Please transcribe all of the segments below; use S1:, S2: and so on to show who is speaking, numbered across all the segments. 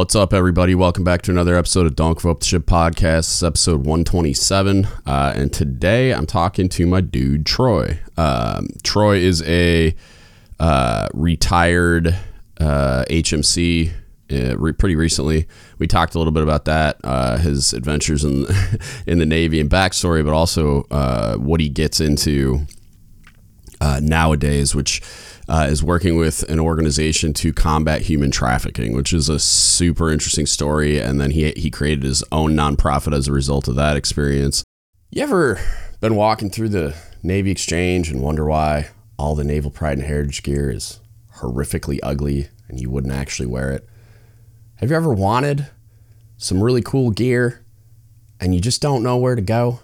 S1: What's up, everybody? Welcome back to another episode of Give Up the Ship podcast. This is episode 127. Uh, and today I'm talking to my dude, Troy. Um, Troy is a uh, retired uh, HMC uh, re- pretty recently. We talked a little bit about that, uh, his adventures in, in the Navy and backstory, but also uh, what he gets into nowadays, which uh, is working with an organization to combat human trafficking, which is a super interesting story. And then he he created his own nonprofit as a result of that experience. You ever been walking through the Navy Exchange and wonder why all the naval pride and heritage gear is horrifically ugly and you wouldn't actually wear it? Have you ever wanted some really cool gear and you just don't know where to go?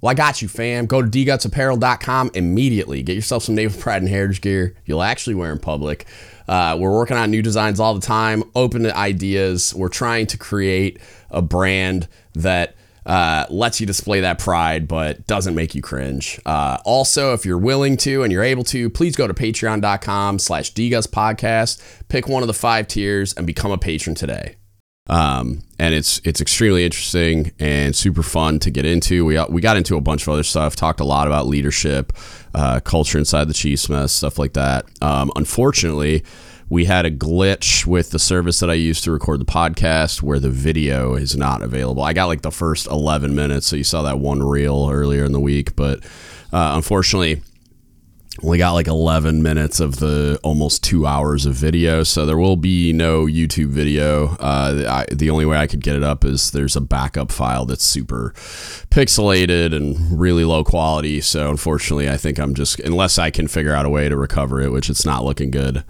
S1: Well, I got you, fam. Go to dgutsapparel.com immediately. Get yourself some Naval Pride and Heritage gear you'll actually wear in public. Uh, we're working on new designs all the time, open to ideas. We're trying to create a brand that uh, lets you display that pride but doesn't make you cringe. Uh, also, if you're willing to and you're able to, please go to patreon.com slash podcast. Pick one of the five tiers and become a patron today. Um, and it's it's extremely interesting and super fun to get into. We we got into a bunch of other stuff, talked a lot about leadership, uh, culture inside the Chiefs mess, stuff like that. Um, unfortunately, we had a glitch with the service that I used to record the podcast where the video is not available. I got like the first 11 minutes, so you saw that one reel earlier in the week, but uh, unfortunately we got like 11 minutes of the almost two hours of video so there will be no youtube video. Uh, I, the only way i could get it up is there's a backup file that's super pixelated and really low quality so unfortunately i think i'm just unless i can figure out a way to recover it which it's not looking good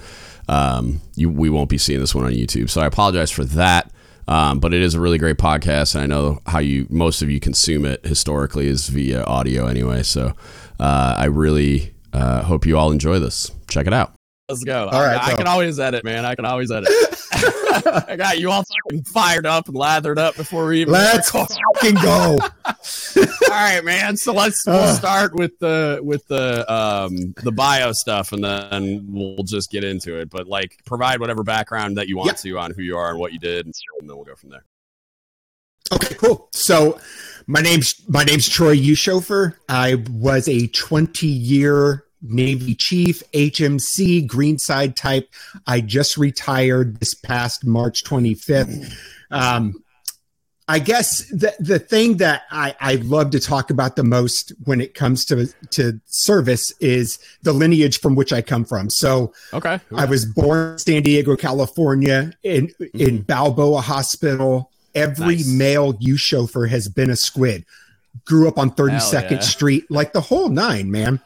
S1: um, you, we won't be seeing this one on youtube. So i apologize for that um, but it is a really great podcast and i know how you most of you consume it historically is via audio anyway so uh, i really uh, hope you all enjoy this. Check it out. Let's go. All right, I, I can always edit, man. I can always edit. I got you all fucking fired up and lathered up before we even.
S2: Let's fucking go.
S1: all right, man. So let's we'll uh. start with the with the um the bio stuff, and then we'll just get into it. But like, provide whatever background that you want yep. to on who you are and what you did, and then we'll go from there.
S2: Okay, cool. So my name's my name's Troy Ulshoeffer. I was a 20 year Navy chief, HMC, Greenside type. I just retired this past March 25th. Um, I guess the the thing that I, I love to talk about the most when it comes to to service is the lineage from which I come from. So,
S1: okay,
S2: I was born in San Diego, California, in mm-hmm. in Balboa Hospital. Every nice. male Ulshoeffer has been a squid. Grew up on 32nd yeah. Street, like the whole nine, man.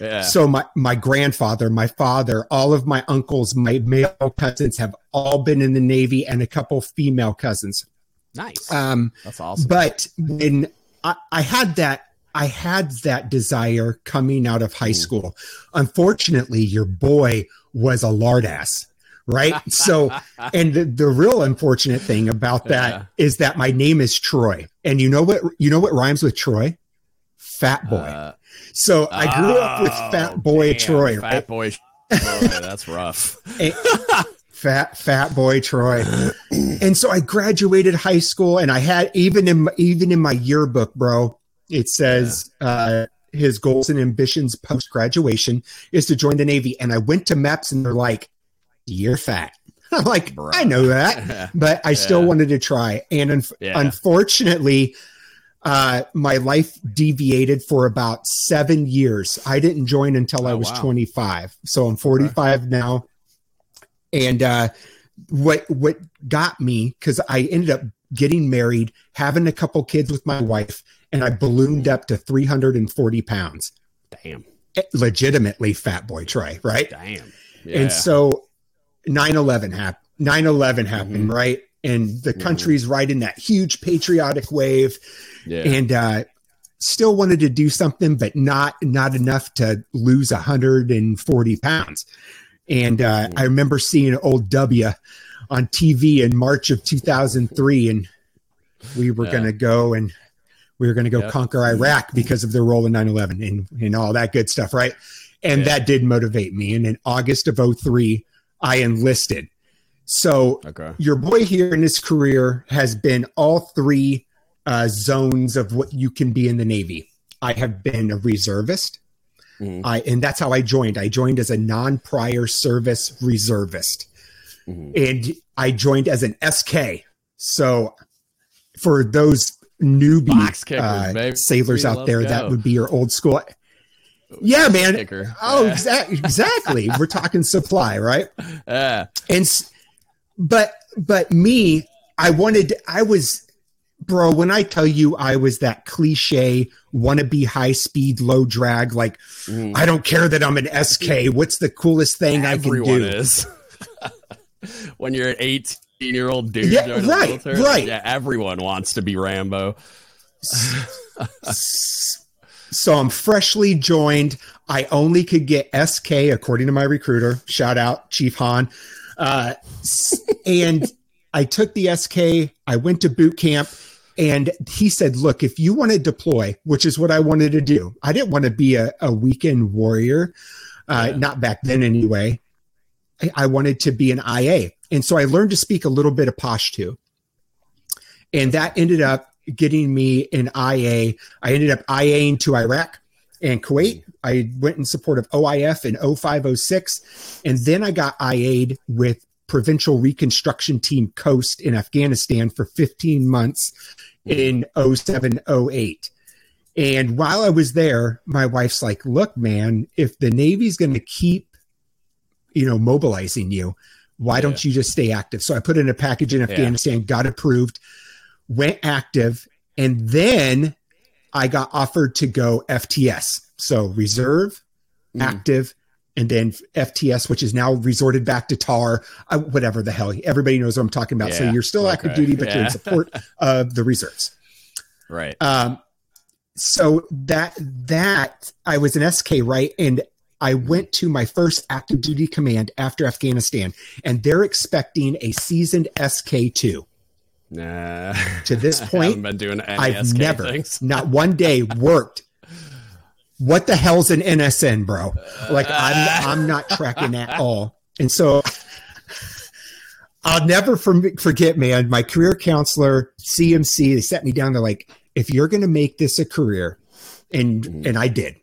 S2: Yeah. So my my grandfather, my father, all of my uncles, my male cousins have all been in the Navy, and a couple female cousins.
S1: Nice.
S2: Um,
S1: That's awesome.
S2: But when I, I had that, I had that desire coming out of high school. Unfortunately, your boy was a lard ass right? so, and the, the real unfortunate thing about that yeah. is that my name is Troy, and you know what? You know what rhymes with Troy? Fat boy. Uh, so I grew oh, up with oh, Fat Boy damn, Troy.
S1: Fat right? Boy. that's rough.
S2: fat fat boy Troy. and so I graduated high school, and I had even in even in my yearbook, bro, it says. Yeah. Uh, his goals and ambitions post graduation is to join the Navy. And I went to MEPS and they're like, you're fat. I'm like, Bro. I know that, but I yeah. still wanted to try. And un- yeah. unfortunately, uh, my life deviated for about seven years. I didn't join until oh, I was wow. 25. So I'm 45 okay. now. And uh, what what got me because I ended up getting married, having a couple kids with my wife, and I ballooned up to 340 pounds.
S1: Damn.
S2: Legitimately fat boy Troy, right?
S1: Damn.
S2: Yeah. And so 9-11 happened 9-11 happened mm-hmm. right and the mm-hmm. country's mm-hmm. riding that huge patriotic wave yeah. and uh, still wanted to do something but not not enough to lose 140 pounds and uh, mm-hmm. i remember seeing old w on tv in march of 2003 and we were yeah. going to go and we were going to go yep. conquer iraq because of the role in 9-11 and, and all that good stuff right and yeah. that did motivate me and in august of 03 I enlisted. So
S3: Okay.
S2: your boy here in his career has been all three uh, zones of what you can be in the Navy. I have been a reservist.
S3: Mhm.
S2: I, and that's how I joined. I joined as a non prior service reservist.
S3: Mhm.
S2: And I joined as an SK. So for those newbie
S3: kickers,
S2: uh,
S3: baby.
S2: sailors out there,
S3: go.
S2: that would be your old school. Yeah, man. Oh, exactly. Exactly. We're talking supply, right?
S3: Yeah.
S2: and but but me i wanted i was bro when i tell you i was that cliche wannabe high speed low drag like
S3: Mhm.
S2: i don't care that i'm an sk what's the coolest thing i can do
S3: is. when you're an 18 year old dude,
S2: Yeah, right, right.
S3: Yeah, everyone wants to be Rambo.
S2: so i'm freshly joined. I only could get sk according to my recruiter. Shout out chief han. Uh, and i took the sk i went to boot camp and he said look if you want to deploy which is what i wanted to do. I didn't want to be a, a weekend warrior uh,
S3: Yeah.
S2: not back then anyway. I, I wanted to be an ia and so i learned to speak a little bit of pashto. And that ended up getting me an ia i ended up iaing to iraq and kuwait. Mm. I went in support of oif in 0506 and then i got ia'd with provincial reconstruction team Khost in afghanistan for 15 months in 0708 and while i was there my wife's like look man if the navy's going to keep you know mobilizing you why don't you just stay active? So i put in a package in afghanistan got approved went active and then i got offered to go fts so reserve
S3: Mhm.
S2: active and then FTS, which is now resorted back to TAR, uh, whatever the hell. Everybody knows what I'm talking about. so you're still active duty, but you're in support of the reserves.
S3: Right.
S2: Um, so that that I was an SK right, and I went to my first active duty command after Afghanistan, and they're expecting a seasoned SK two.
S3: Nah.
S2: To this
S3: I haven't
S2: point,
S3: been doing
S2: I've never,
S3: things.
S2: not one day, worked. What the hell's an NSN, bro? Like I'm, I'm not tracking at all. And so I'll never forget, man. My career counselor, CMC, they set me down. They're like, if you're going to make this a career, and
S3: Mhm.
S2: and I did.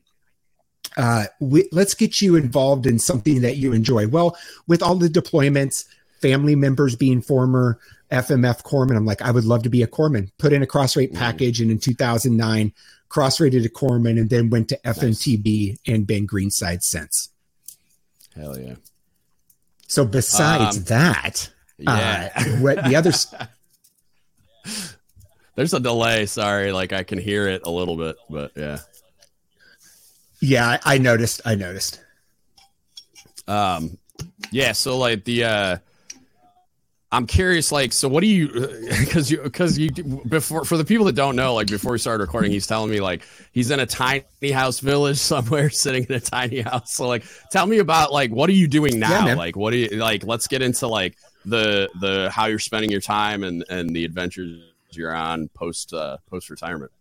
S2: Uh, we, let's get you involved in something that you enjoy. Well, with all the deployments, family members being former FMF corpsmen, I'm like, I would love to be a corpsman. Put in a cross rate
S3: Mhm.
S2: package, and in 2009, cross rated a corpsman, and then went to FMTB and been Greenside since.
S3: Hell yeah.
S2: So besides
S3: Um,
S2: that,
S3: Yeah.
S2: uh, what the others?
S3: There's a delay. Sorry. Like I can hear it a little bit, but yeah.
S2: Yeah, I, I noticed. I noticed.
S3: Um, yeah. So like the, uh, I'm curious, like, so what do you, because you, because you, before, for the people that don't know, like, before we started recording, he's telling me, like, he's in a tiny house village somewhere, sitting in a tiny house. So, like, tell me about, like, what are you doing now?
S2: man.
S3: like, what do you, like, let's get into, like, the, the, how you're spending your time and, and the adventures you're on post, uh, post retirement.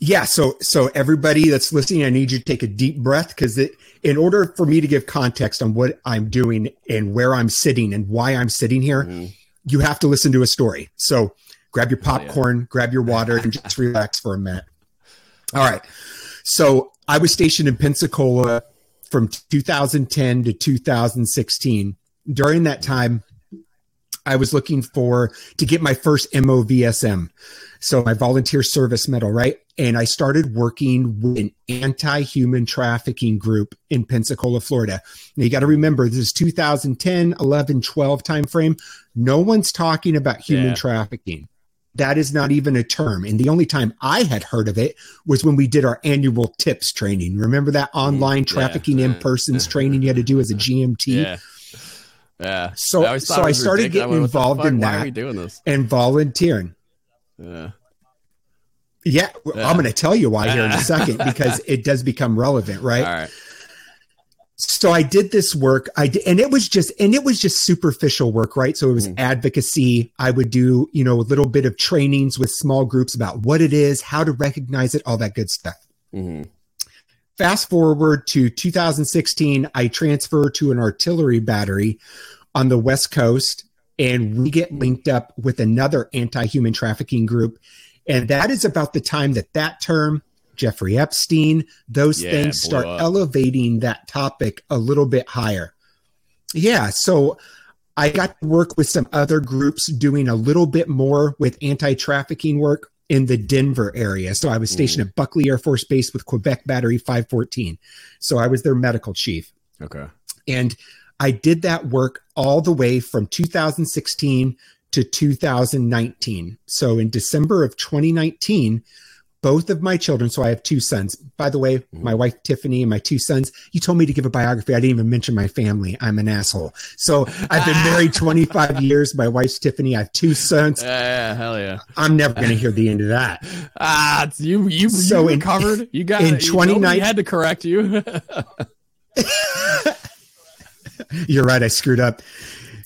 S2: Yeah, so so everybody that's listening, I need you to take a deep breath because it in order for me to give context on what I'm doing and where I'm sitting and why I'm sitting here,
S3: Mhm.
S2: you have to listen to a story. So grab your
S3: Oh, yeah.
S2: popcorn, grab your water, and just relax for a minute. All right. So I was stationed in Pensacola from 2010 to 2016. During that time, I was looking for to get my first MOVSM. So my volunteer service medal, right? And I started working with an anti-human trafficking group in Pensacola, Florida. Now you got to remember this is 2010, 11, 12 timeframe. No one's talking about human
S3: Yeah.
S2: trafficking. That is not even a term. And the only time I had heard of it was when we did our annual tips training. Remember that online
S3: Mm, yeah.
S2: trafficking in persons training you had to do as a GMT?
S3: Yeah. Yeah.
S2: So- so I started
S3: ridiculous.
S2: getting involved in
S3: Why
S2: that.
S3: are we doing this?
S2: And volunteering.
S3: Yeah.
S2: Yeah,
S3: Yeah.
S2: I'm going to tell you why here in a second because it does become relevant, right?
S3: All right.
S2: So I did this work. I did, and it was just and it was just superficial work, right? So it was
S3: Mhm.
S2: advocacy. I would do, you know, a little bit of trainings with small groups about what it is, how to recognize it, all that good stuff.
S3: hmm
S2: fast forward to 2016, I transfer to an artillery battery on the West Coast, and we get linked up with another anti human trafficking group. And that is about the time that that term, Jeffrey Epstein, those
S3: Yeah,
S2: things start
S3: up.
S2: elevating that topic a little bit higher. Yeah. So I got to work with some other groups doing a little bit more with anti trafficking work in the Denver area. So I was stationed at Buckley Air Force Base with Quebec Battery 514. So I was their medical chief.
S3: Okay.
S2: And I did that work all the way from 2016 to 2019. So in December of 2019, both of my children, so I have two sons. By the way, my wife Tiffany and my two sons, you told me to give a biography. I didn't even mention my family. I'm an asshole. So I've been married 25 years. My wife's Tiffany. I have two sons.
S3: Yeah, yeah, hell yeah.
S2: I'm never going to hear the end of that.
S3: Ah, it's you you
S2: So
S3: you
S2: in-
S3: recovered. You got
S2: in
S3: it. You told me
S2: 29
S3: you had to correct you.
S2: You're right. I screwed up.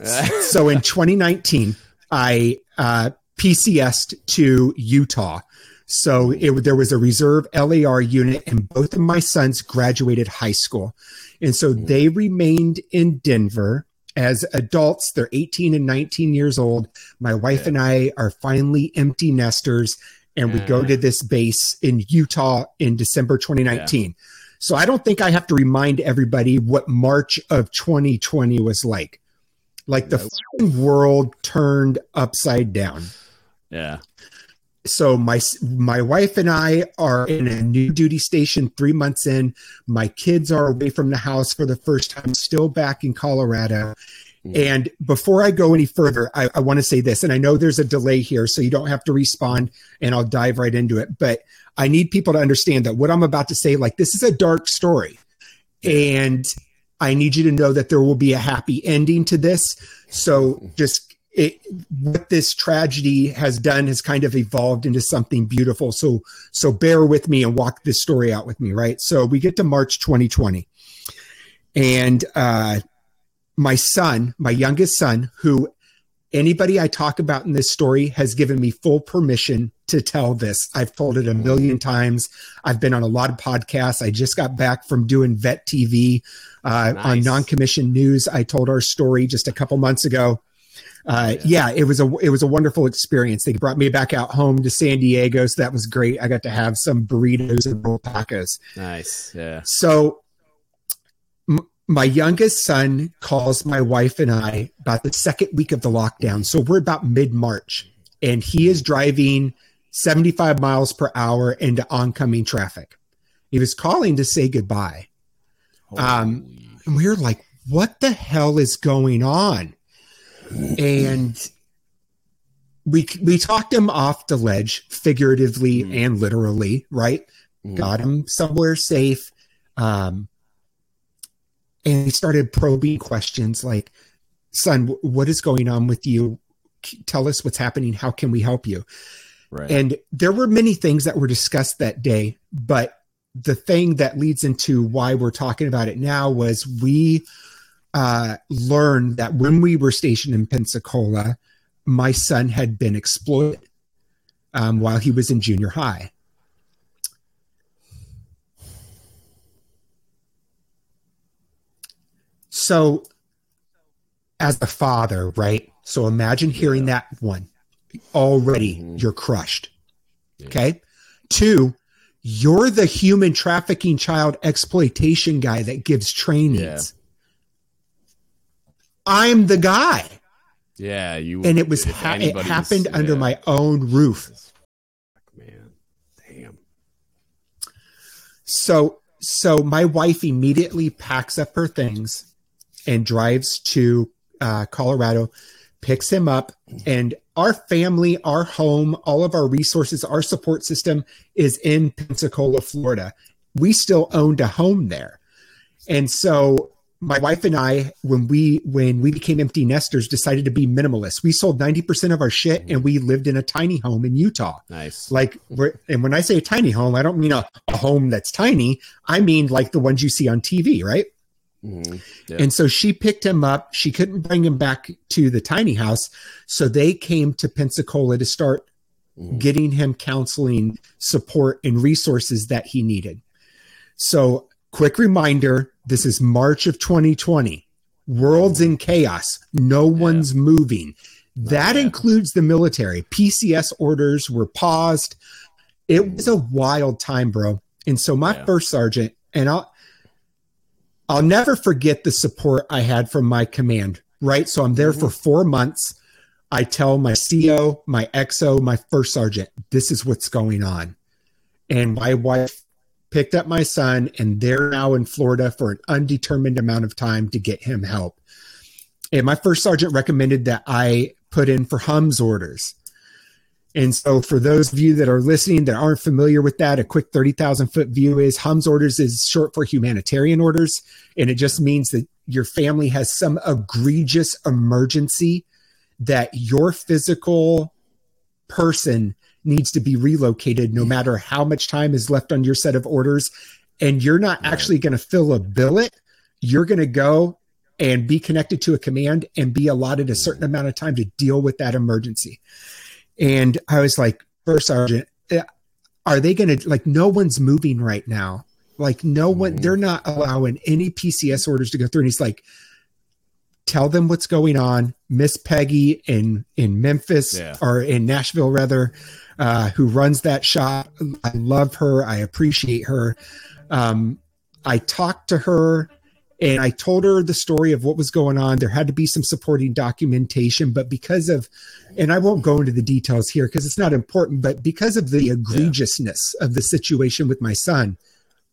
S2: so in 2019, I uh, PCSed to Utah. So it, there was a reserve LAR unit, and both of my sons graduated high school. And so they remained in Denver as adults. They're 18 and 19 years old. My wife and I are finally empty nesters, and we go to this base in Utah in December 2019. So I don't think I have to remind everybody what March of 2020 was like. Like the world turned upside down.
S3: yeah.
S2: So my my wife and I are in a new duty station 3 months in. My kids are away from the house for the first time still back in Colorado. And before I go any further, I, I want to say this, and I know there's a delay here, so you don't have to respond, and I'll dive right into it. But I need people to understand that what I'm about to say, like this is a dark story, and I need you to know that there will be a happy ending to this. So just it, what this tragedy has done has kind of evolved into something beautiful. So so bear with me and walk this story out with me, right? So we get to March 2020, and uh, my son, my youngest son, who anybody I talk about in this story has given me full permission to tell this. I've told it a million times. I've been on a lot of podcasts. I just got back from doing vet TV uh, on
S3: Nice.
S2: non-commissioned news. I told our story just a couple months ago. Uh, yeah, it was a it was a wonderful experience. They brought me back out home to San Diego, so that was great. I got to have some burritos and roll tacos.
S3: Nice. Yeah.
S2: So, my youngest son calls my wife and I about the second week of the lockdown. So, we're about mid March, and he is driving 75 miles per hour into oncoming traffic. He was calling to say goodbye. Um, And we were like, what the hell is going on? And we we talked him off the ledge, figuratively
S3: Mm.
S2: and literally, right?
S3: Mm.
S2: got him somewhere safe. Um, and he started probing questions like, son, wh- what is going on with you? Tell us what's happening. How can we help you?
S3: right.
S2: And there were many things that were discussed that day, but the thing that leads into why we're talking about it now was we uh, learned that when we were stationed in Pensacola, my son had been exploited um, while he was in junior high. So, as a father, right? So imagine hearing that one. Already
S3: Mhm.
S2: you're crushed.
S3: Yeah.
S2: Okay. Two, you're the human trafficking child exploitation guy that gives trainings.
S3: Yeah.
S2: I'm the guy.
S3: yeah. You
S2: And it was ha- it happened under my own roof.
S3: man. Damn.
S2: So so my wife immediately packs up her things and drives to uh, Colorado, picks him up, and our family, our home, all of our resources, our support system is in Pensacola, Florida. We still owned a home there, and so my wife and I, when we when we became empty nesters, decided to be minimalists. We sold ninety percent of our shit, and we lived in a tiny home in Utah.
S3: Nice.
S2: Like, we're, and when I say a tiny home, I don't mean a, a home that's tiny. I mean like the ones you see on TV, right?
S3: Mhm. Yeah.
S2: And so she picked him up. She couldn't bring him back to the tiny house. So they came to Pensacola to start
S3: Mhm.
S2: getting him counseling support and resources that he needed. So, quick reminder this is March of 2020. World's in chaos. No one's moving. That includes the military. PCS orders were paused. It was a wild time, bro. And so my
S1: Yeah.
S2: first sergeant, and I'll I'll never forget the support I had from my command, right? So I'm there for mm-hmm. four months. I tell my CO, my XO, my first sergeant, this is what's going on. And my wife picked up my son, and they're now in Florida for an undetermined amount of time to get him help. And my first sergeant recommended that I put in for HUMS orders. And so, for those of you that are listening that aren't familiar with that, a quick 30,000 foot view is HUMS orders is short for humanitarian orders. And it just means that your family has some egregious emergency that your physical person needs to be relocated no matter how much time is left on your set of orders. And you're not actually going to fill a billet. You're going to go and be connected to a command and be allotted a certain amount of time to deal with that emergency. And I was like, First Sergeant, eh, are they going to, like, no one's moving right now. Like, no one, they're not allowing any PCS orders to go through. And he's like, tell them what's going on. Miss Peggy in, in Memphis
S1: Yeah.
S2: or in Nashville, rather, uh, who runs that shop. I love her. I appreciate her. Um, I talked to her and I told her the story of what was going on. There had to be some supporting documentation, but because of, and I won't go into the details here because it's not important, but because of the egregiousness of the situation with my son,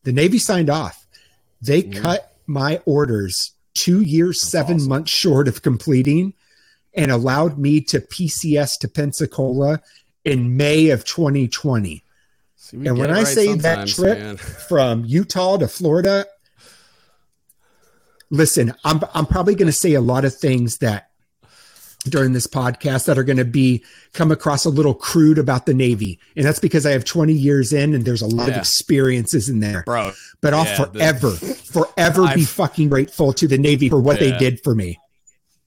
S2: the Navy signed off. They cut my orders two years, seven
S1: awesome.
S2: months short of completing and allowed me to PCS to Pensacola in May of 2020
S1: See,
S2: and when I
S1: right
S2: say that trip
S1: man.
S2: from Utah to Florida, listen, I'm I'm probably going to say a lot of things that during this podcast that are going to be come across a little crude about the Navy, and that's because I have 20 years in and there's a lot of experiences in there.
S1: bro.
S2: But I'll
S1: yeah, the-
S2: forever, forever be
S1: I've-
S2: fucking grateful to the Navy for what they did for me.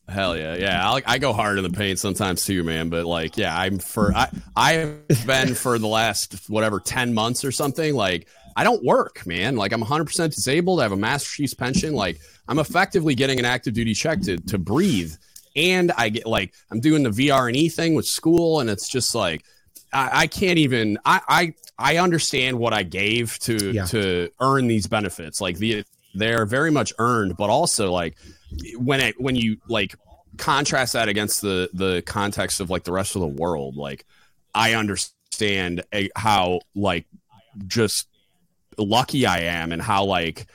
S1: Hell yeah, yeah. I, I go hard in the paint sometimes too, man. But like, yeah, I'm for I I've been for the last whatever ten months or something. Like, I don't work, man. Like, I'm 100 percent disabled. I have a Master Chief's pension. Like, I'm effectively getting an active duty check to to breathe, and I get like I'm doing the VR and E thing with school, and it's just like I, I can't even. I I I understand what I gave to
S2: Yeah.
S1: to earn these benefits. Like the they're very much earned, but also like when it when you like contrast that against the the context of like the rest of the world like i understand a, how like just lucky i am and how like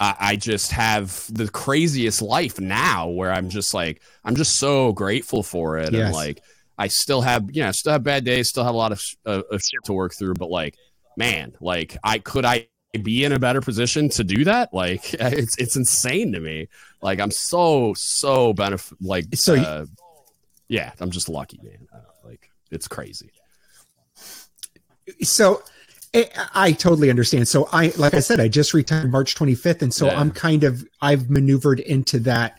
S1: I, I just have the craziest life now where i'm just like i'm just so grateful for it.
S2: Yes.
S1: and like i still have you know still have bad days still have a lot of, of, of shit to work through but like man like i could i be in a better position to do that? Like it's it's insane to me. Like i'm so so benefit like
S2: So
S1: uh, yeah i'm just lucky man. Uh, like it's crazy.
S2: So I, I totally understand. So I, like I said, I just retired March 25th, and so
S1: Yeah.
S2: I'm kind of I've maneuvered into that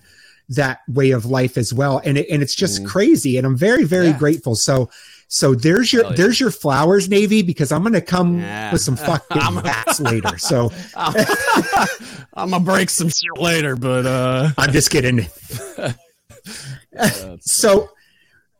S2: that way of life as well, and it, and it's just
S1: Mhm.
S2: crazy, and I'm very very
S1: Yeah.
S2: grateful. So so there's your
S1: yeah.
S2: there's your flowers, Navy, because I'm gonna come
S1: Yeah.
S2: with some fucking
S1: I'm-
S2: bats later. So
S1: i'm gonna break some shit later but uh
S2: I'm just kidding. so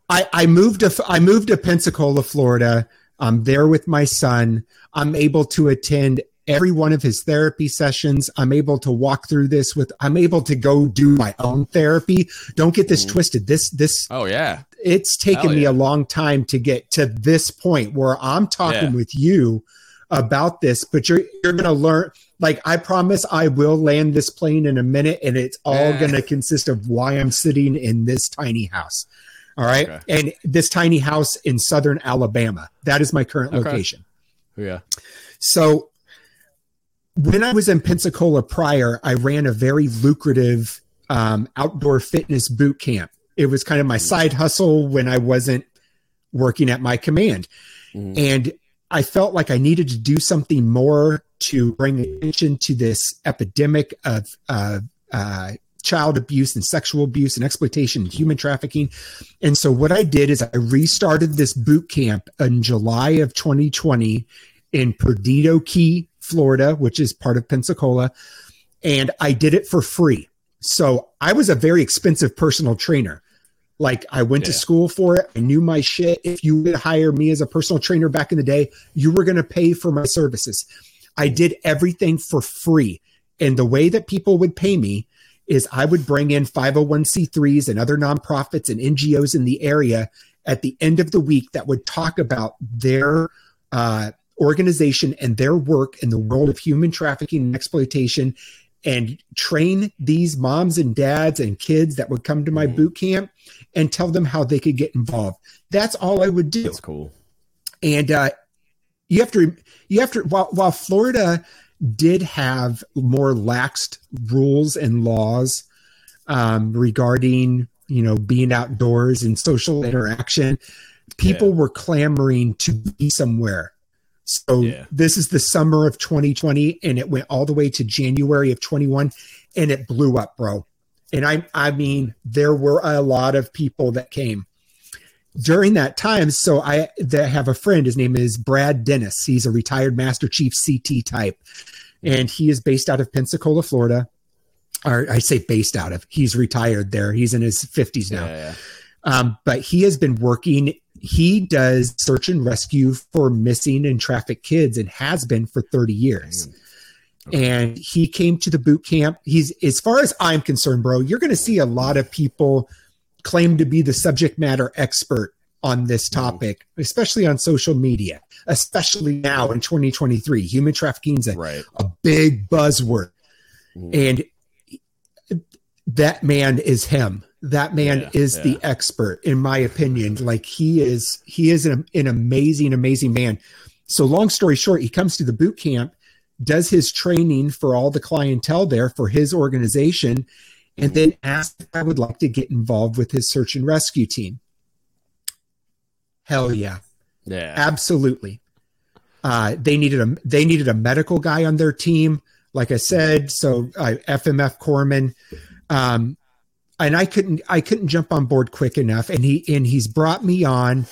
S2: I, I moved to I moved to Pensacola, Florida. I'm there with my son. I'm able to attend every one of his therapy sessions. I'm able to walk through this with I'm able to go do my own therapy. Don't get this
S1: Mhm.
S2: twisted. This this
S1: oh yeah
S2: it's taken
S1: Hell
S2: me a long time to get to this point where I'm talking
S1: Yeah.
S2: with you about this, but you're you're gonna learn like I promise I will land this plane in a minute and it's all
S1: Yeah.
S2: gonna consist of why I'm sitting in this tiny house. All right.
S1: Okay.
S2: And this tiny house in southern Alabama. That is my current
S1: Okay.
S2: location.
S1: yeah
S2: So when I was in Pensacola prior, I ran a very lucrative um, outdoor fitness boot camp. It was kind of my side hustle when I wasn't working at my command.
S1: Mhm.
S2: And I felt like I needed to do something more to bring attention to this epidemic of uh, uh, child abuse and sexual abuse and exploitation and human trafficking. And so what I did is I restarted this boot camp in July of 2020 in Perdido Key, Florida, which is part of Pensacola, and I did it for free. So I was a very expensive personal trainer. Like I went yeah. to school for it. I knew my shit. If you would hire me as a personal trainer back in the day, you were going to pay for my services. I did everything for free. And the way that people would pay me is I would bring in 501c3s and other nonprofits and NGOs in the area at the end of the week that would talk about their uh, organization and their work in the world of human trafficking and exploitation and train these moms and dads and kids that would come to my mm-hmm. boot camp and tell them how they could get involved. That's all I would do.
S3: That's cool.
S2: And uh, you have to you have to while while Florida did have more laxed rules and laws um, regarding you know being outdoors and social interaction, people yeah. were clamoring to be somewhere so yeah. this is the summer of 2020 and it went all the way to January of 21 and it blew up, bro. And I I mean there were a lot of people that came during that time. So I have a friend, his name is Brad Dennis. He's a retired Master Chief CT type. And he is based out of Pensacola, Florida. Or I say based out of. He's retired there. He's in his 50s now. Yeah, yeah. Um, but he has been working he does search and rescue for missing and trafficked kids and has been for 30 years. Okay. And he came to the boot camp. He's, as far as I'm concerned, bro, you're going to see a lot of people claim to be the subject matter expert on this mm-hmm. topic, mm. especially on social media, especially now in 2023. Human trafficking is a, right. a big buzzword. Mm. And that man is him that man yeah, is yeah. the expert in my opinion like he is he is an, an amazing amazing man so long story short he comes to the boot camp does his training for all the clientele there for his organization and then asked if i would like to get involved with his search and rescue team. Hell yeah.
S3: Yeah.
S2: Absolutely. Uh, they needed a they needed a medical guy on their team like i said. So uh, fmf Corpsman, um, and I couldn't I couldn't jump on board quick enough. And he and he's brought me on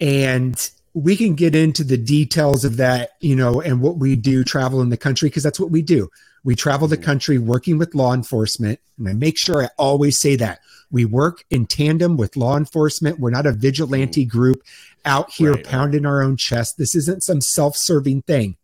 S2: and we can get into the details of that, you know, and what we do travel in the country because that's what we do. We travel the country working with law enforcement and I make sure I always say that. We work in tandem with law enforcement. We're not a vigilante group out here right. pounding our own chest. This isn't some self-serving thing.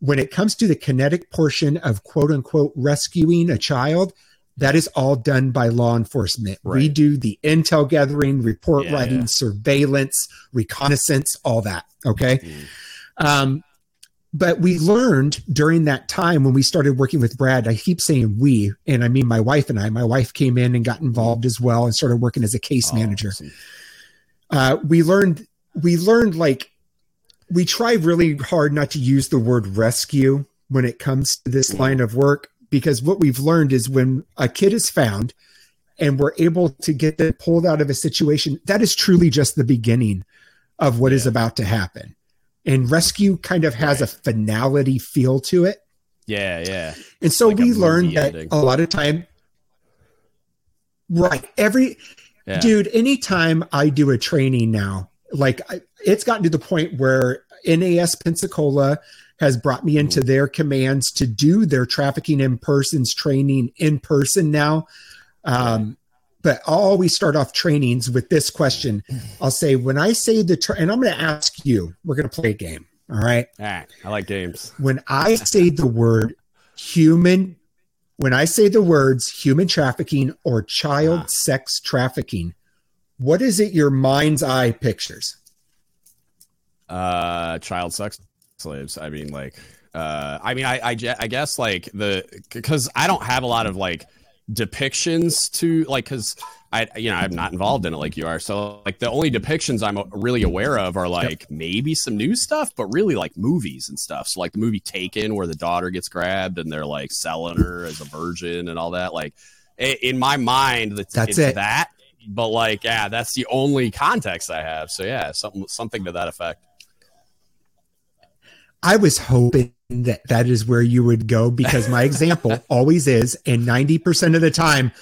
S2: When it comes to the kinetic portion of quote unquote rescuing a child, that is all done by law enforcement. Right. We do the intel gathering, report yeah, writing, yeah. surveillance, reconnaissance, all that. Okay. Mm. Um, but we learned during that time when we started working with Brad, I keep saying we, and I mean my wife and I. My wife came in and got involved as well and started working as a case oh, manager. Uh, we learned, we learned like, we try really hard not to use the word rescue when it comes to this line of work because what we've learned is when a kid is found and we're able to get them pulled out of a situation, that is truly just the beginning of what yeah. is about to happen. And rescue kind of has right. a finality feel to it.
S3: Yeah, yeah.
S2: And so like we learned that ending. a lot of time, right? Every yeah. dude, anytime I do a training now, like I, it's gotten to the point where NAS Pensacola has brought me into mm-hmm. their commands to do their trafficking in persons training in person now. Um, but I'll always start off trainings with this question. I'll say, when I say the, and I'm going to ask you, we're going to play a game. All right.
S3: Ah, I like games.
S2: When I say the word human, when I say the words human trafficking or child ah. sex trafficking, what is it your mind's eye pictures?
S3: Uh, child sex slaves. I mean, like, uh, I mean, I, I, I guess like the because I don't have a lot of like depictions to like because I you know I'm not involved in it like you are. So like the only depictions I'm really aware of are like yep. maybe some new stuff, but really like movies and stuff. So like the movie Taken where the daughter gets grabbed and they're like selling her as a virgin and all that. Like in my mind, that's, that's it. That, but like yeah, that's the only context I have. So yeah, something something to that effect.
S2: I was hoping that that is where you would go because my example always is, and 90% of the time,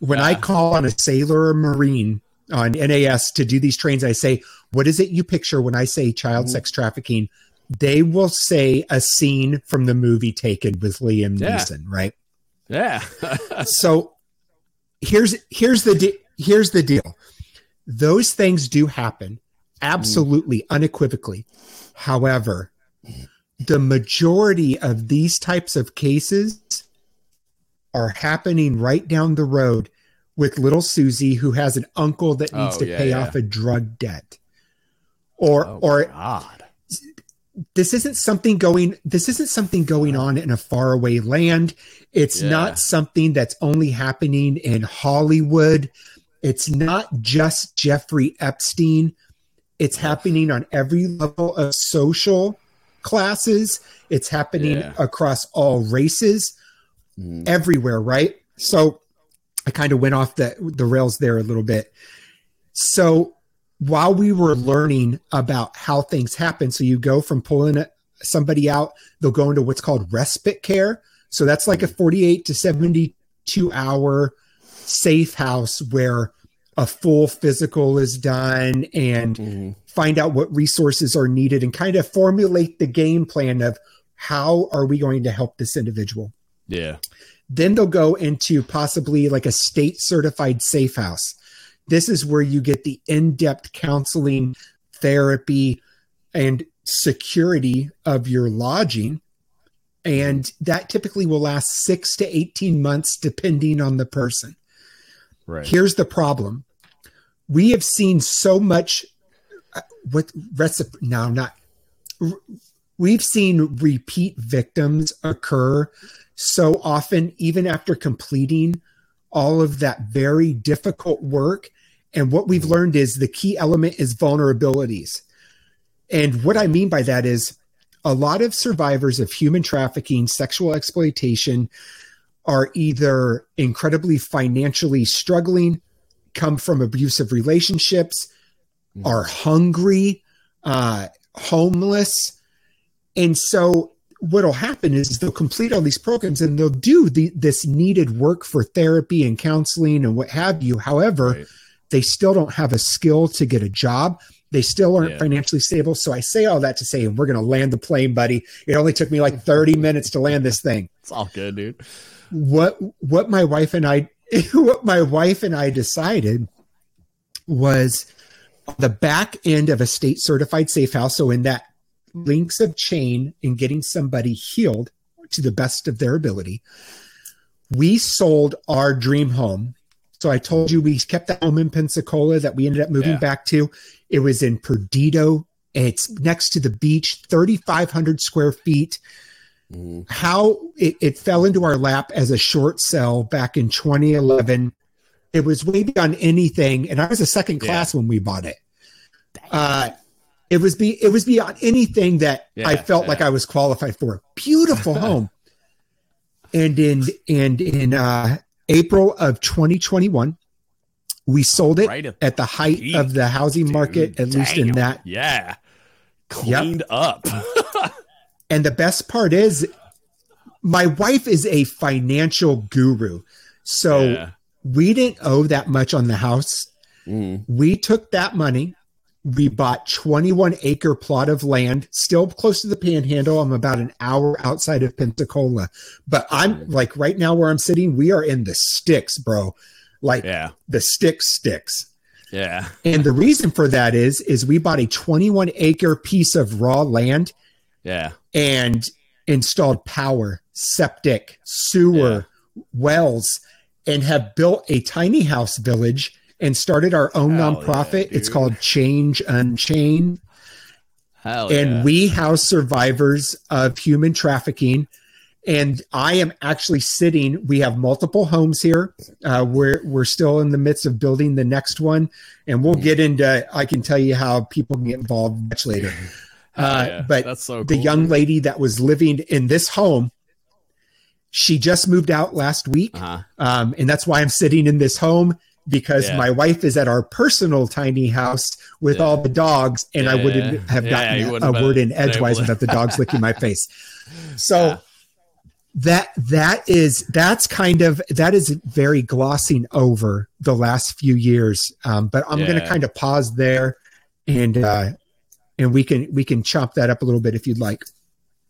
S2: when yeah. I call on a sailor or marine on NAS to do these trains, I say, What is it you picture when I say child mm-hmm. sex trafficking? they will say a scene from the movie Taken with Liam
S3: Yeah.
S2: Neeson, right?
S3: Yeah.
S2: so here's here's the de- here's the deal. Those things do happen, absolutely, unequivocally. However, the majority of these types of cases are happening right down the road with little Susie, who has an uncle that needs
S3: Oh,
S2: to
S3: yeah,
S2: pay
S3: yeah.
S2: off a drug debt, or
S3: oh,
S2: or
S3: God.
S2: this isn't something going this isn't something going on in a faraway land. It's
S3: Yeah.
S2: not something that's only happening in hollywood. It's not just jeffrey epstein. It's happening on every level of social classes it's happening
S3: Yeah.
S2: across all races
S3: Mhm.
S2: everywhere right so i kind of went off the the rails there a little bit so while we were learning about how things happen, so you go from pulling somebody out, they'll go into what's called respite care. So that's like a 48 to 72 hour safe house where a full physical is done and
S3: Mhm.
S2: find out what resources are needed and kind of formulate the game plan of how are we going to help this individual.
S3: Yeah.
S2: Then they'll go into possibly like a state certified safe house. This is where you get the in depth counseling, therapy, and security of your lodging. And that typically will last six to 18 months, depending on the person.
S3: Right.
S2: Here's the problem we have seen so much uh, what recipe now not we've seen repeat victims occur so often even after completing all of that very difficult work. And what we've learned is the key element is vulnerabilities. And what i mean by that is a lot of survivors of human trafficking sexual exploitation are either incredibly financially struggling, come from abusive relationships, are hungry, uh, homeless. And so what'll happen is they'll complete all these programs and they'll do the, this needed work for therapy and counseling and what have you. However,
S3: Right.
S2: they still don't have a skill to get a job. They still aren't
S3: Yeah.
S2: financially stable. So I say all that to say, we're going to land the plane, buddy. It only took me like 30 minutes to land this thing
S3: It's all good, dude.
S2: what what my wife and I what my wife and I decided was the back end of a state certified safe house. So in that links of chain in getting somebody healed to the best of their ability, we sold our dream home. So I told you we kept that home in Pensacola that we ended up moving
S3: Yeah.
S2: back to. It was in Perdido. It's next to the beach, 3,500 square feet
S3: Mhm.
S2: how it, it fell into our lap as a short sell back in 2011. It was way beyond anything, and I was a second
S3: Yeah.
S2: class when we bought it. Uh, it was be it was beyond anything that I felt
S3: yeah.
S2: like I was qualified for. Beautiful home. and in and in uh, April of 2021, we sold it
S3: Right at
S2: the height of the housing market,
S3: Dude,
S2: at least in that
S3: Yeah. Cleaned up.
S2: And the best part is, my wife is a financial guru. So
S3: Yeah.
S2: we didn't owe that much on the house.
S3: Mhm.
S2: We took that money. We bought 21 acre plot of land, still close to the panhandle. I'm about an hour outside of Pensacola. But I'm like right now where I'm sitting, we are in the sticks, bro. Like
S3: Yeah.
S2: the sticks sticks.
S3: Yeah.
S2: And the reason for that is is we bought a 21 acre piece of raw land
S3: Yeah.
S2: and installed power, septic, sewer, wells, and have built a tiny house village and started our own
S3: Hell
S2: nonprofit.
S3: yeah,
S2: it's called Change Unchained.
S3: Hell
S2: and
S3: yeah.
S2: we house survivors of human trafficking. And I am actually sitting. We have multiple homes here. Uh, we're we're still in the midst of building the next one, and we'll get into. I can tell you how people can get involved much later. Uh,
S3: yeah.
S2: but
S3: so
S2: the young lady that was living in this home, she just moved out last week,
S3: uh-huh.
S2: um, and that's why I'm sitting in this home because
S3: Yeah.
S2: my wife is at our personal tiny house with
S3: Yeah.
S2: all the dogs, and I wouldn't
S3: yeah.
S2: have gotten
S3: wouldn't
S2: a
S3: have
S2: word in edgewise without the dogs licking my face. So
S3: Yeah.
S2: that that is that's kind of that is very glossing over the last few years. Um, but I'm going to kind of pause there and uh, and we can we can chop that up a little bit if you'd like.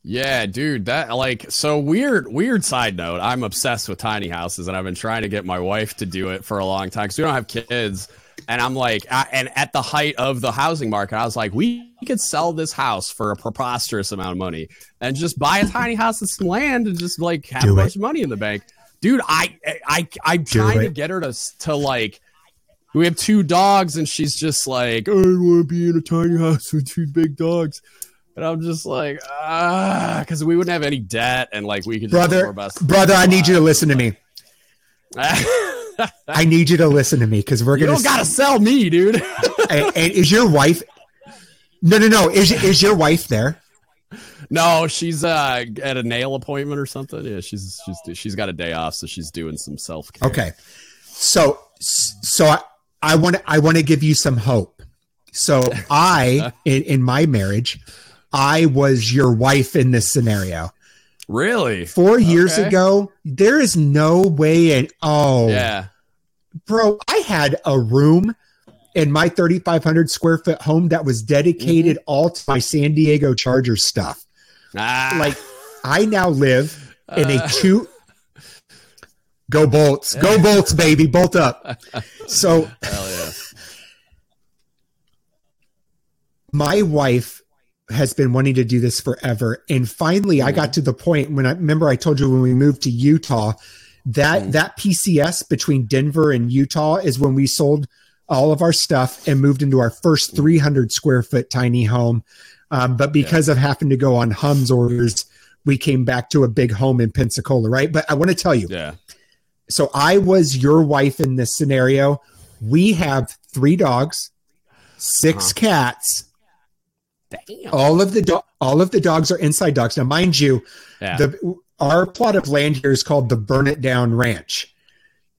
S1: Yeah, dude, that like so weird. Weird side note: I'm obsessed with tiny houses, and I've been trying to get my wife to do it for a long time because we don't have kids. And I'm like, I, and at the height of the housing market, I was like, we could sell this house for a preposterous amount of money and just buy a tiny house and some land and just like have
S2: Do
S1: a bunch
S2: it.
S1: of money in the bank, dude. I, I, I'm trying to get her to to like. We have two dogs, and she's just like, I want to be in a tiny house with two big dogs. And I'm just like, ah, because we wouldn't have any debt, and like we could just
S2: Brother, brother, I need you to listen to me. I need you to listen to me because we're gonna.
S1: don't gotta sell me, dude.
S2: and, and is your wife? No, no, no. Is is your wife there?
S1: no, she's uh at a nail appointment or something. Yeah, she's she's she's got a day off, so she's doing some self care.
S2: Okay. So so I, I want to I want to give you some hope. So I in, in my marriage, I was your wife in this scenario.
S1: Really?
S2: Four years
S1: Okay.
S2: ago, there is no way and oh
S1: Yeah.
S2: bro, I had a room in my 3,500 square foot home that was dedicated all to my San Diego Chargers stuff.
S1: Ah,
S2: Like, I now live in a
S1: Uh.
S2: two. Go bolts, go bolts, baby, bolt up. So
S1: yeah.
S2: my wife has been wanting to do this forever, and finally, I got to the point when I remember I told you when we moved to Utah that
S1: Mm.
S2: that PCS between Denver and Utah is when we sold all of our stuff and moved into our first 300 square foot tiny home. Um, but because of having to go on HUMS orders, we came back to a big home in Pensacola, right? But I want to tell you,
S1: Yeah.
S2: So I was your wife in this scenario. We have three dogs, 6
S1: Uh-huh.
S2: cats.
S1: Damn.
S2: All of the do- all of the dogs are inside dogs. Now, mind you,
S1: Yeah.
S2: the our plot of land here is called the Burn It Down Ranch,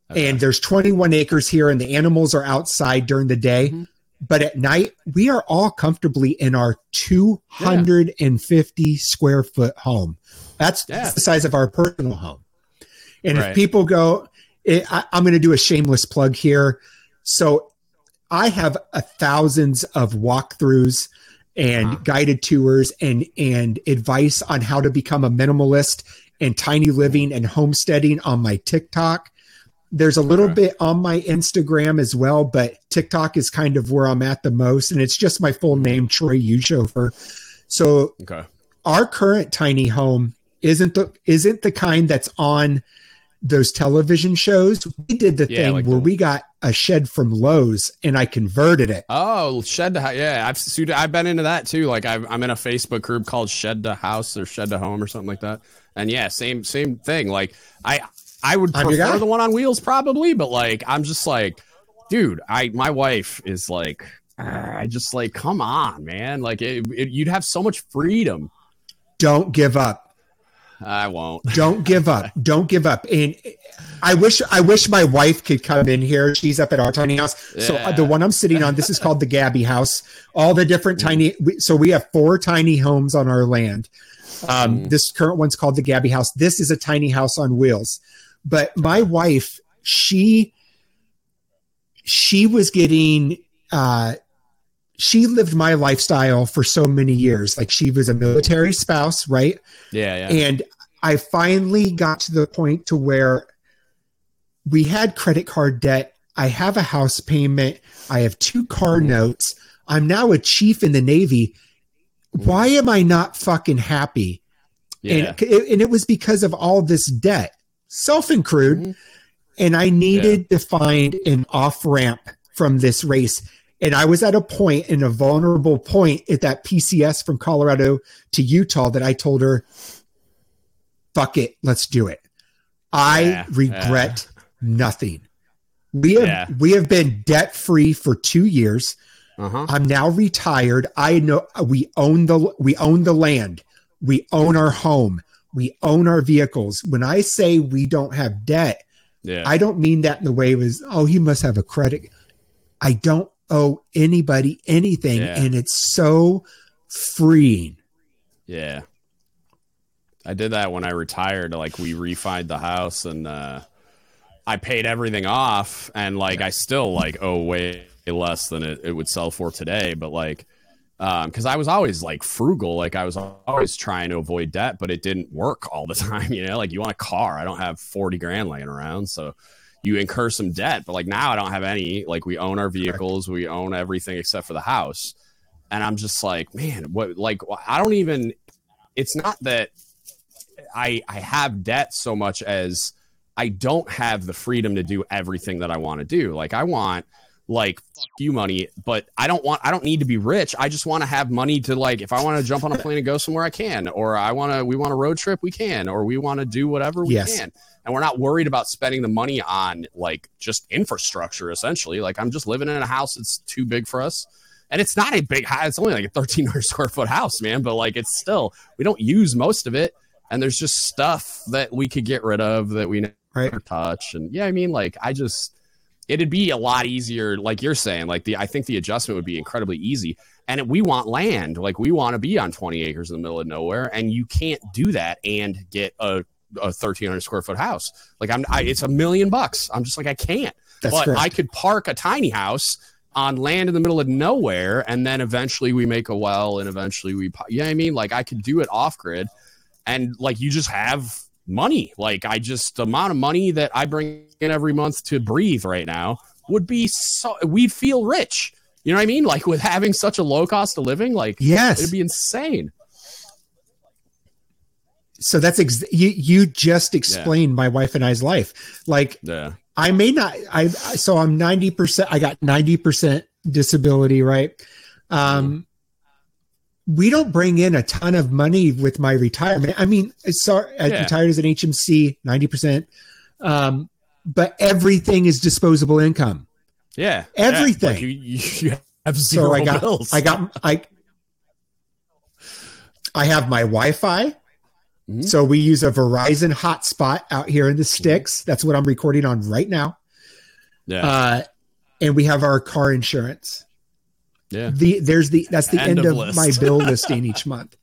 S2: and there's 21 acres here, and the animals are outside during the day.
S1: Mhm.
S2: But at night, we are all comfortably in our 250 square foot home. That's,
S1: Yeah.
S2: that's the size of our personal home. And
S1: Right.
S2: if people go, it, I, I'm going to do a shameless plug here. So I have a thousands of walkthroughs and
S1: Uh-huh.
S2: guided tours and and advice on how to become a minimalist and tiny living and homesteading on my TikTok. There's a little
S1: Okay.
S2: bit on my Instagram as well, but TikTok is kind of where I'm at the most, and it's just my full name, Troy Ulshoeffer. So
S1: okay.
S2: our current tiny home isn't the isn't the kind that's on those television shows. We did the
S1: Yeah,
S2: thing
S1: like
S2: where
S1: the-
S2: we got a shed from Lowe's and I converted it.
S1: Oh, shed to house. Yeah, I've sued- I've been into that too. Like I've, I'm in a Facebook group called Shed to House or Shed to Home or something like that. And yeah, same same thing. Like I I would
S2: I'm
S1: prefer the one on wheels probably, but like I'm just like, dude, I my wife is like, ah, I just like, come on, man. Like it, it, you'd have so much freedom.
S2: Don't give up.
S1: I won't.
S2: Don't give up. Don't give up. And I wish I wish my wife could come in here. She's up at our tiny house. So uh,
S1: Yeah.
S2: the one I'm sitting on, this is called the Gabby House. All the different tiny. So we have four tiny homes on our land. Um,
S1: Mm.
S2: This current one's called the Gabby House. This is a tiny house on wheels. But my wife, she she was getting. Uh, she lived my lifestyle for so many years. Like she was a military spouse, right?
S1: Yeah, yeah.
S2: and i finally got to the point to where we had credit card debt i have a house payment i have two car notes i'm now a chief in the navy why am i not fucking happy
S1: yeah.
S2: and, and it was because of all this debt self-include
S1: Mhm.
S2: and i needed to find an off-ramp from this race and i was at a point in a vulnerable point at that pcs from colorado to utah that i told her fuck it let's do it i
S1: Yeah,
S2: regret nothing we have
S1: Yeah.
S2: we have been debt free for two years
S1: Uh-huh.
S2: I'm now retired. I know we own the we own the land. We own our home. We own our vehicles. When I say we don't have debt,
S1: Yeah.
S2: I don't mean that in the way it was, oh, he must have a credit. I don't owe anybody anything.
S1: Yeah.
S2: And it's so freeing.
S1: Yeah. I did that when I retired. Like we refined the house and uh I paid everything off and like I still like owe way less than it, it would sell for today. But like um because um, I was always like frugal, like I was always trying to avoid debt, but it didn't work all the time. You know, like you want a car, I don't have forty grand laying around, so you incur some debt. But like now, I don't have any. Like we own our vehicles, we own everything except for the house, and I'm just like, man, what? Like I don't even. It's not that I I have debt so much as I don't have the freedom to do everything that I want to do. Like I want like fuck you money, but I don't want I don't need to be rich. I just want to have money to like if I want to jump on a plane and go somewhere I can or I want to we want a road trip we can or we want to do whatever we yes. can. And we're not worried about spending the money on like just infrastructure essentially. Like I'm just living in a house that's too big for us. And it's not a big house. It's only like a 1300 square foot house, man, but like it's still we don't use most of it and there's just stuff that we could get rid of that we never right. touch and yeah, I mean like I just it'd be a lot easier like you're saying like the i think the adjustment would be incredibly easy. And we want land. Like we want to be on 20 acres in the middle of nowhere and you can't do that and get a, a 1300 square foot house. Like i'm I, it's a million bucks. I'm just like i can't. That's but correct. i could park a tiny house on land in the middle of nowhere and then eventually we make a well and eventually we yeah i mean? Like i could do it off grid. And like you just have money. Like I just the amount of money that I bring in every month to breathe right now would be so we'd feel rich. You know what I mean? Like with having such a low cost of living, like
S2: yes,
S1: it'd be insane.
S2: So that's ex- you. You just explained yeah. my wife and I's life. Like, yeah. I may not. I so I'm ninety percent. I got ninety percent disability, right? Um, we don't bring in a ton of money with my retirement. I mean, sorry, I yeah. retired as an HMC, 90%. Um, but everything is disposable income.
S1: Yeah.
S2: Everything.
S1: Like you, you, have zero so I
S2: got,
S1: bills.
S2: I got, I, I have my Wi-Fi. Mm-hmm. So we use a Verizon hotspot out here in the sticks. That's what I'm recording on right now. Yeah. Uh, and we have our car insurance.
S1: Yeah.
S2: The there's the that's the end, end of, of my bill listing each month.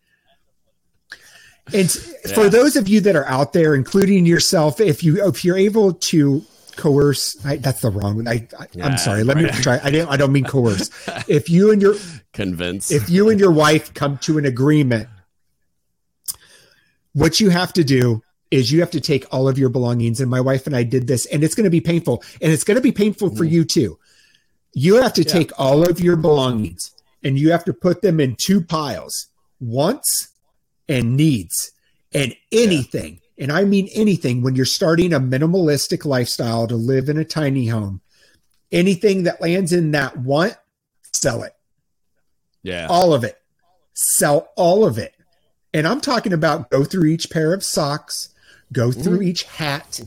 S2: And yeah. for those of you that are out there, including yourself, if you if you're able to coerce, I, that's the wrong. one. I, I am sorry. Let right. me try. I didn't. I don't mean coerce. If you and your
S1: convince,
S2: if you and your wife come to an agreement, what you have to do is you have to take all of your belongings. And my wife and I did this, and it's going to be painful, and it's going to be painful for mm. you too. You have to yeah. take all of your belongings and you have to put them in two piles wants and needs and anything. Yeah. And I mean anything when you're starting a minimalistic lifestyle to live in a tiny home, anything that lands in that want, sell it.
S1: Yeah.
S2: All of it. Sell all of it. And I'm talking about go through each pair of socks, go through mm. each hat.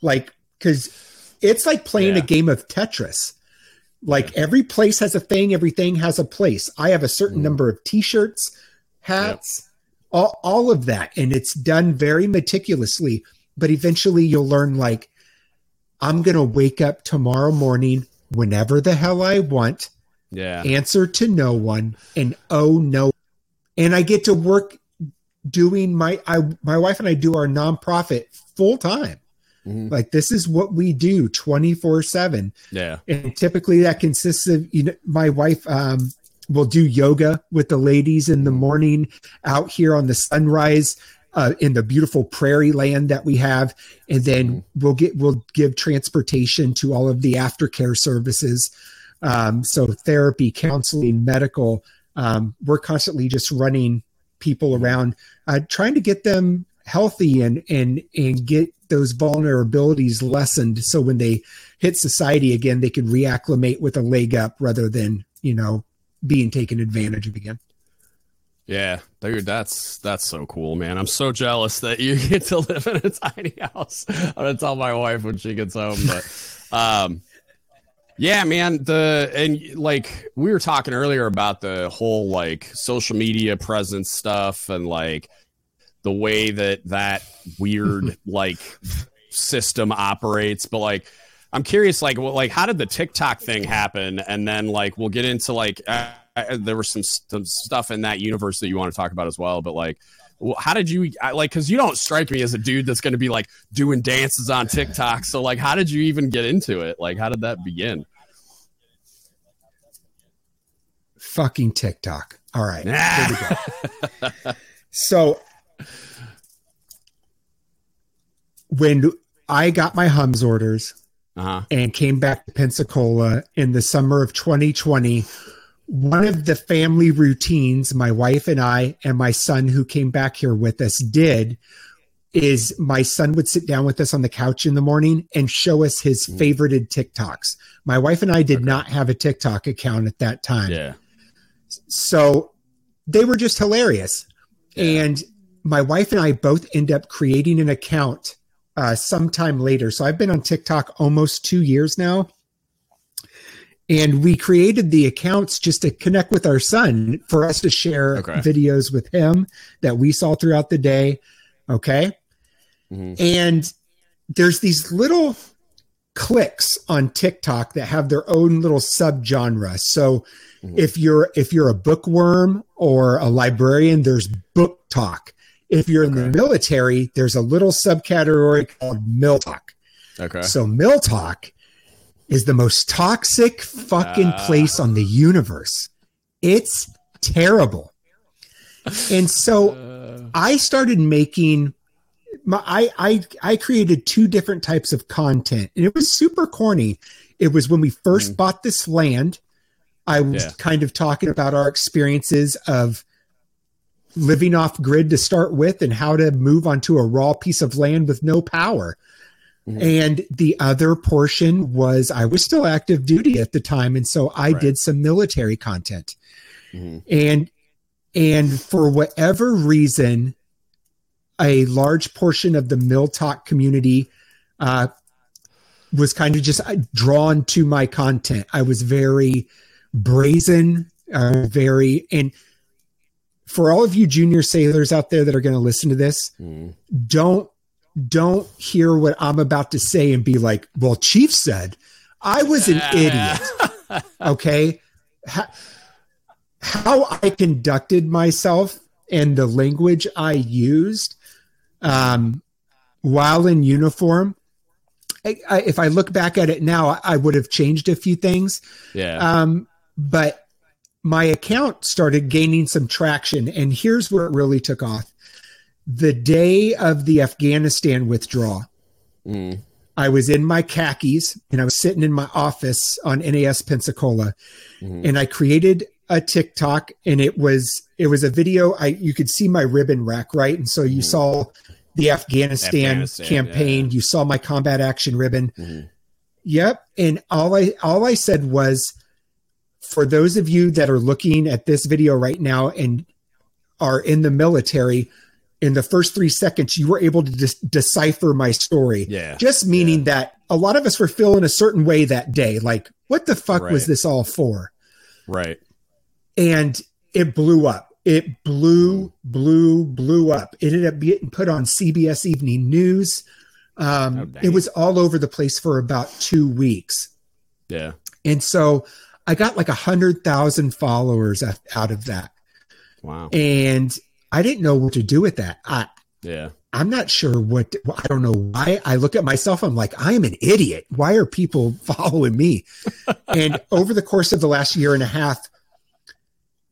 S2: like, because it's like playing yeah. a game of Tetris. Like every place has a thing, everything has a place. I have a certain mm. number of t-shirts, hats, yep. all, all of that. And it's done very meticulously. But eventually you'll learn like, I'm going to wake up tomorrow morning whenever the hell I want.
S1: Yeah.
S2: Answer to no one and oh no. And I get to work doing my I my wife and I do our nonprofit full time. Mm-hmm. Like this is what we do 24 7.
S1: Yeah.
S2: And typically that consists of, you know, my wife um, will do yoga with the ladies in the morning out here on the sunrise. Uh, in the beautiful prairie land that we have, and then mm-hmm. we'll get we'll give transportation to all of the aftercare services, um, so therapy, counseling, medical. Um, we're constantly just running people around, uh, trying to get them healthy and and and get those vulnerabilities lessened. So when they hit society again they can reacclimate with a leg up rather than you know being taken advantage of again.
S1: Yeah dude that's that's so cool man. I'm so jealous that you get to live in a tiny house. I'm gonna tell my wife when she gets home but um yeah man the and like we were talking earlier about the whole like social media presence stuff and like the way that that weird like system operates but like i'm curious like well, like how did the tiktok thing happen? And then like we'll get into like uh, uh there was some, some stuff in that universe that you want to talk about as well but like how did you like because you don't strike me as a dude that's going to be like doing dances on tiktok so like how did you even get into it? Like how did that begin?
S2: Fucking tiktok. All right. so when I got my HUMS orders uh-huh. and came back to Pensacola in the summer of 2020, one of the family routines my wife and I and my son who came back here with us did is my son would sit down with us on the couch in the morning and show us his mm. favorited TikToks. My wife and I did okay. not have a TikTok account at that time.
S3: Yeah.
S2: So they were just hilarious. Yeah. And my wife and I both end up creating an account uh, sometime later. So I've been on TikTok almost two years now. And we created the accounts just to connect with our son for us to share okay. videos with him that we saw throughout the day. Okay. Mm-hmm. And there's these little clicks on TikTok that have their own little subgenre. So mm-hmm. if you're if you're a bookworm or a librarian, there's book talk. If you're okay. in the military, there's a little subcategory called MilTok.
S3: Okay.
S2: So MilTok is the most toxic fucking uh. place on the universe. It's terrible. And so uh. I started making my, I, I I created two different types of content and it was super corny. It was when we first mm. bought this land, I was yeah. kind of talking about our experiences of living off grid to start with and how to move onto a raw piece of land with no power. Mm-hmm. And the other portion was I was still active duty at the time. And so I right. did some military content. Mm-hmm. And and for whatever reason, a large portion of the MilTok community uh, was kind of just uh, drawn to my content. I was very brazen, uh, very and for all of you junior sailors out there that are going to listen to this, mm. don't don't hear what I'm about to say and be like, "Well, Chief said I was an idiot." okay, how, how I conducted myself and the language I used um, while in uniform. I, I, if I look back at it now, I, I would have changed a few things.
S3: Yeah.
S2: Um, but my account started gaining some traction, and here's where it really took off. The day of the Afghanistan withdrawal, mm. I was in my khakis and I was sitting in my office on NAS Pensacola, mm. and I created a TikTok, and it was it was a video. I you could see my ribbon rack right, and so you mm. saw the Afghanistan, Afghanistan campaign. Yeah. You saw my combat action ribbon. Mm-hmm. Yep, and all I all I said was, for those of you that are looking at this video right now and are in the military, in the first three seconds, you were able to de- decipher my story.
S3: Yeah,
S2: just meaning yeah. that a lot of us were feeling a certain way that day. Like, what the fuck right. was this all for?
S3: Right.
S2: And it blew up it blew, blew, blew up. It ended up getting put on CBS Evening News. Um, oh, it was all over the place for about two weeks.
S3: Yeah.
S2: And so I got like a hundred thousand followers out of that.
S3: Wow.
S2: And I didn't know what to do with that. I,
S3: yeah.
S2: I'm not sure what, I don't know why. I look at myself, I'm like, I am an idiot. Why are people following me? and over the course of the last year and a half,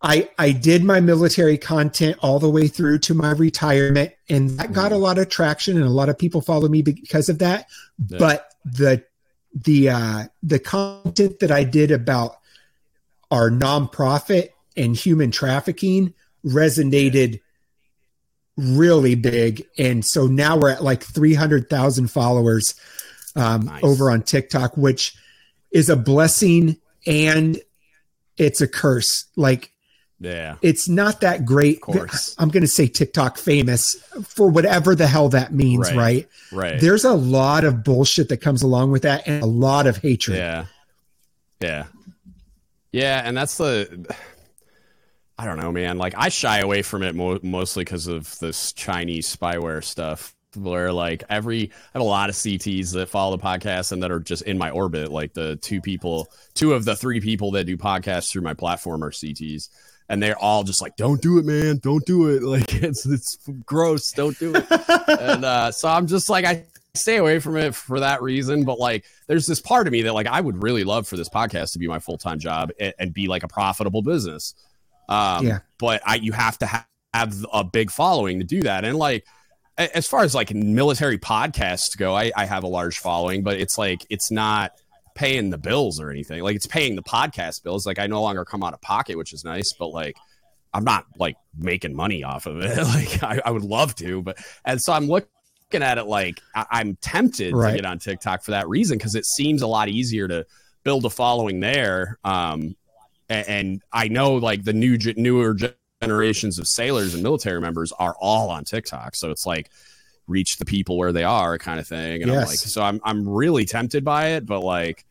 S2: I, I did my military content all the way through to my retirement, and that got a lot of traction, and a lot of people follow me because of that. Yeah. But the the uh, the content that I did about our nonprofit and human trafficking resonated really big, and so now we're at like three hundred thousand followers um, nice. over on TikTok, which is a blessing and it's a curse. Like
S3: yeah.
S2: It's not that great. I'm going to say TikTok famous for whatever the hell that means, right. right?
S3: Right.
S2: There's a lot of bullshit that comes along with that and a lot of hatred.
S3: Yeah. Yeah. Yeah. And that's the, I don't know, man. Like I shy away from it mo- mostly because of this Chinese spyware stuff where like every I have a lot of CTs that follow the podcast and that are just in my orbit. Like the two people, two of the three people that do podcasts through my platform are CTs and they're all just like, "Don't do it, man! Don't do it! Like it's it's gross. Don't do it." and uh, so I'm just like, I stay away from it for that reason. But like, there's this part of me that like I would really love for this podcast to be my full time job and, and, be like a profitable business.
S1: Um, yeah. But I, you have to ha- have a big following to do that. And like, as far as like military podcasts go, I, I have a large following, but it's like, it's not paying the bills or anything. Like it's paying the podcast bills. Like I no longer come out of pocket, which is nice, but like, I'm not like making money off of it. like I, I would love to, but and so I'm looking at it like I, am tempted right. to get on TikTok for that reason because it seems a lot easier to build a following there. Um, and, and I know like the new newer generations of sailors and military members are all on TikTok, so it's like reach the people where they are kind of thing. And yes. I'm like, so I'm I'm really tempted by it, but like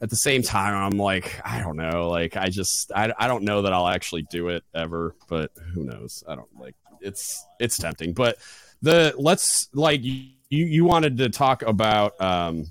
S1: at the same time, I'm like, I don't know. Like, I just, I, I don't know that I'll actually do it ever, but who knows? I don't like it's, it's tempting. But the, let's like, you, you wanted to talk about, um,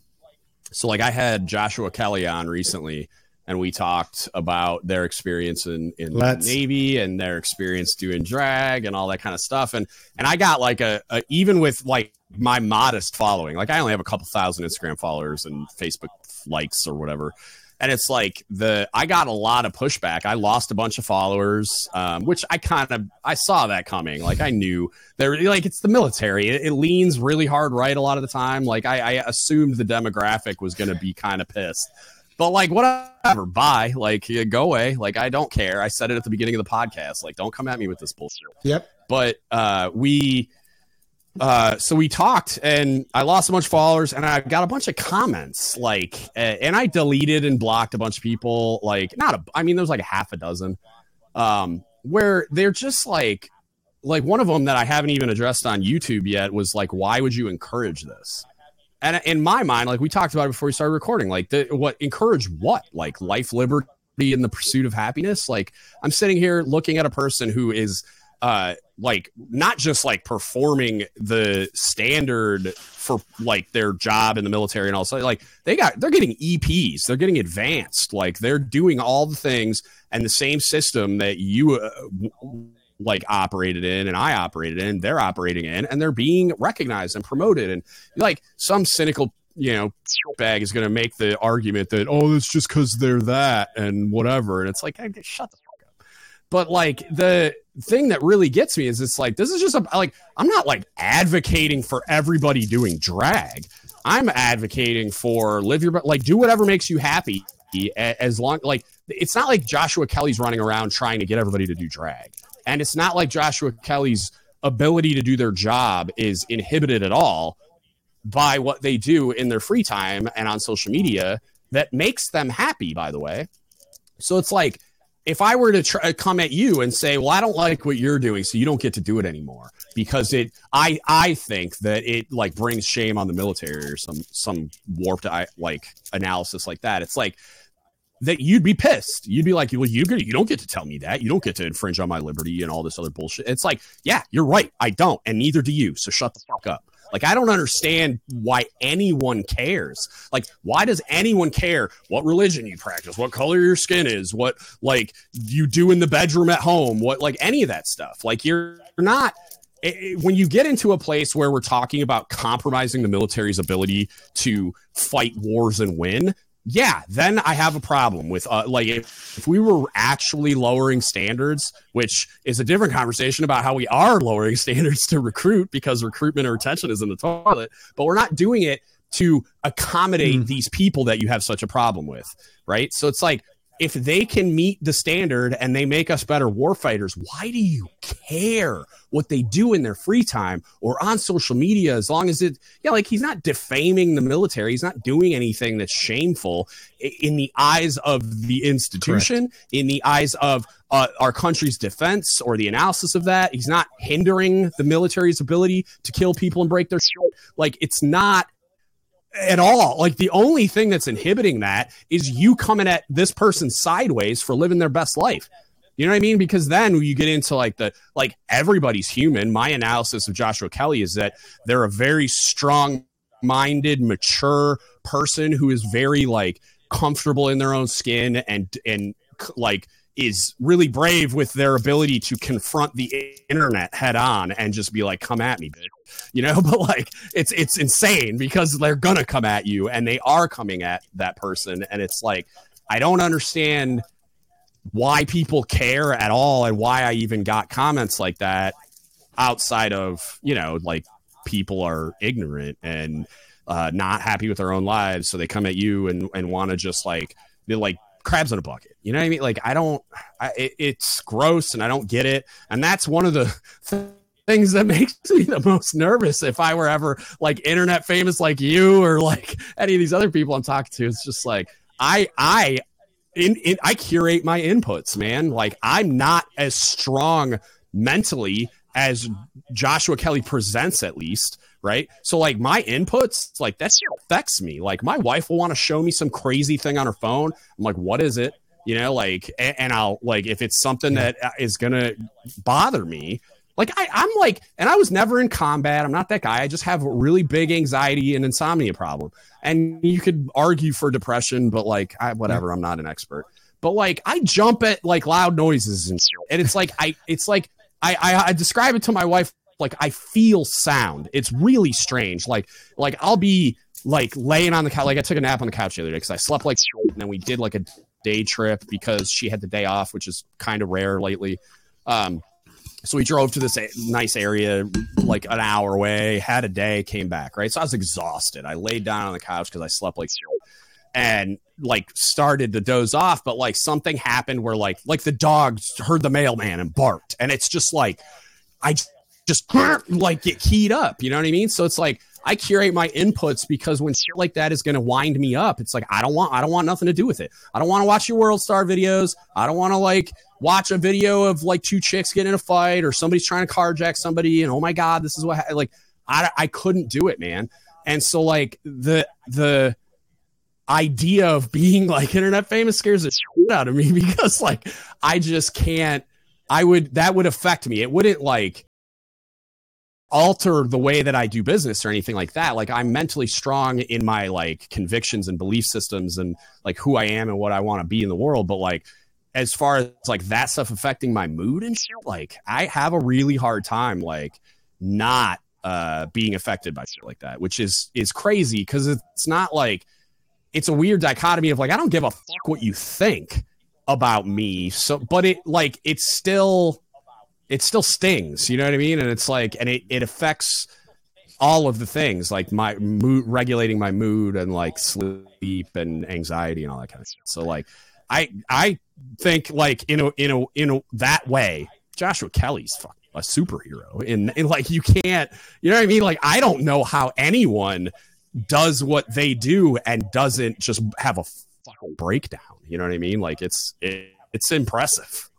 S1: so like I had Joshua Kelly on recently and we talked about their experience in, in the Navy and their experience doing drag and all that kind of stuff. And, and I got like a, a even with like my modest following, like I only have a couple thousand Instagram followers and Facebook likes or whatever. And it's like the I got a lot of pushback. I lost a bunch of followers, um, which I kind of I saw that coming. Like I knew there, like it's the military. It, it, leans really hard right a lot of the time. Like I, I assumed the demographic was going to be kind of pissed. But like whatever, bye. Like go away. Like I don't care. I said it at the beginning of the podcast. Like don't come at me with this bullshit.
S2: Yep.
S1: But uh, we uh, so we talked and I lost a bunch of followers and I got a bunch of comments like, and I deleted and blocked a bunch of people. Like, not a, I mean, there was like a half a dozen, um, where they're just like, like one of them that I haven't even addressed on YouTube yet was like, why would you encourage this? And in my mind, like we talked about it before we started recording, like the, what encourage what? Like life, liberty, and the pursuit of happiness. Like I'm sitting here looking at a person who is uh like not just like performing the standard for like their job in the military and all so like they got they're getting EPs they're getting advanced like they're doing all the things and the same system that you uh, like operated in and I operated in they're operating in and they're being recognized and promoted and like some cynical you know bag is going to make the argument that oh it's just cuz they're that and whatever and it's like hey, shut the fuck up. But like the thing that really gets me is it's like this is just a like I'm not like advocating for everybody doing drag. I'm advocating for live your like do whatever makes you happy as long like it's not like Joshua Kelly's running around trying to get everybody to do drag. And it's not like Joshua Kelly's ability to do their job is inhibited at all by what they do in their free time and on social media that makes them happy by the way. So it's like if I were to try, uh, come at you and say, "Well, I don't like what you're doing, so you don't get to do it anymore," because it, I, I think that it like brings shame on the military or some some warped like analysis like that. It's like that you'd be pissed. You'd be like, "Well, you you don't get to tell me that. You don't get to infringe on my liberty and all this other bullshit." It's like, yeah, you're right. I don't, and neither do you. So shut the fuck up. Like, I don't understand why anyone cares. Like, why does anyone care what religion you practice, what color your skin is, what like you do in the bedroom at home, what like any of that stuff? Like, you're not eh, eh, when you get into a place where we're talking about compromising the military's ability to fight wars and win, yeah, then I have a problem with uh, like if, if we were actually lowering standards, which is a different conversation about how we are lowering standards to recruit because recruitment or retention is in the toilet, but we're not doing it to accommodate mm. these people that you have such a problem with, right? So it's like if they can meet the standard and they make us better warfighters, why do you care what they do in their free time or on social media? As long as it, yeah, like he's not defaming the military, he's not doing anything that's shameful in the eyes of the institution, Correct. in the eyes of uh, our country's defense or the analysis of that. He's not hindering the military's ability to kill people and break their shit. Like it's not at all. Like the only thing that's inhibiting that is you coming at this person sideways for living their best life. You know what I mean? Because then you get into like the like everybody's human. My analysis of Joshua Kelly is that they're a very strong minded, mature person who is very like comfortable in their own skin and and like is really brave with their ability to confront the internet head on and just be like, "Come at me, bitch." You know, but like it's it's insane because they're gonna come at you and they are coming at that person, and it's like I don't understand why people care at all and why I even got comments like that outside of, you know, like people are ignorant and uh, not happy with their own lives. So they come at you and, and want to just like, they're like crabs in a bucket. You know what I mean? Like, I don't, I, it, it's gross and I don't get it. And that's one of the things that makes me the most nervous if I were ever like internet famous like you or like any of these other people I'm talking to. It's just like, I, I, in, in, I curate my inputs, man. Like I'm not as strong mentally as Joshua Kelly presents, at least, right? So like my inputs, like that shit affects me. Like my wife will want to show me some crazy thing on her phone. I'm like, what is it? You know, like, and, and I'll like if it's something that uh, gonna bother me. Like I, I'm like, and I was never in combat. I'm not that guy. I just have a really big anxiety and insomnia problem. And you could argue for depression, but like, I, whatever. I'm not an expert. But like, I jump at like loud noises and shit. And it's like, I, it's like I, I, I describe it to my wife like I feel sound. It's really strange. Like like I'll be like laying on the couch. Like I took a nap on the couch the other day because I slept like and then we did like a day trip because she had the day off, which is kind of rare lately. Um, so we drove to this nice area, like an hour away, had a day, came back, right? So I was exhausted. I laid down on the couch because I slept like and like started to doze off, but like something happened where like like the dog heard the mailman and barked, and it's just like I just like get keyed up. You know what I mean? So it's like I curate my inputs because when shit like that is going to wind me up, it's like I don't want I don't want nothing to do with it. I don't want to watch your World Star videos. I don't want to like watch a video of like two chicks getting in a fight or somebody's trying to carjack somebody and oh my god, this is what like I I couldn't do it, man. And so like the the idea of being like internet famous scares the shit out of me because like I just can't I would that would affect me. It wouldn't like alter the way that I do business or anything like that. Like I'm mentally strong in my like convictions and belief systems and like who I am and what I want to be in the world. But like as far as like that stuff affecting my mood and shit, like I have a really hard time like not uh being affected by shit like that, which is is crazy because it's not like it's a weird dichotomy of like I don't give a fuck what you think about me. So but it like it's still it still stings, you know what I mean? And it's like, and it, it affects all of the things like my mood, regulating my mood and like sleep and anxiety and all that kind of stuff. So like, I, I think like, in a, in a, in a, that way, Joshua Kelly's fucking a superhero and, and like, you can't, you know what I mean? Like, I don't know how anyone does what they do and doesn't just have a fucking breakdown. You know what I mean? Like it's, it, it's impressive.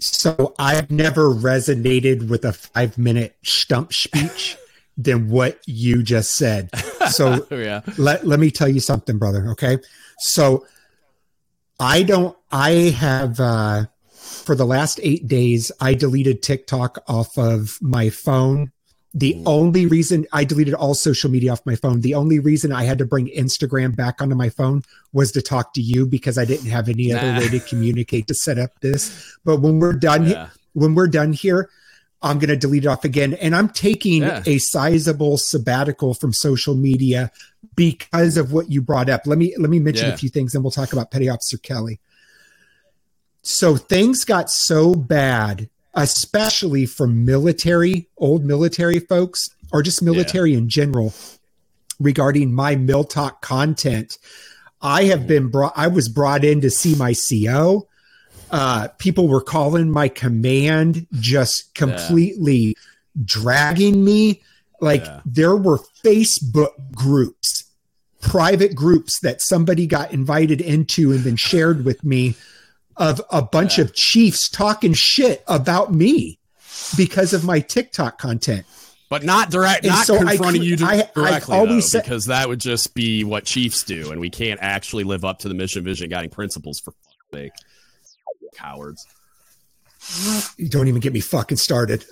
S2: So I've never resonated with a five minute stump speech than what you just said. So yeah. let, let me tell you something, brother. Okay. So I don't, I have, uh, for the last eight days, I deleted TikTok off of my phone the mm. only reason I deleted all social media off my phone, the only reason I had to bring Instagram back onto my phone was to talk to you because I didn't have any nah. other way to communicate to set up this. But when we're done, yeah. when we're done here, I'm going to delete it off again. And I'm taking yeah. a sizable sabbatical from social media because of what you brought up. Let me, let me mention yeah. a few things and we'll talk about Petty Officer Kelly. So things got so bad especially for military, old military folks, or just military yeah. in general, regarding my MilTok content. I have been brought, I was brought in to see my CO. Uh, people were calling my command just completely yeah. dragging me. Like yeah. there were Facebook groups, private groups that somebody got invited into and then shared with me of a bunch yeah. of chiefs talking shit about me because of my TikTok content.
S1: But not direct, and not so confronting I, you directly, I, always though, said, because that would just be what chiefs do, and we can't actually live up to the mission, vision, guiding principles for sake. Cowards.
S2: You don't even get me fucking started.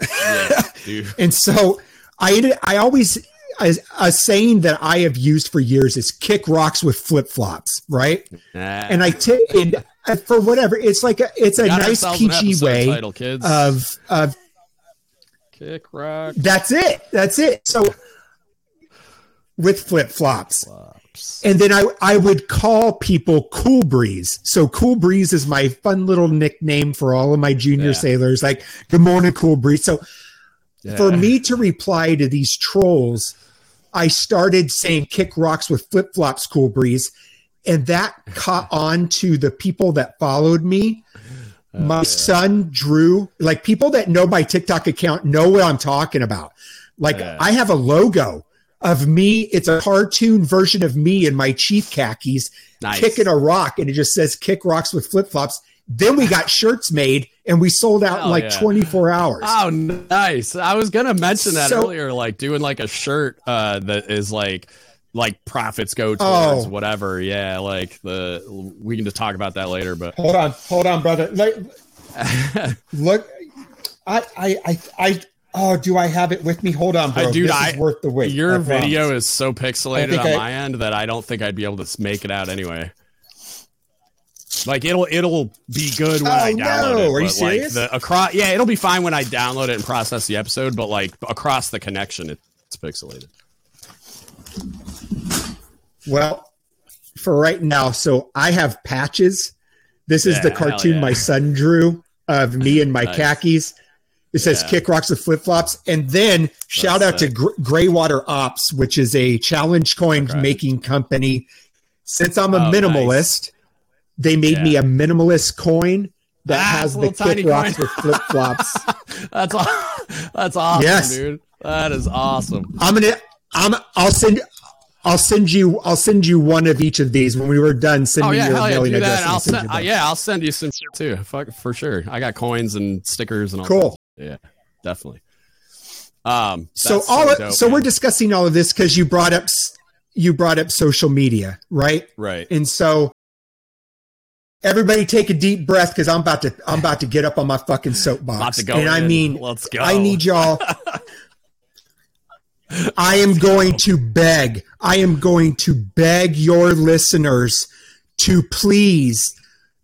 S2: Yeah, and so I, I always a, a, saying that I have used for years is kick rocks with flip flops, right? And I take and Uh, for whatever it's like a, it's a nice PG way title, of of
S1: kick rock.
S2: That's it. That's it. So with flip flops. And then I, I would call people Cool Breeze. So Cool Breeze is my fun little nickname for all of my junior
S1: Yeah.
S2: sailors. Like, good morning, Cool Breeze. So
S1: Yeah.
S2: for me to reply to these trolls, I started saying kick rocks with flip flops, Cool Breeze. And that caught on to the people that followed me.
S1: Oh,
S2: my son Drew, like people that know my TikTok account know what I'm talking about. Like
S1: Yeah.
S2: I have a logo of me. It's a cartoon version of me in my chief khakis
S1: Nice.
S2: kicking a rock, and it just says "kick rocks with flip flops." Then we got shirts made, and we sold out in like
S1: yeah.
S2: 24 hours.
S1: Oh, nice! I was gonna mention that
S2: So-
S1: earlier, like doing like a shirt uh, that is like like profits go towards
S2: Oh.
S1: whatever. Yeah, like the we can just talk about that later. But
S2: Hold on, hold on, brother. Like, look, I, I, I, I. Oh, do I have it with me? Hold on, bro.
S1: I- dude,
S2: this
S1: I-
S2: is worth the wait.
S1: your video is so pixelated on
S2: I-
S1: my end that I don't think I'd be able to make it out anyway. Like it'll it'll be good when
S2: Oh,
S1: I download
S2: no.
S1: it.
S2: Are you
S1: like,
S2: serious?
S1: the across, yeah, it'll be fine when I download it and process the episode. But like across the connection, it, it's pixelated.
S2: Well, for right now, so I have patches. This is the
S1: Yeah, hell
S2: cartoon
S1: yeah.
S2: my son drew of me and my
S1: Nice.
S2: khakis. It says
S1: Yeah.
S2: kick rocks with flip flops. And then shout out
S1: sick.
S2: to Gr- Graywater Ops, which is a challenge coin
S1: Okay.
S2: making company. Since I'm a
S1: Oh,
S2: minimalist, they made me a minimalist coin that
S1: Ah,
S2: has the kick rocks with flip flops.
S1: That's that's awesome,
S2: Yes.
S1: dude. That is awesome.
S2: I'm gonna I'm I'll send I'll send you I'll send you one of each of these when we were done. Send
S1: Oh
S2: me
S1: yeah,
S2: your
S1: hell yeah,
S2: mailing address.
S1: I'll
S2: send.
S1: Uh, yeah, I'll send you some shit too. Fuck for sure. I got coins and stickers and all.
S2: Cool.
S1: Yeah, definitely. Um.
S2: so all
S1: dope,
S2: so we're discussing all of this because you brought up you brought up social media right
S1: right.
S2: and so everybody take a deep breath because i'm about to i'm about to get up on my fucking soapbox
S1: About to go.
S2: and i mean
S1: let's go.
S2: i need y'all i am going to beg i am going to beg your listeners to please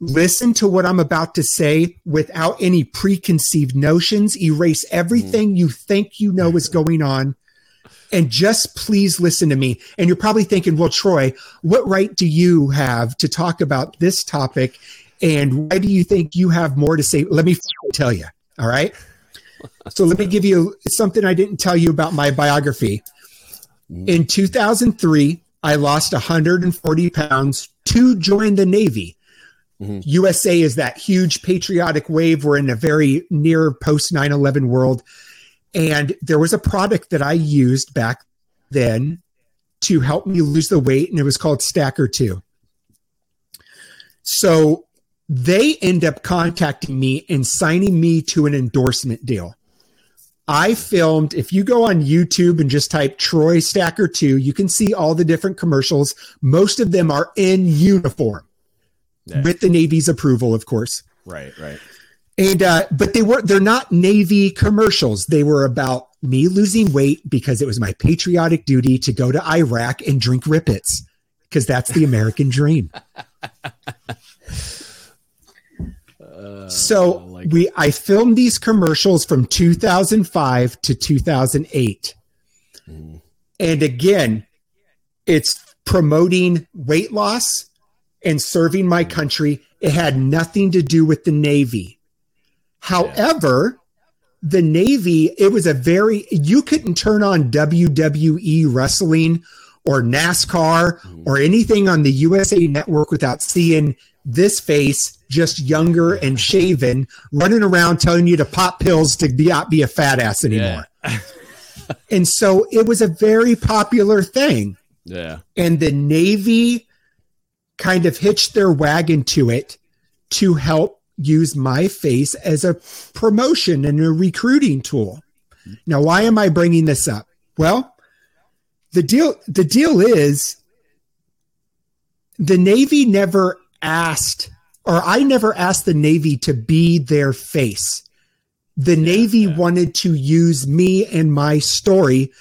S2: listen to what i'm about to say without any preconceived notions erase everything mm. you think you know is going on and just please listen to me. And you're probably thinking, well, Troy, what right do you have to talk about this topic? And why do you think you have more to say? Let me tell you. All right. So let me give you something I didn't tell you about my biography. In 2003, I lost 140 pounds to join the Navy.
S1: Mhm.
S2: USA is that huge patriotic wave. We're in a very near post 9 11 world. And there was a product that I used back then to help me lose the weight, and it was called Stacker 2. So they end up contacting me and signing me to an endorsement deal. I filmed, if you go on YouTube and just type Troy Stacker 2, you can see all the different commercials. Most of them are in uniform
S1: Yeah.
S2: with the Navy's approval, of course.
S1: Right. Right.
S2: And uh, but they were they're not Navy commercials. They were about me losing weight because it was my patriotic duty to go to Iraq and drink rippets because that's the American dream. so
S1: I like
S2: we I filmed these commercials from 2005 to 2008. Mm-hmm. And again, it's promoting weight loss and serving my mm-hmm. country. It had nothing to do with the Navy. However, the Navy, it was a very, you couldn't turn on WWE wrestling or NASCAR mm-hmm. or anything on the USA network without seeing this face just younger and shaven running around telling you to pop pills to be, not be a fat ass anymore. and so it was a very popular thing
S1: Yeah.
S2: and the Navy kind of hitched their wagon to it to help use my face as a promotion and a recruiting tool. Now, why am I bringing this up? Well, the deal the deal is the Navy never asked or I never asked the Navy to be their face. The Navy
S1: yeah.
S2: wanted to use me and my story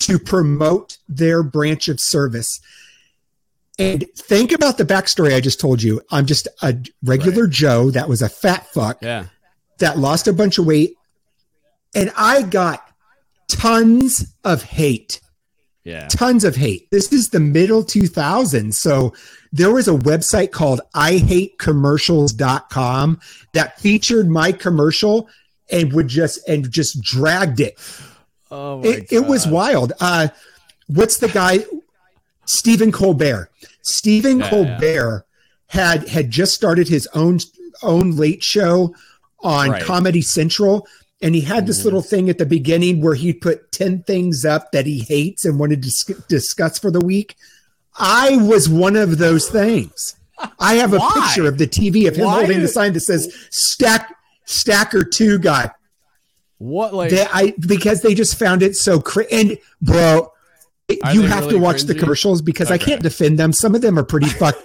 S2: to promote their branch of service. And think about the backstory I just told you. I'm just a regular Joe that was a fat fuck
S1: Yeah.
S2: that lost a bunch of weight. And I got tons of hate.
S1: Yeah.
S2: tons of hate. This is the middle 2000s. So there was a website called ihatecommercials.com that featured my commercial and would just and just dragged it.
S1: Oh
S2: It, it was wild. Uh what's the guy Stephen Colbert. Stephen
S1: Yeah,
S2: Colbert had had just started his own own late show on
S1: Right.
S2: Comedy Central and he had this
S1: Mhm.
S2: little thing at the beginning where he'd put 10 things up that he hates and wanted to dis- discuss for the week. I was one of those things. I have a
S1: Why?
S2: picture of the TV of him
S1: Why
S2: holding the sign that says stack stacker 2 guy.
S1: What like
S2: They, I because they just found it so cr- and bro,
S1: Are
S2: you have to
S1: really
S2: watch the commercials because I can't defend them. Some of them are pretty fuck.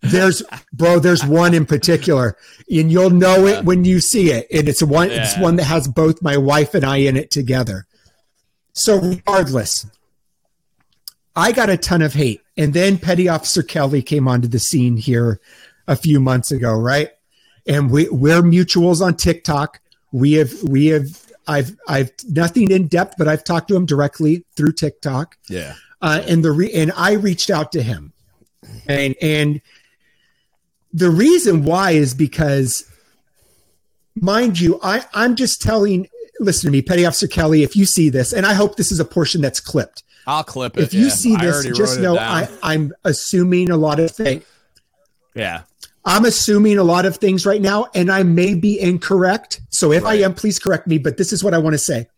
S2: There's bro, there's one in particular, and you'll know it when you see it. And it's one, it's one that has both my wife and I in it together. So regardless, I got a ton of hate, and then Petty Officer Kelly came onto the scene here a few months ago, right? And we we're mutuals on TikTok. We have we have I've I've nothing in depth, but I've talked to him directly through TikTok
S1: Yeah.
S2: uh, and the re- and I reached out to him, and and the reason why is because, mind you, I I'm just telling. Listen to me, Petty Officer Kelly. If you see this, and I hope this is a portion that's clipped.
S1: I'll clip it.
S2: If you
S1: yeah.
S2: see this, just know. I I'm assuming a lot of things.
S1: Yeah.
S2: I'm assuming a lot of things right now, and I may be incorrect. So if
S1: Right.
S2: I am, please correct me. But this is what I want to say.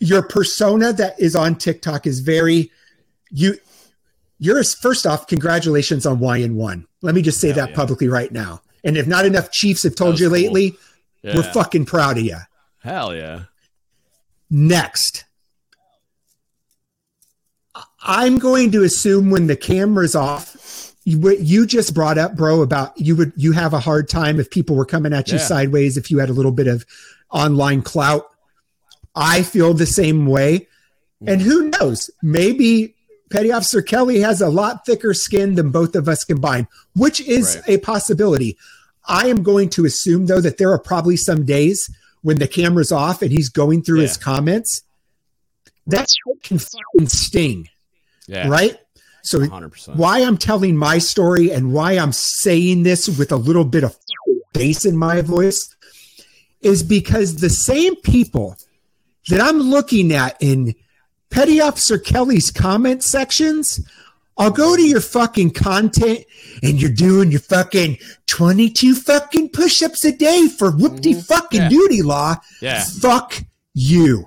S2: Your persona that is on TikTok is very you. You're first off, congratulations on YN one. Let me just say
S1: Hell
S2: that
S1: yeah.
S2: publicly right now. And if not enough Chiefs have told you
S1: was cool.
S2: lately,
S1: Yeah.
S2: we're fucking proud of you.
S1: Hell yeah.
S2: Next, I'm going to assume when the camera's off, you, what you just brought up, bro, about you would you have a hard time if people were coming at you
S1: Yeah.
S2: sideways if you had a little bit of online clout. I feel the same way, and who knows? Maybe Petty Officer Kelly has a lot thicker skin than both of us combined, which is
S1: Right.
S2: a possibility. I am going to assume though that there are probably some days when the camera's off and he's going through his comments. That can fucking sting,
S1: Yeah.
S2: right? So
S1: 100%.
S2: why I'm telling my story and why I'm saying this with a little bit of bass in my voice is because the same people that I'm looking at in Petty Officer Kelly's comment sections, I'll go to your fucking content and you're doing your fucking 22 fucking push ups a day for whoopty fucking
S1: Yeah.
S2: duty law.
S1: Yeah.
S2: Fuck you.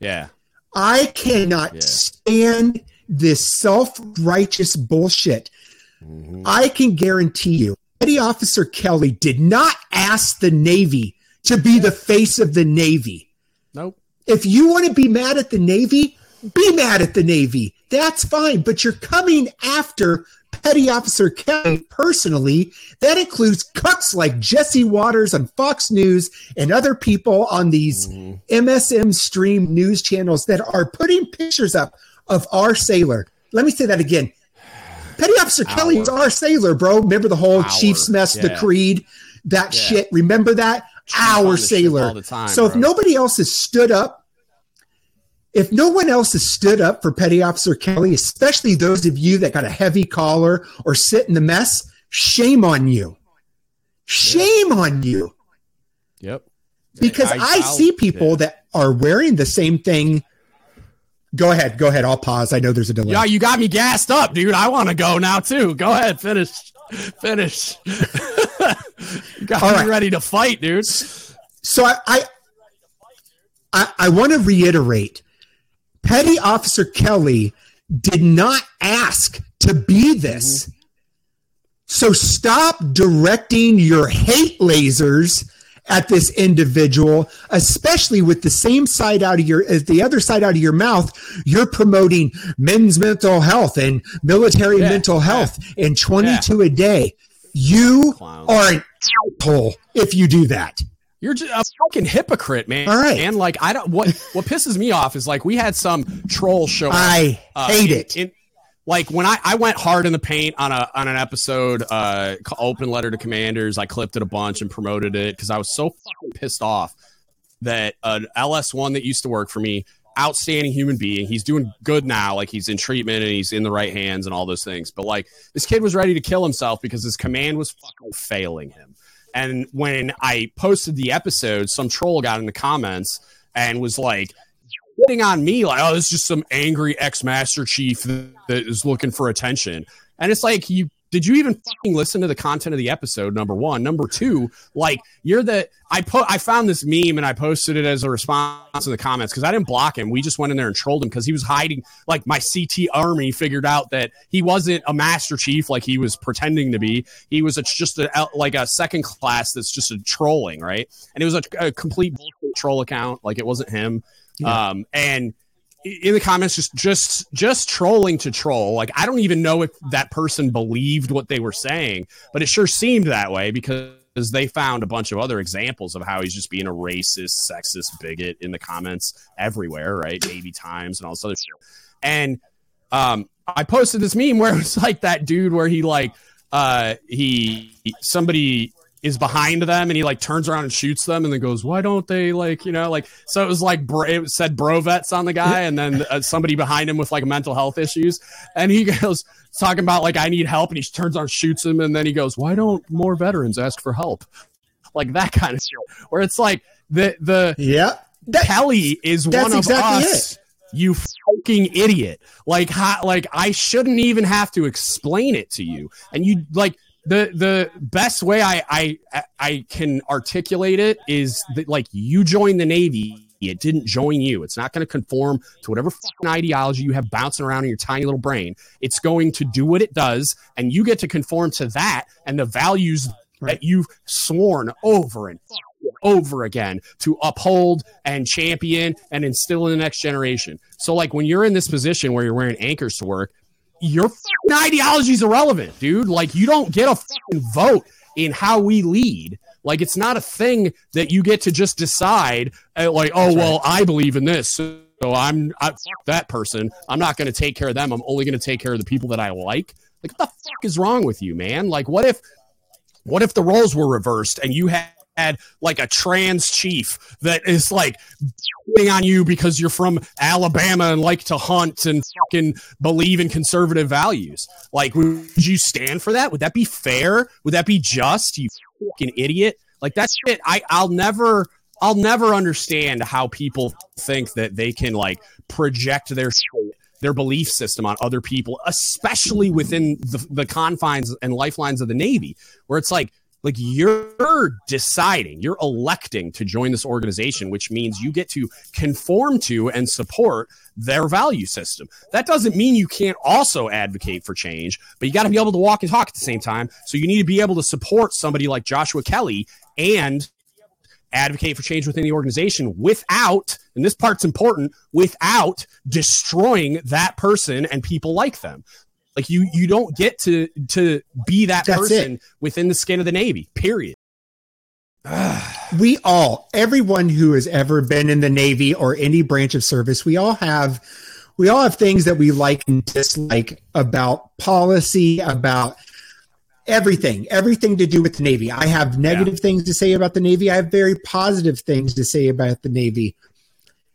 S1: Yeah.
S2: I cannot
S1: Yeah.
S2: stand this self righteous bullshit.
S1: Mhm.
S2: I can guarantee you, Petty Officer Kelly did not ask the Navy to be the face of the Navy.
S1: Nope.
S2: If you want to be mad at the Navy, be mad at the Navy. That's fine. But you're coming after Petty Officer Kelly personally. That includes cucks like Jesse Watters on Fox News and other people on these
S1: Mhm.
S2: MSM stream news channels that are putting pictures up of our sailor. Let me say that again. Petty Officer Kelly is our sailor, bro. Remember the whole Chiefs mess, the creed, that
S1: Yeah.
S2: shit. Remember that? Our sailor.
S1: all the time,
S2: so if nobody else has stood up, if no one else has stood up for Petty Officer Kelly, especially those of you that got a heavy collar or sit in the mess, shame on you. Shame on you
S1: Yep.
S2: because I,
S1: I'll-
S2: see people
S1: yeah.
S2: that are wearing the same thing. Go ahead, go ahead. I'll pause. I know there's a delay.
S1: Yeah, you got me gassed up, dude. I want to go now too. Go ahead, finish, finish. got
S2: All
S1: me
S2: right.
S1: ready to fight, dude.
S2: So I, I, I, I want to reiterate: Petty Officer Kelly did not ask to be this. Mm-hmm. So stop directing your hate lasers at this individual, especially with the same side out of your, as the other side out of your mouth. You're promoting men's mental health and military
S1: Yeah,
S2: mental
S1: yeah.
S2: health and 22 a day. You are an asshole if you do that.
S1: You're just a fucking hypocrite, man.
S2: All right.
S1: And like, I don't. What what pisses me off is like we had some troll show.
S2: I
S1: uh,
S2: hate
S1: in-
S2: it.
S1: in- like when I, I went hard in the paint on a on an episode, uh, open letter to commanders. I clipped it a bunch and promoted it because I was so fucking pissed off that an LS one that used to work for me outstanding human being. He's doing good now, like he's in treatment and he's in the right hands and all those things. But like this kid was ready to kill himself because his command was fucking failing him. And when I posted the episode, some troll got in the comments and was like, hitting on me like, oh, this is just some angry ex Master Chief that is looking for attention. And it's like you did you even fucking listen to the content of the episode? Number one, number two, like you're the I put I found this meme and I posted it as a response in the comments because I didn't block him. We just went in there and trolled him because he was hiding. Like my CT army figured out that he wasn't a master chief like he was pretending to be. He was a, just a like a second class that's just a trolling, right? And it was a, a complete troll account. Like it wasn't him. Yeah. Um, and in the comments just just just trolling to troll like i don't even know if that person believed what they were saying but it sure seemed that way because they found a bunch of other examples of how he's just being a racist sexist bigot in the comments everywhere right Navy Times and all this other shit and um i posted this meme where it was like that dude where he like uh he somebody is behind them and he like turns around and shoots them and then goes why don't they like you know like so it was like it said bro vets on the guy and then uh, somebody behind him with like mental health issues. And he goes talking about like i need help and he turns around shoots him and then he goes why don't more veterans ask for help? Like that kind of shit. Where it's like the the
S2: yeah.
S1: That, kelly is one of exactly us. it. you fucking idiot. Like how, like i shouldn't even have to explain it to you. And you like the the best way I I I can articulate it is that like you joined the Navy. It didn't join you. It's not going to conform to whatever ideology you have bouncing around in your tiny little brain. It's going to do what it does, and you get to conform to that and the values right. that you've sworn over and over again to uphold and champion and instill in the next generation. So, like when you're in this position where you're wearing anchors to work, your ideology is irrelevant, dude. Like you don't get a vote in how we lead. Like it's not a thing that you get to just decide. Uh, like, oh well, I believe in this, so I'm I, that person. I'm not going to take care of them. I'm only going to take care of the people that I like. Like, what the fuck is wrong with you, man? Like, what if, what if the roles were reversed and you had had like a trans chief that is like on you because you're from Alabama and like to hunt and fucking believe in conservative values. Like, would you stand for that? Would that be fair? Would that be just? You fucking idiot! Like that's shit. I I'll never. I'll never understand how people think that they can like project their their belief system on other people, especially within the, the confines and lifelines of the Navy, where it's like like you're deciding, you're electing to join this organization, which means you get to conform to and support their value system. That doesn't mean you can't also advocate for change, but you got to be able to walk and talk at the same time. So you need to be able to support somebody like Joshua Kelly and advocate for change within the organization without, and this part's important, without destroying that person and people like them. Like you you don't get to to be that That's person it. within the skin of the Navy. Period.
S2: we all, everyone who has ever been in the Navy or any branch of service, we all have we all have things that we like and dislike about policy, about everything, everything to do with the Navy. I have negative yeah. things to say about the Navy. I have very positive things to say about the Navy.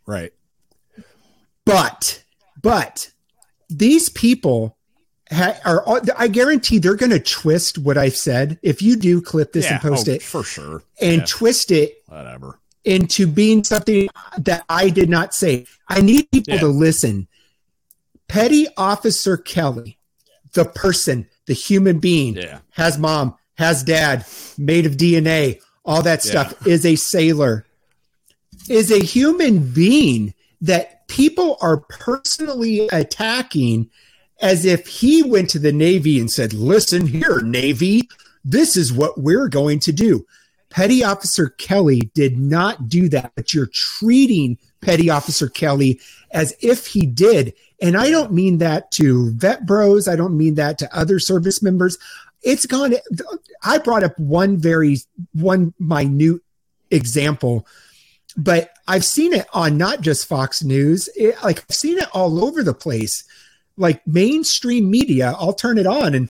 S1: Right.
S2: But, but these people ha- are I guarantee they're going to twist what I've said. If you do clip this yeah, and post oh, it
S1: for sure,
S2: and yeah. twist it,
S1: whatever,
S2: into being something that I did not say. I need people yeah. to listen. Petty Officer Kelly, the person, the human being, has mom, has dad, made of DNA, all that stuff, is a sailor, is a human being that people are personally attacking as if he went to the Navy and said, Listen here, Navy, this is what we're going to do. Petty Officer Kelly did not do that, but you're treating Petty Officer Kelly as if he did. And I don't mean that to vet bros. I don't mean that to other service members. It's gone. I brought up one very, one minute example, but I've seen it on not just Fox News. It, like I've seen it all over the place like mainstream media, I'll turn it on and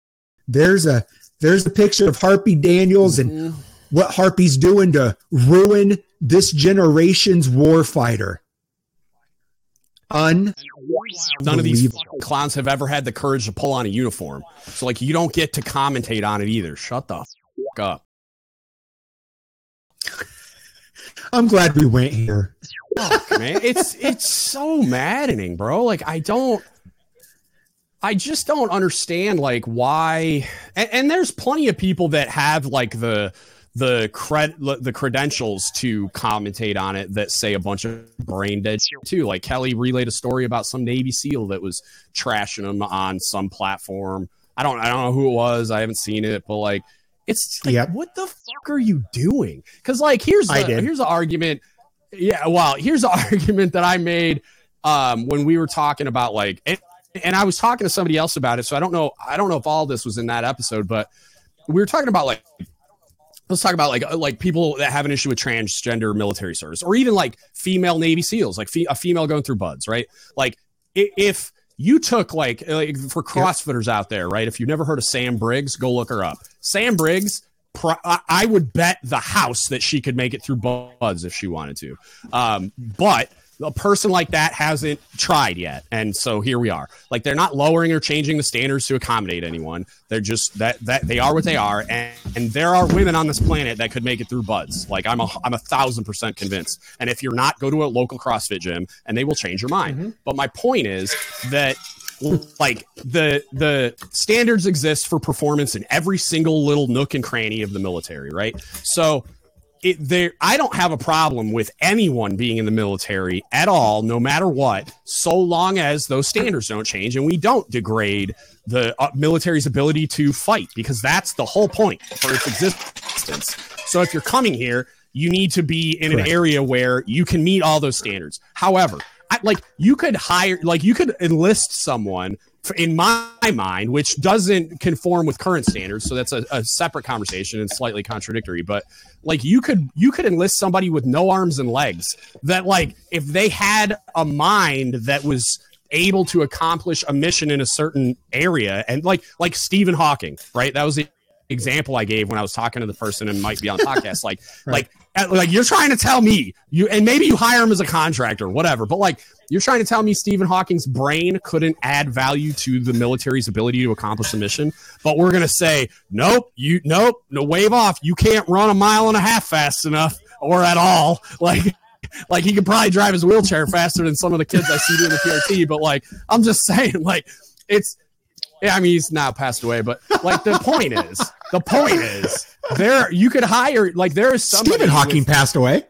S2: there's a there's a picture of Harpy Daniels and mm-hmm. what Harpy's doing to ruin this generation's warfighter. Un.
S1: None of these clowns have ever had the courage to pull on a uniform. So like you don't get to commentate on it either. Shut the fuck up.
S2: I'm glad we went here.
S1: man. It's it's so maddening, bro. Like I don't I just don't understand like why and, and there's plenty of people that have like the the cred the credentials to commentate on it that say a bunch of brain dead shit too. Like Kelly relayed a story about some Navy SEAL that was trashing him on some platform. I don't I don't know who it was. I haven't seen it, but like it's like,
S2: Yep.
S1: what the fuck are you doing? Because like here's the, here's the argument. Yeah, well, here's the argument that I made um, when we were talking about like, and, I was talking to somebody else about it. So I don't know. I don't know if all this was in that episode, but we were talking about like, let's talk about like uh, like people that have an issue with transgender military service, or even like female Navy SEAls, like fe- a female going through BUD/S, right? Like if you took like, like for CrossFitters out there, right? If you've never heard of Sam Briggs, go look her up. Sam Briggs. I I would bet the house that she could make it through BUD/S if she wanted to. Um, but a person like that hasn't tried yet. And so here we are. Like they're not lowering or changing the standards to accommodate anyone. They're just that that they are what they are. And, and there are women on this planet that could make it through BUD/S. Like I'm a I'm a thousand percent convinced. And if you're not, go to a local CrossFit gym and they will change your mind. Mm-hmm. But my point is that like the the standards exist for performance in every single little nook and cranny of the military, right? So it there I don't have a problem with anyone being in the military at all, no matter what, so long as those standards don't change and we don't degrade the uh, military's ability to fight because that's the whole point for its existence. So if you're coming here, you need to be in
S2: Correct.
S1: an area where you can meet all those standards. However, I, like you could hire, like you could enlist someone in my mind, which doesn't conform with current standards. So that's a, a separate conversation and slightly contradictory. But like you could, you could enlist somebody with no arms and legs that, like, if they had a mind that was able to accomplish a mission in a certain area, and like, like Stephen Hawking, right? That was the example I gave when I was talking to the person and might be on the podcast. Like, like, uh, like you're trying to tell me you, and maybe you hire him as a contractor, whatever. But like, you're trying to tell me Stephen Hawking's brain couldn't add value to the military's ability to accomplish the mission. But we're gonna say, nope, you, nope, no, wave off. You can't run a mile and a half fast enough or at all. Like. Like he could probably drive his wheelchair faster than some of the kids I see doing the PRT, but like I'm just saying, like it's yeah, I mean he's now passed away, but like the point is, the point is, there you could hire like there is somebody
S2: Stephen Hawking
S1: with-
S2: passed away.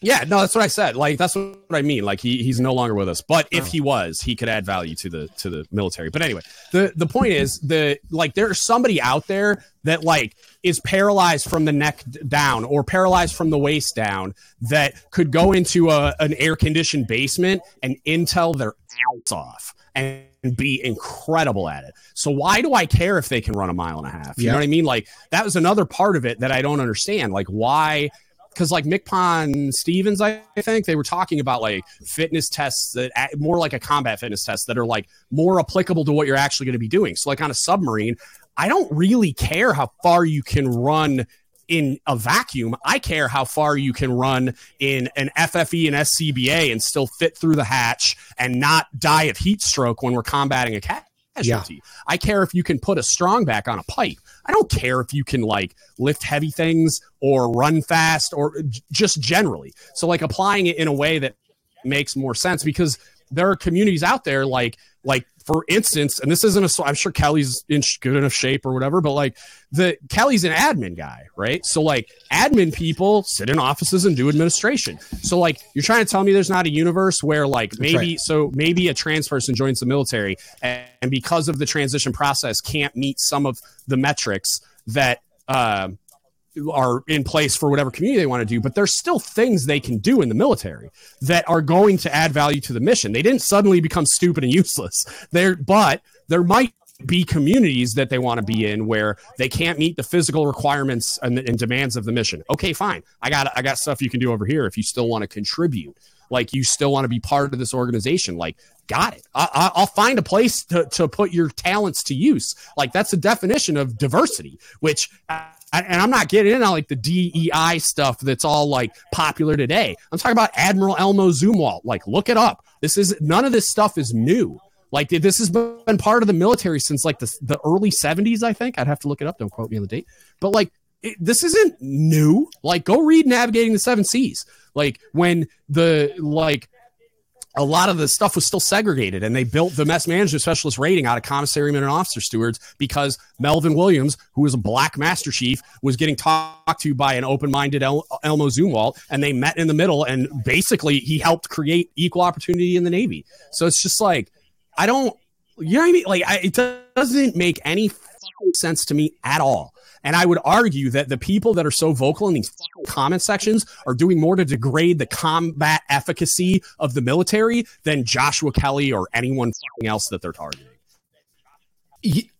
S1: yeah, no, that's what I said. Like that's what I mean. Like he he's no longer with us. But if oh. he was, he could add value to the to the military. But anyway, the the point is the like there's somebody out there that like is paralyzed from the neck down or paralyzed from the waist down that could go into a an air conditioned basement and intel their ass off and be incredible at it. So why do I care if they can run a mile and a half? You
S2: Yeah.
S1: know what I mean? Like that was another part of it that I don't understand. Like why because like MCPON Stevens, I think they were talking about like fitness tests that more like a combat fitness test that are like more applicable to what you're actually going to be doing. So like on a submarine, I don't really care how far you can run in a vacuum. I care how far you can run in an FFE and SCBA and still fit through the hatch and not die of heat stroke when we're combating a casualty. I care if you can put a strong back on a pipe. I don't care if you can like lift heavy things or run fast or j- just generally. So like applying it in a way that makes more sense because there are communities out there like like for instance and this isn't a i'm sure kelly's in good enough shape or whatever but like the kelly's an admin guy right so like admin people sit in offices and do administration so like you're trying to tell me there's not a universe where like maybe
S2: right.
S1: so maybe a trans person joins the military and, and because of the transition process can't meet some of the metrics that um are in place for whatever community they want to do, but there's still things they can do in the military that are going to add value to the mission. They didn't suddenly become stupid and useless. There, but there might be communities that they want to be in where they can't meet the physical requirements and, and demands of the mission. Okay, fine. I got I got stuff you can do over here if you still want to contribute. Like you still want to be part of this organization. Like got it. I, I, I'll find a place to, to put your talents to use. Like that's the definition of diversity, which and I'm not getting in on like the DEI stuff that's all like popular today. I'm talking about Admiral Elmo Zumwalt. Like, look it up. This is none of this stuff is new. Like this has been part of the military since like the the early 70s, I think. I'd have to look it up. Don't quote me on the date. But like it, this isn't new. Like go read Navigating the Seven Seas. Like when the like a lot of the stuff was still segregated and they built the mess management specialist rating out of commissary men and officer stewards because Melvin Williams, who was a black master chief, was getting talked to by an open-minded El- Elmo Zumwalt and they met in the middle and basically he helped create equal opportunity in the Navy. So it's just like, I don't, you know what I mean? Like I, it doesn't make any sense to me at all. And I would argue that the people that are so vocal in these comment sections are doing more to degrade the combat efficacy of the military than Joshua Kelly or anyone else that they're targeting.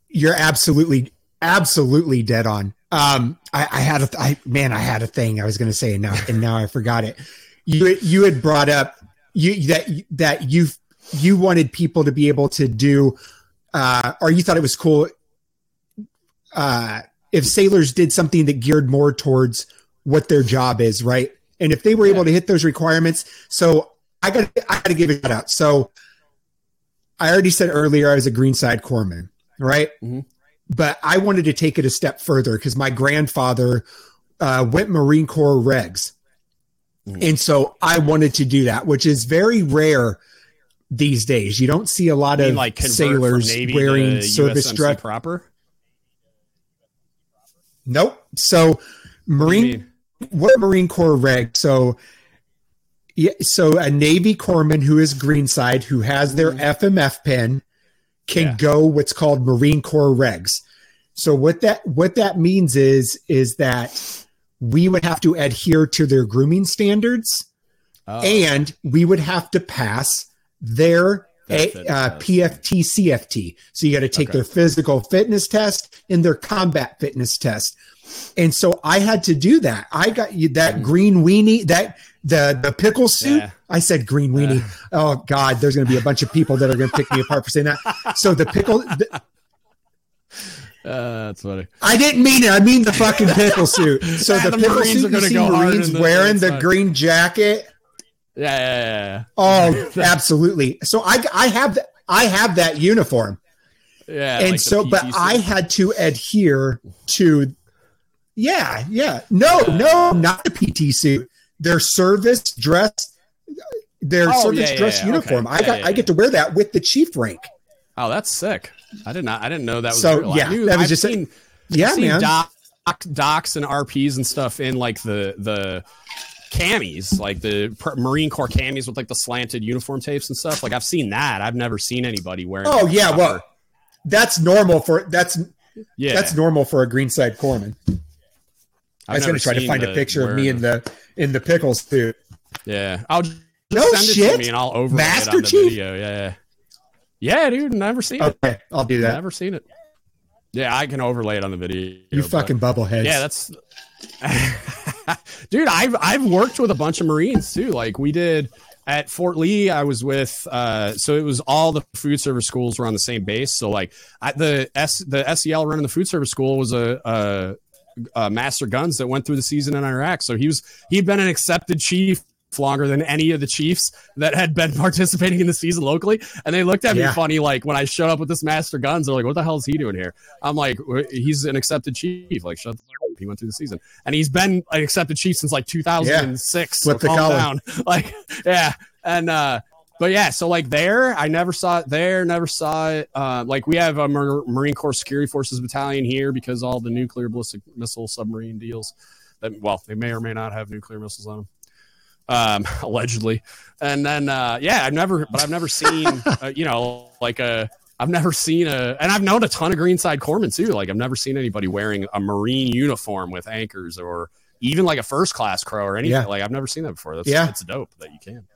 S2: You're absolutely, absolutely dead on. Um, I, I had a, I, man, I had a thing I was going to say, and now, and now I forgot it. You, you had brought up you that that you you wanted people to be able to do, uh, or you thought it was cool. Uh, if sailors did something that geared more towards what their job is, right? And if they were yeah. able to hit those requirements, so I got I got to give it out. So I already said earlier I was a Greenside corpsman, right? Mm-hmm. But I wanted to take it a step further because my grandfather uh, went Marine Corps regs, mm-hmm. and so I wanted to do that, which is very rare these days. You don't see a lot of like sailors wearing service dress
S1: proper.
S2: Nope. So Marine what Marine Corps reg? So yeah, so a Navy corpsman who is Greenside who has their FMF mm-hmm. pin can yeah. go what's called Marine Corps regs. So what that what that means is is that we would have to adhere to their grooming standards oh. and we would have to pass their a, uh, PFT CFT. So you got to take okay. their physical fitness test and their combat fitness test. And so I had to do that. I got you that mm. green weenie, that the the pickle suit. Yeah. I said green weenie. Uh. Oh God, there's going to be a bunch of people that are going to pick me apart for saying that. So the pickle. The,
S1: uh, that's funny.
S2: I didn't mean it. I mean the fucking pickle suit. So the, the pickle Marines suit. You see Marines the, wearing the green jacket
S1: yeah, yeah, yeah.
S2: Oh, absolutely. So I I have that I have that uniform.
S1: Yeah.
S2: And like so but I had to adhere to Yeah, yeah. No, no, not the PT suit. Their service dress their oh, service yeah, dress yeah, uniform. Okay. I got I get to wear that with the chief rank.
S1: Oh, that's sick. I did not I didn't know that was
S2: so real. yeah. Knew, that was I've just seen, yeah,
S1: seen
S2: man.
S1: Doc, docs and RPs and stuff in like the the camis, like the Marine Corps camis with like the slanted uniform tapes and stuff. Like I've seen that. I've never seen anybody wearing.
S2: Oh yeah, well, that's normal for that's yeah that's normal for a Greenside corpsman. I was going to try to find a picture of me in the in the pickles too.
S1: Yeah, I'll just
S2: no
S1: send
S2: shit.
S1: it to me and I'll over Master it on the Chief? video. Yeah, yeah, dude, never seen
S2: it.
S1: Okay,
S2: I'll do that.
S1: Never seen it. Yeah, I can overlay it on the video.
S2: You fucking bubbleheads.
S1: Yeah, that's dude. I've I've worked with a bunch of Marines too. Like we did at Fort Lee. I was with uh, so it was all the food service schools were on the same base. So like I, the S the SEL running the food service school was a, a, a master guns that went through the season in Iraq. So he was he'd been an accepted chief longer than any of the Chiefs that had been participating in the season locally. And they looked at yeah. me funny, like when I showed up with this Master Guns, they're like, "What the hell is he doing here?" I'm like, "He's an accepted chief. Like, shut the fuck up. He went through the season, and he's been an accepted chief since like 2006. Yeah. so calm down. Like, yeah, and uh, but yeah, so like there, I never saw it there, never saw it. Uh, like we have a Marine Corps Security Forces Battalion here because all the nuclear ballistic missile submarine deals. That, well, they may or may not have nuclear missiles on them um, allegedly. And then, uh, yeah, I've never, but I've never seen, uh, you know, like a, I've never seen a, and I've known a ton of Greenside corpsmen too. Like I've never seen anybody wearing a Marine uniform with anchors or even like a first class crow or anything. Yeah. Like I've never seen that before. That's, yeah. it's dope that you can.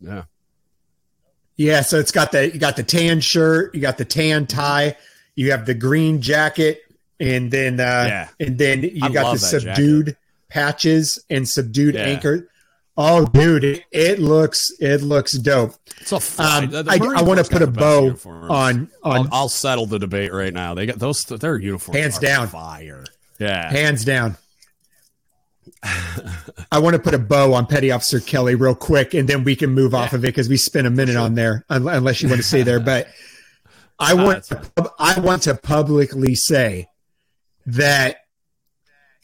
S1: Yeah.
S2: Yeah. So it's got the, you got the tan shirt, you got the tan tie, you have the green jacket, and then, uh, yeah. and then you I got the subdued jacket. patches and subdued yeah. anchor. Oh, dude, it, it, looks it looks dope.
S1: So um,
S2: I, I want to put a bow uniforms. on on.
S1: I'll, I'll, settle the debate right now. They got those. Their uniforms
S2: hands down
S1: fire. Yeah,
S2: hands down. I want to put a bow on Petty Officer Kelly real quick, and then we can move yeah. off of it because we spent a minute sure. on there, unless you want to stay there. But I want to, I want to publicly say that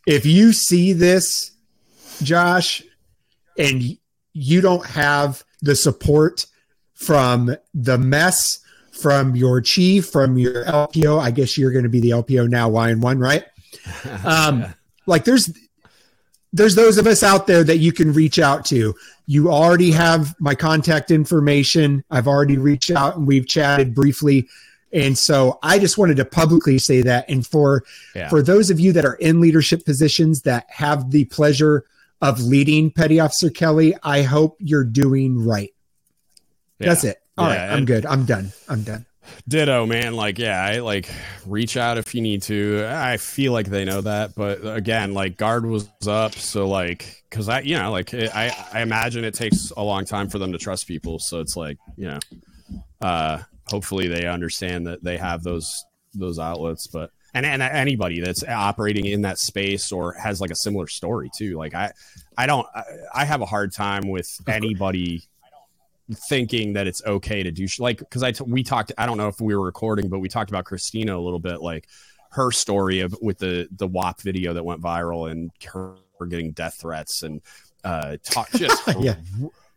S2: if you see this, Josh, and you don't have the support from the mess, from your chief, from your LPO, I guess you're going to be the LPO now, YN one, right? Um, yeah. Like there's there's those of us out there that you can reach out to. You already have my contact information. I've already reached out and we've chatted briefly. And so I just wanted to publicly say that. And for yeah. for those of you that are in leadership positions that have the pleasure of leading Petty Officer Kelly, I hope you're doing right. Yeah. That's it. All yeah, right, I'm good. I'm done. I'm done.
S1: Ditto, man. Like, yeah, I like reach out if you need to. I feel like they know that, but again, like guard was up, so like, because I, you know, like it, I, I imagine it takes a long time for them to trust people. So it's like, you know, uh, hopefully they understand that they have those those outlets, but and and anybody that's operating in that space or has like a similar story too. Like I, I don't, I, I have a hard time with anybody thinking that it's okay to do sh- like because I t- we talked I don't know if we were recording but we talked about Christina a little bit like her story of with the the WAP video that went viral and her, getting death threats and uh talk just yeah.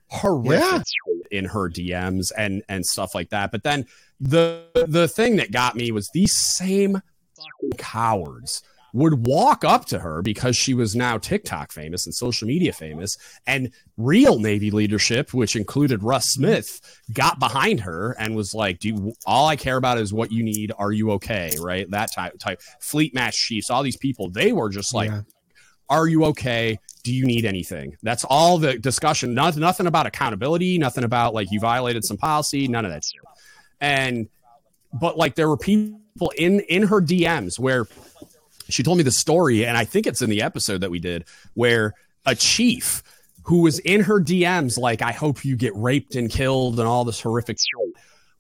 S1: horrific yeah. in her DMs and and stuff like that but then the the thing that got me was these same cowards would walk up to her because she was now TikTok famous and social media famous. And real Navy leadership, which included Russ Smith, got behind her and was like, "Do all I care about is what you need. Are you okay?" Right? That type type. Fleet Master Chiefs, all these people, they were just like, yeah. "Are you okay? Do you need anything?" That's all the discussion. Not, nothing about accountability. Nothing about like you violated some policy. None of that shit. And but like there were people in in her DMs where she told me the story, and I think it's in the episode that we did where a chief who was in her DMs, like, I hope you get raped and killed and all this horrific shit,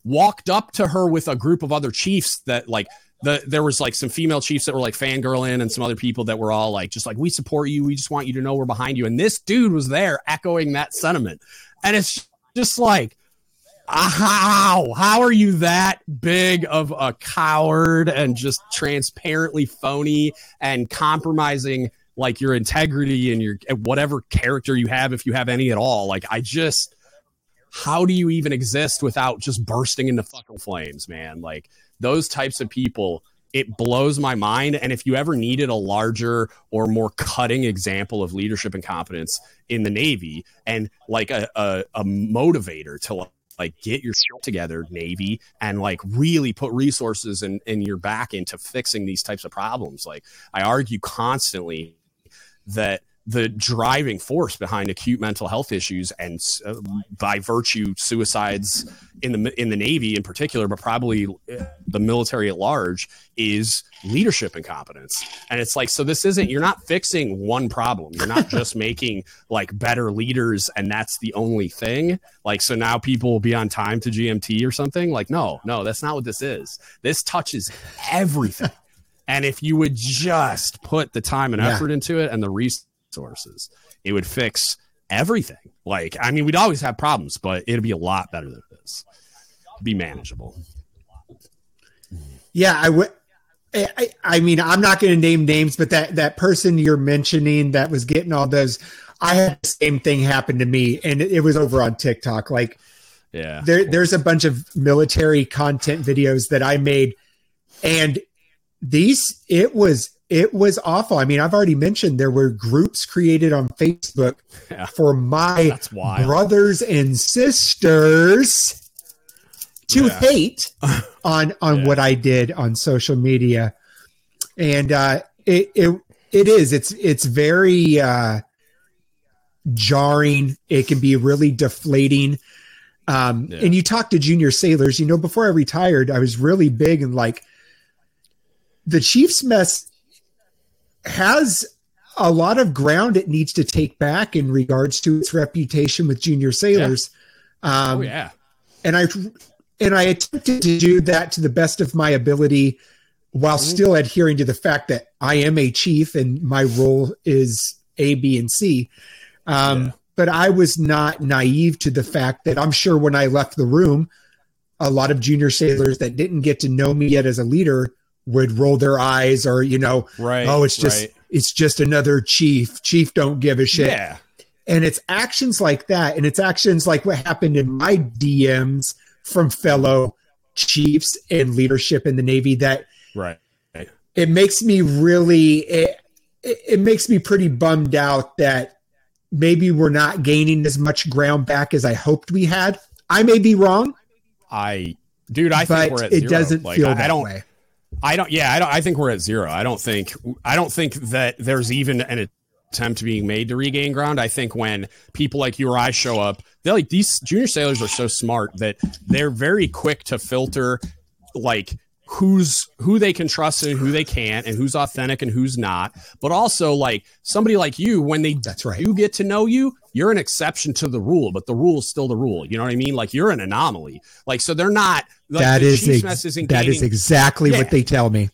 S1: walked up to her with a group of other chiefs that, like, the, there was like some female chiefs that were like fangirling and some other people that were all like, just like, we support you. We just want you to know we're behind you. And this dude was there echoing that sentiment. And it's just like, Uh, how? How are you that big of a coward and just transparently phony and compromising like your integrity and your whatever character you have if you have any at all? Like i just how do you even exist without just bursting into fucking flames man? Like those types of people it blows my mind. And if you ever needed a larger or more cutting example of leadership and competence in the navy and like a, a, a motivator to like get your shit together navy and like really put resources in, in your back into fixing these types of problems. Like i argue constantly that the driving force behind acute mental health issues and uh, by virtue suicides in the in the navy in particular but probably uh, the military at large is leadership incompetence. And it's like so this isn't you're not fixing one problem. You're not just making like better leaders and that's the only thing. Like so now people will be on time to gmt or something? Like no no that's not what this is. This touches everything. And if you would just put the time and effort yeah. into it and the resources resources. It would fix everything. Like, I mean, we'd always have problems, but it'd be a lot better than this. It'd be manageable.
S2: Yeah, I would. I, I mean, I'm not going to name names, but that that person you're mentioning that was getting all those, I had the same thing happen to me, and it, it was over on TikTok. Like,
S1: yeah,
S2: there, there's a bunch of military content videos that I made, and these it was it was awful. I mean, I've already mentioned there were groups created on Facebook yeah. for my brothers and sisters to yeah. hate on on yeah. what I did on social media, and uh, it it it is it's it's very uh, jarring. It can be really deflating. Um, And you talk to junior sailors. You know, before I retired, I was really big and like the Chiefs mess has a lot of ground it needs to take back in regards to its reputation with junior sailors.
S1: Yeah. Um, oh yeah,
S2: and I and I attempted to do that to the best of my ability, while mm-hmm. still adhering to the fact that I am a chief and my role is A, B, and C. Um, yeah. But I was not naive to the fact that I'm sure when I left the room, a lot of junior sailors that didn't get to know me yet as a leader would roll their eyes or, you know,
S1: right,
S2: oh, it's just,
S1: right.
S2: it's just another chief. Chief don't give a shit.
S1: Yeah.
S2: And it's actions like that. And it's actions like what happened in my DMs from fellow chiefs and leadership in the Navy that
S1: right.
S2: it makes me really, it, it makes me pretty bummed out that maybe we're not gaining as much ground back as I hoped we had. I may be wrong.
S1: I, dude, I think we're at
S2: it
S1: zero.
S2: doesn't
S1: like,
S2: feel
S1: I,
S2: that
S1: I don't,
S2: way.
S1: I don't. Yeah, I don't. I think we're at zero. I don't think. I don't think that there's even an attempt being made to regain ground. I think when people like you or I show up, they're like these junior sailors are so smart that they're very quick to filter like who's who they can trust and who they can't and who's authentic and who's not but also like somebody like you when they
S2: That's right.
S1: do get to know you you're an exception to the rule but the rule is still the rule you know what i mean like you're an anomaly like so they're not like,
S2: that
S1: the
S2: is ex- that is exactly
S1: Yeah.
S2: what they tell me.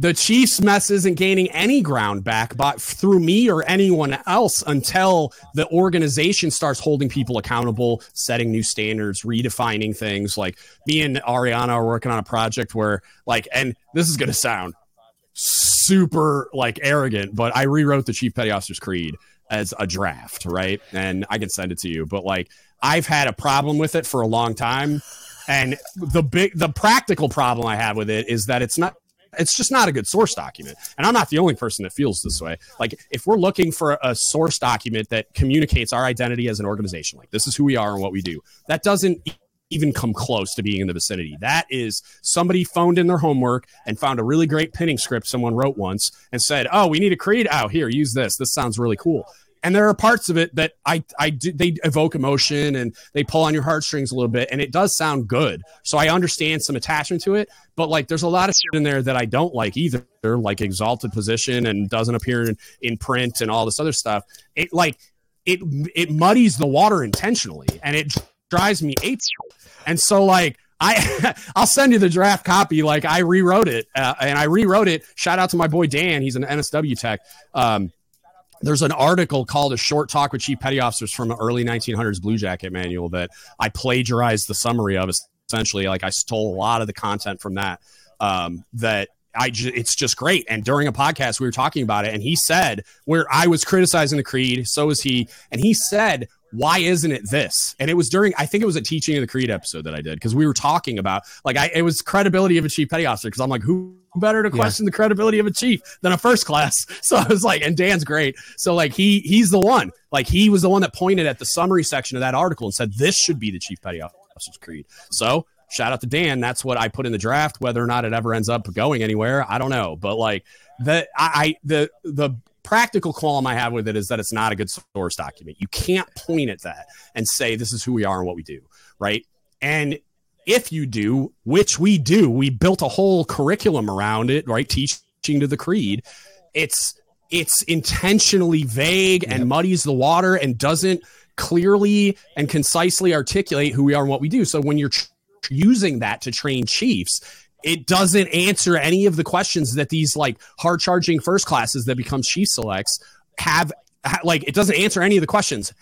S1: The Chiefs mess isn't gaining any ground back but through me or anyone else until the organization starts holding people accountable, setting new standards, redefining things. Like me and Ariana are working on a project where like, and this is to sound super like arrogant, but I rewrote the Chief Petty Officer's Creed as a draft, right? And I can send it to you, but like I've had a problem with it for a long time. And the big, the practical problem I have with it is that it's not it's just not a good source document. And I'm not the only person that feels this way. Like, if we're looking for a source document that communicates our identity as an organization, like this is who we are and what we do, that doesn't even come close to being in the vicinity. That is somebody phoned in their homework and found a really great pinning script someone wrote once and said, "Oh, we need a creed. Oh, here, use this. This sounds really cool." And there are parts of it that I, I do, they evoke emotion and they pull on your heartstrings a little bit, and it does sound good. So I understand some attachment to it, but like there's a lot of shit in there that I don't like either, like exalted position and doesn't appear in, in print and all this other stuff. It like it it muddies the water intentionally, and it drives me ape. And so like I I'll send you the draft copy. Like I rewrote it, uh, and I rewrote it. Shout out to my boy Dan. He's an NSW tech. Um, there's an article called "A Short Talk with Chief Petty Officers" from an early 1900s Blue Jacket manual that I plagiarized the summary of. Essentially, like I stole a lot of the content from that. Um, that I ju- it's just great. And during a podcast, we were talking about it, and he said where I was criticizing the creed, so was he, and he said why isn't it this? And it was during, I think it was a teaching of the creed episode that I did because we were talking about like I it was credibility of a chief petty officer because I'm like who better to question the credibility of a chief than a first class? So I was like, and Dan's great. So like he he's the one. Like he was the one that pointed at the summary section of that article and said this should be the chief petty officer's creed. So shout out to Dan. That's what I put in the draft. Whether or not it ever ends up going anywhere, I don't know. But like the I, I the the practical qualm I have with it is that it's not a good source document. You can't point at that and say this is who we are and what we do, right? And if you do, which we do, we built a whole curriculum around it, right? Teaching to the creed. It's it's intentionally vague and muddies the water and doesn't clearly and concisely articulate who we are and what we do. So when you're tr- using that to train chiefs, it doesn't answer any of the questions that these like hard charging first classes that become chief selects have ha- like it doesn't answer any of the questions.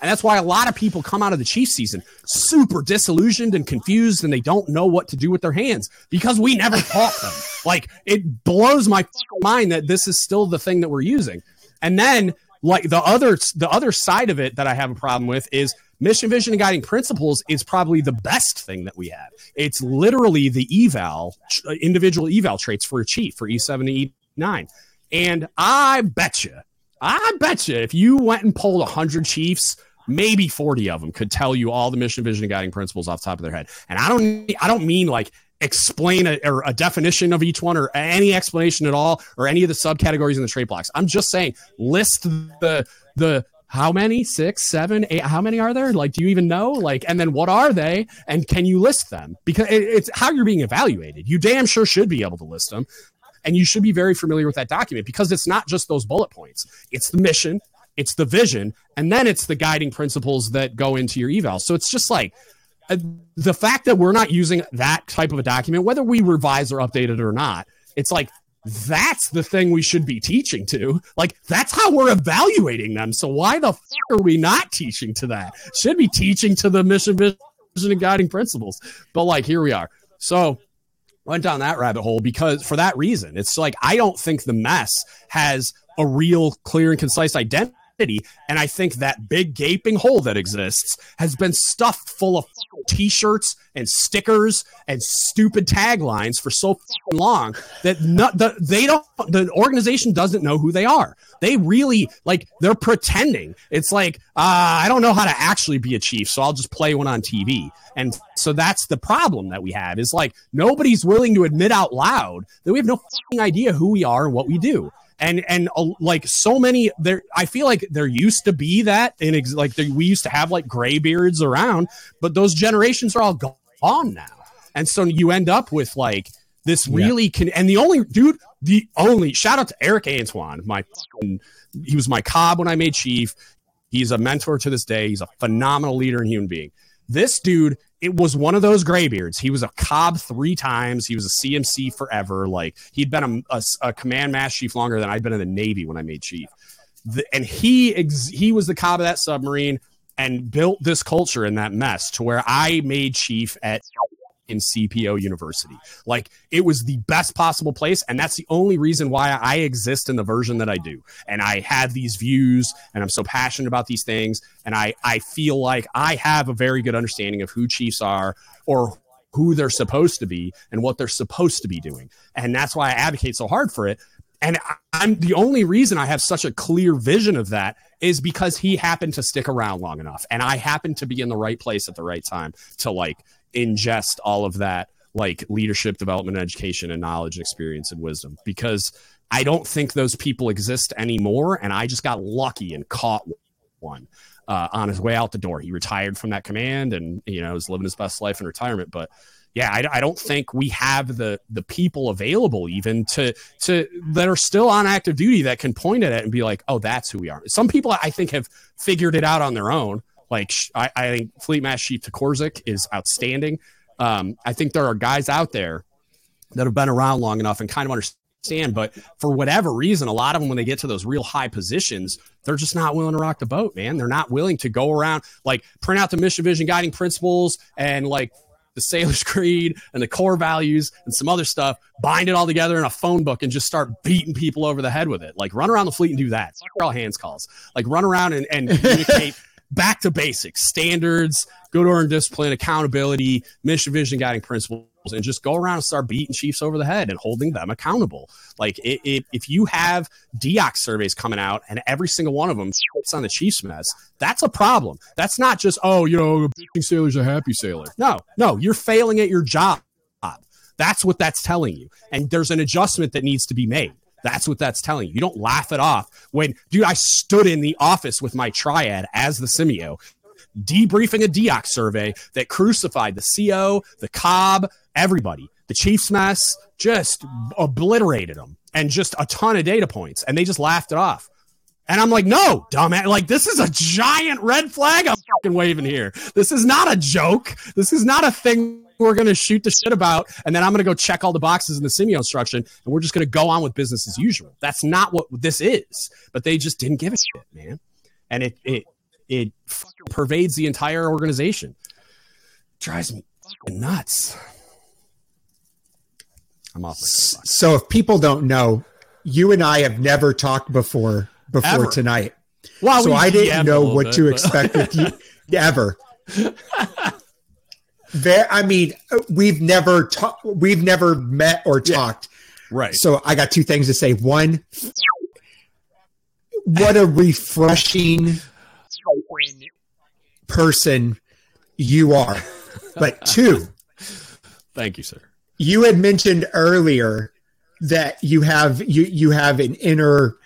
S1: And that's why a lot of people come out of the chief season super disillusioned and confused and they don't know what to do with their hands because we never taught them. Like it blows my mind that this is still the thing that we're using. And then like the other the other side of it that i have a problem with is mission vision and guiding principles is probably the best thing that we have. It's literally the eval uh, individual eval traits for a chief for e7 and e9 and i bet you i bet you if you went and polled 100 chiefs maybe 40 of them could tell you all the mission vision and guiding principles off the top of their head. And i don't i don't mean like explain a, or a definition of each one or any explanation at all or any of the subcategories in the trait blocks. I'm just saying list the the how many? Six seven eight how many are there? Like do you even know? Like and then what are they? And can you list them? Because it, it's how you're being evaluated. You damn sure should be able to list them. And you should be very familiar with that document because it's not just those bullet points. It's the mission. It's the vision. And then it's the guiding principles that go into your eval. So it's just like uh, the fact that we're not using that type of a document whether we revise or update it or not it's like that's the thing we should be teaching to. Like, that's how we're evaluating them. So why the are we not teaching to that? Should be teaching to the mission, vision, and guiding principles. But like, here we are. So went down that rabbit hole because for that reason, it's like, I don't think the mess has a real clear and concise identity and I think that big gaping hole that exists has been stuffed full of t shirts and stickers and stupid taglines for so long that not, the, they don't, the organization doesn't know who they are. They really, like, they're pretending. It's like, uh, I don't know how to actually be a chief, so I'll just play one on TV. And so that's the problem that we have is like nobody's willing to admit out loud that we have no idea who we are and what we do and and uh, like so many there i feel like there used to be that in ex- like there, we used to have like gray beards around but those generations are all gone now. And so you end up with like this really yeah. can and the only dude the only shout out to eric antoine my he was my cob when i made chief. He's a mentor to this day. He's a phenomenal leader and human being. This dude it was one of those graybeards. He was a cob three times. He was a CMC forever. Like he'd been a, a, a command master chief longer than I'd been in the Navy when I made chief. The, and he ex, he was the cob of that submarine and built this culture in that mess to where I made chief at in CPO University. Like it was the best possible place. And that's the only reason why I exist in the version that I do. And I have these views and I'm so passionate about these things. And I, I feel like I have a very good understanding of who Chiefs are or who they're supposed to be and what they're supposed to be doing. And that's why I advocate so hard for it. And I'm the only reason I have such a clear vision of that is because he happened to stick around long enough and I happened to be in the right place at the right time to like ingest all of that like leadership development education and knowledge and experience and wisdom because I don't think those people exist anymore. And I just got lucky and caught one uh, on his way out the door. He retired from that command and, you know, is living his best life in retirement. But yeah, I, I, don't think we have the the people available even to to that are still on active duty that can point at it and be like, oh, that's who we are. Some people I think have figured it out on their own. Like I, I think Fleet Master Chief Tukorczyk is outstanding. Um, I think there are guys out there that have been around long enough and kind of understand, but for whatever reason, a lot of them when they get to those real high positions, they're just not willing to rock the boat, man. They're not willing to go around like print out the mission, vision, guiding principles, and like the Sailor's Creed and the core values and some other stuff, bind it all together in a phone book and just start beating people over the head with it. Like run around the fleet and do that. All hands calls. Like run around and, and communicate back to basics, standards, good order and discipline, accountability, mission, vision, guiding principles, and just go around and start beating chiefs over the head and holding them accountable. Like it, it, if you have DEOC surveys coming out and every single one of them shits on the chiefs mess, that's a problem. That's not just, oh, you know, a sailor's a happy sailor. No, no, you're failing at your job. That's what that's telling you. And there's an adjustment that needs to be made. That's what that's telling you. You don't laugh it off when, dude, I stood in the office with my triad as the CMEO, debriefing a DEOC survey that crucified the CO, the COB, everybody. The Chiefs mess just obliterated them and just a ton of data points. And they just laughed it off. And I'm like, no, dumbass. Like, this is a giant red flag I'm fucking waving here. This is not a joke. This is not a thing we're going to shoot the shit about, and then I'm going to go check all the boxes in the CMEO instruction, and we're just going to go on with business as usual. That's not what this is. But they just didn't give a shit, man. And it it it pervades the entire organization. Drives me nuts. I'm off.
S2: so if people don't know, you and I have never talked before before ever. tonight. Well, so I didn't know what bit, to but... expect with you ever. There, I mean, we've never talked, we've never met or talked.
S1: Yeah. Right.
S2: So I got two things to say. One, what a refreshing person you are. But two,
S1: thank you, sir.
S2: You had mentioned earlier that you have you you have an inner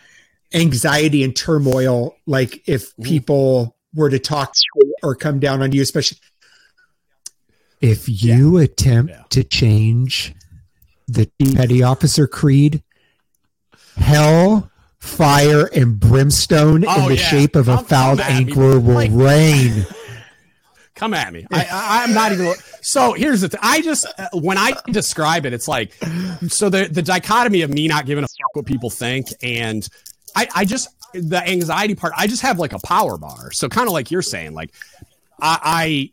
S2: anxiety and turmoil like if mm-hmm. people were to talk to or come down on you especially if you yeah. attempt yeah. to change the petty officer creed, hell, fire, and brimstone oh, in the yeah. shape of a I'm fouled anchor will like, rain.
S1: Come at me. I, I, am not even. So here's the thing. I just when I describe it, it's like so the the dichotomy of me not giving a fuck what people think, and I I just the anxiety part. I just have like a power bar. So kind of like you're saying, like I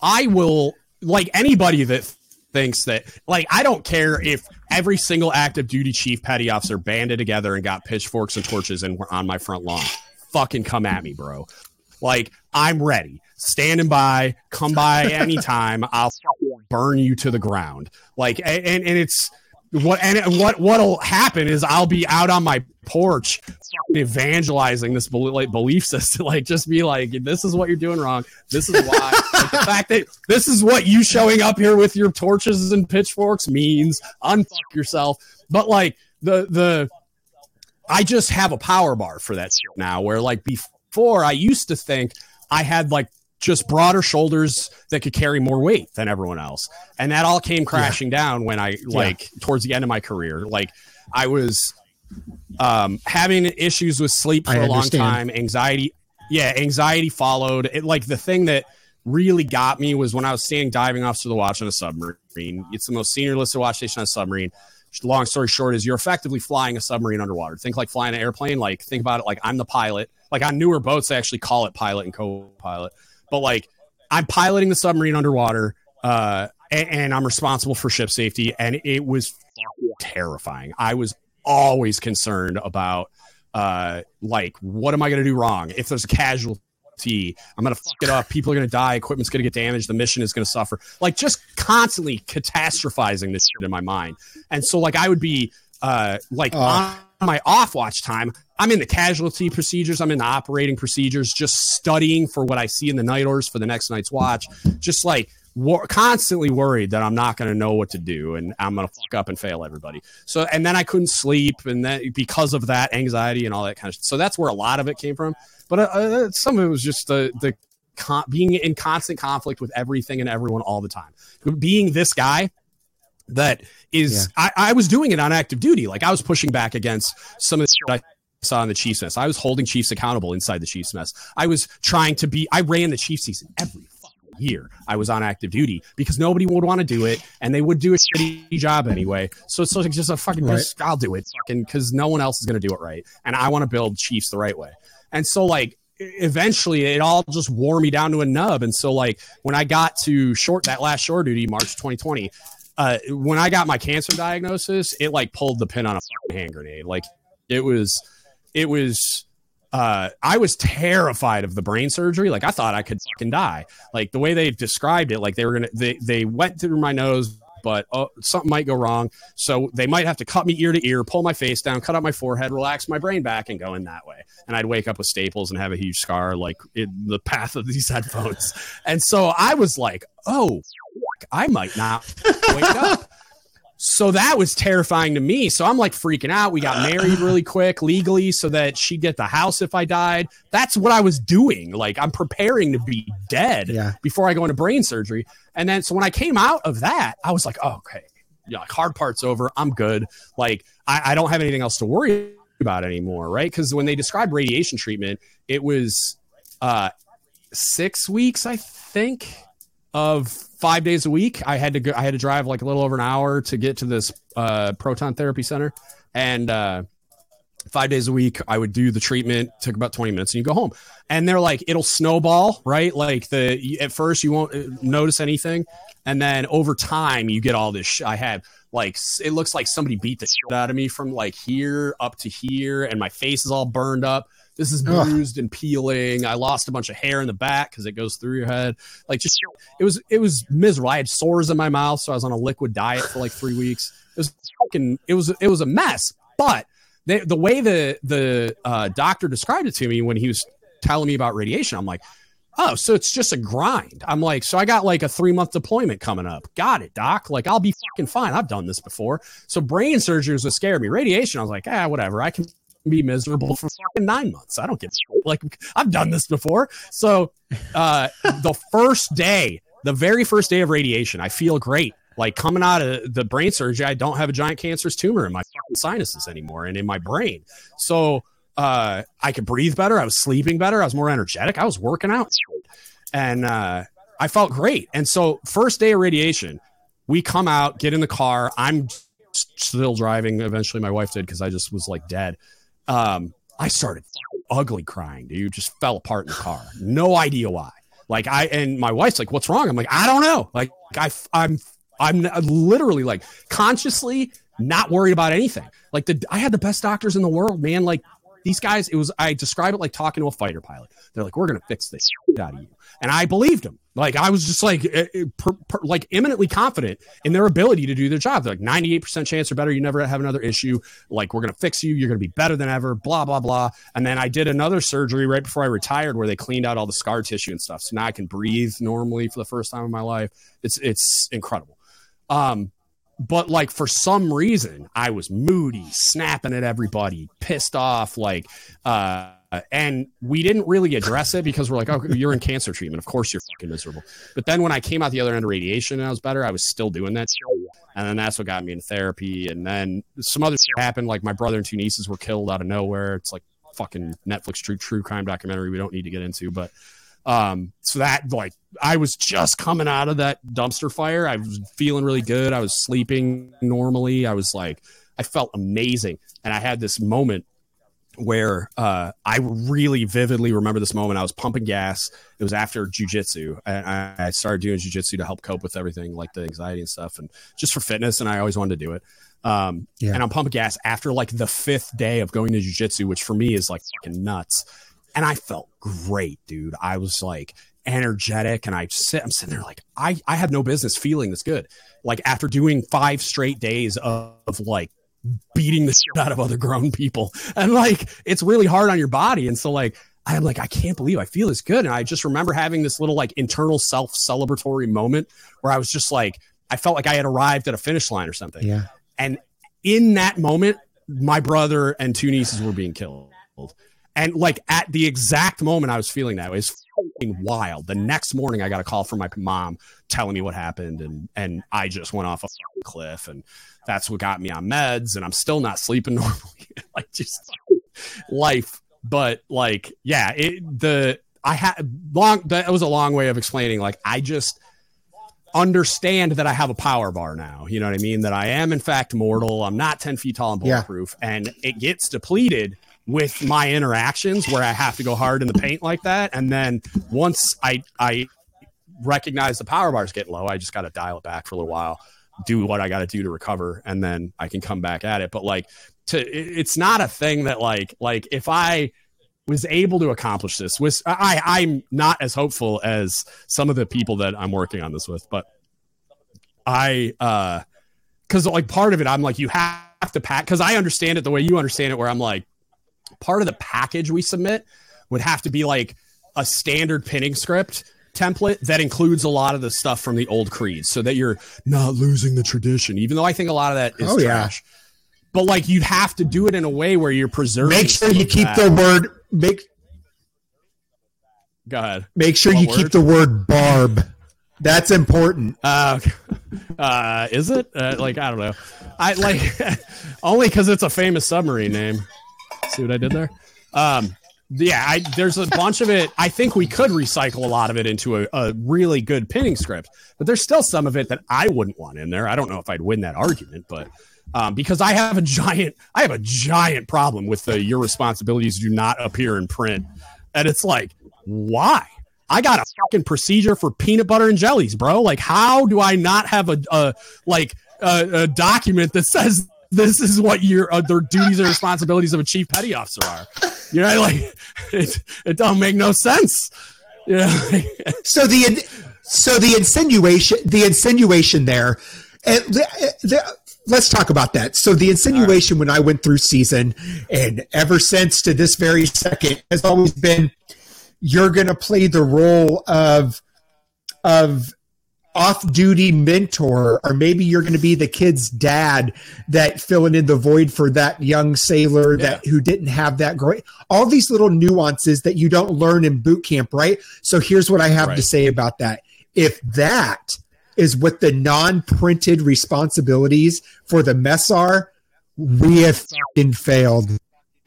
S1: I, I will like anybody that thinks that like I don't care if every single active duty chief petty officer banded together and got pitchforks and torches and were on my front lawn. Fucking come at me, bro. Like I'm ready, standing by. Come by anytime. I'll burn you to the ground. Like and and it's what and what what'll happen is I'll be out on my porch evangelizing this belief system like just be like this is what you're doing wrong. This is why. Like, the fact that this is what you showing up here with your torches and pitchforks means. Unfuck yourself. But like the the I just have a power bar for that now where like before I used to think I had like just broader shoulders that could carry more weight than everyone else. And that all came crashing yeah. down when I like yeah. towards the end of my career. Like I was um having issues with sleep for I a understand. long time, anxiety. Yeah, anxiety followed. It like the thing that really got me was when I was standing diving officer of the watch on a submarine. It's the most senior listed watch station on a submarine. Long story short is you're effectively flying a submarine underwater. Think like flying an airplane. Like think about it like I'm the pilot. Like on newer boats, they actually call it pilot and co-pilot but like I'm piloting the submarine underwater, uh, and, and I'm responsible for ship safety, and it was terrifying. I was always concerned about uh, like what am I going to do wrong if there's a casualty. I'm going to fuck it up. People are going to die. Equipment's going to get damaged. The mission is going to suffer. Like just constantly catastrophizing this shit in my mind. And so like I would be uh, like uh. My off watch time, I'm in the casualty procedures. I'm in the operating procedures, just studying for what I see in the night orders for the next night's watch. Just like war- constantly worried that I'm not going to know what to do and I'm going to fuck up and fail everybody. So, and then I couldn't sleep, and then because of that anxiety and all that kind of. So that's where a lot of it came from. But uh, uh, some of it was just the the con- being in constant conflict with everything and everyone all the time. Being this guy that is yeah. I, I, was doing it on active duty. Like I was pushing back against some of the shit I saw in the Chiefs mess. I was holding Chiefs accountable inside the Chiefs mess. I was trying to be I ran the Chiefs season every year. I was on active duty because nobody would want to do it and they would do a shitty job anyway. So it's like just a fucking right. risk. I'll do it fucking because no one else is going to do it right. And I want to build Chiefs the right way. And so like eventually it all just wore me down to a nub. And so like when I got to short that last shore duty, March 2020, uh, when I got my cancer diagnosis, it like pulled the pin on a hand grenade. Like it was, it was. Uh, I was terrified of the brain surgery. Like I thought I could fucking die. Like the way they described it, like they were gonna, they they went through my nose, but uh, something might go wrong. So they might have to cut me ear to ear, pull my face down, cut out my forehead, relax my brain back, and go in that way. And I'd wake up with staples and have a huge scar, like in the path of these headphones. And so I was like, oh, I might not wake up. So that was terrifying to me. So I'm like freaking out. We got married really quick legally so that she'd get the house if I died. That's what I was doing. Like I'm preparing to be dead yeah. before I go into brain surgery. And then so when I came out of that, I was like, oh, okay, yeah, like hard part's over. I'm good. Like I, I don't have anything else to worry about anymore, right? Because when they described radiation treatment, it was uh, six weeks, I think, of five days a week. I had to go, I had to drive like a little over an hour to get to this uh, proton therapy center, and uh, five days a week I would do the treatment. Took about twenty minutes, and you go home. And they're like, it'll snowball, right? Like the at first you won't uh, notice anything, and then over time you get all this. Sh- I had like it looks like somebody beat the shit out of me from like here up to here, and my face is all burned up. This is bruised Ugh. and peeling. I lost a bunch of hair in the back because it goes through your head. Like just it was it was miserable. I had sores in my mouth, so I was on a liquid diet for like three weeks. It was fucking it was it was a mess. But they, the way the the uh, doctor described it to me when he was telling me about radiation, I'm like, oh, so it's just a grind. I'm like, so I got like a three month deployment coming up. Got it, doc. Like, I'll be fucking fine. I've done this before. So brain surgery was what scared me. Radiation, I was like, ah, whatever. I can be miserable for nine months. I don't get like I've done this before. So uh, the first day, the very first day of radiation, I feel great. Like coming out of the brain surgery, I don't have a giant cancerous tumor in my sinuses anymore and in my brain. So uh, I could breathe better. I was sleeping better. I was more energetic. I was working out. and uh, I felt great. And so, first day of radiation, we come out, get in the car. I'm still driving. Eventually, my wife did because I just was like dead. Um, I started ugly crying, dude. Just fell apart in the car. No idea why. Like I and my wife's like, "What's wrong?" I'm like, "I don't know." Like I, I'm, I'm literally like consciously not worried about anything. Like the I had the best doctors in the world, man. Like these guys, it was I describe it like talking to a fighter pilot. They're like, "We're gonna fix this out of you," and I believed them. Like I was just like, eh, eh, per, per, like eminently confident in their ability to do their job. They're like ninety eight percent chance or better. You never have another issue. Like we're gonna fix you. You're gonna be better than ever. Blah blah blah. And then I did another surgery right before I retired where they cleaned out all the scar tissue and stuff. So now I can breathe normally for the first time in my life. It's it's incredible. Um, but like for some reason I was moody, snapping at everybody, pissed off, like uh and we didn't really address it because we're like, oh, you're in cancer treatment. Of course you're fucking miserable. But then when I came out the other end of radiation and I was better, I was still doing that. And then that's what got me in therapy. And then some other shit happened. Like my brother and two nieces were killed out of nowhere. It's like fucking Netflix true true crime documentary we don't need to get into. But um, so that like I was just coming out of that dumpster fire. I was feeling really good. I was sleeping normally. I was like, I felt amazing. And I had this moment where uh, I really vividly remember this moment. I was pumping gas. It was after jujitsu. I, I started doing jujitsu to help cope with everything, like the anxiety and stuff, and just for fitness. And I always wanted to do it. Um, yeah. And I'm pumping gas after like the fifth day of going to jujitsu, which for me is like fucking nuts and I felt great, dude. I was like energetic, and I sit, I'm sitting there like I I have no business feeling this good. Like after doing five straight days of, of like beating the shit out of other grown people, and like it's really hard on your body, and so like. I'm like, I can't believe I feel this good. And I just remember having this little like internal self celebratory moment where I was just like, I felt like I had arrived at a finish line or something.
S2: Yeah.
S1: And in that moment, my brother and two nieces were being killed. And like at the exact moment I was feeling that, was wild. The next morning, I got a call from my mom telling me what happened, and and I just went off a cliff, and that's what got me on meds, and I'm still not sleeping normally, like just life. But like, yeah, it, the I had long. That was a long way of explaining. Like, I just understand that I have a power bar now. You know what I mean? That I am in fact mortal. I'm not 10 feet tall and bulletproof, yeah. and it gets depleted with my interactions where I have to go hard in the paint like that. And then once I I recognize the power bars getting low, I just got to dial it back for a little while, do what I got to do to recover, and then I can come back at it. But like to it's not a thing that like like if I was able to accomplish this with I I'm not as hopeful as some of the people that I'm working on this with, but I uh because like part of it I'm like you have to pack because I understand it the way you understand it where I'm like part of the package we submit would have to be like a standard pinning script template that includes a lot of the stuff from the old creeds so that you're not losing the tradition even though i think a lot of that is oh, trash. Yeah. but like you'd have to do it in a way where you're preserving
S2: make sure you keep that. the word make
S1: go ahead.
S2: Make sure what you word? keep the word barb. That's important.
S1: Uh, uh is it? Uh, like i don't know. I like only because it's a famous submarine name See what I did there? Um, yeah, I, there's a bunch of it. I think we could recycle a lot of it into a, a, really good pinning script, but there's still some of it that I wouldn't want in there. I don't know if I'd win that argument, but um, because I have a giant, I have a giant problem with the your responsibilities do not appear in print, and it's like, why? I got a fucking procedure for peanut butter and jellies, bro. Like, how do I not have a, a like a, a document that says this is what your uh, their duties and responsibilities of a chief petty officer are. You know, like it, it don't make no sense. Yeah.
S2: so the so the insinuation the insinuation there, and the, the, let's talk about that. So the insinuation right. when I went through season and ever since to this very second has always been you're going to play the role of of off-duty mentor or maybe you're going to be the kid's dad that filling in the void for that young sailor that who didn't have that great all these little nuances that you don't learn in boot camp right? So here's what i have right. to say about that. If that is what the non-printed responsibilities for the mess are we have fucking failed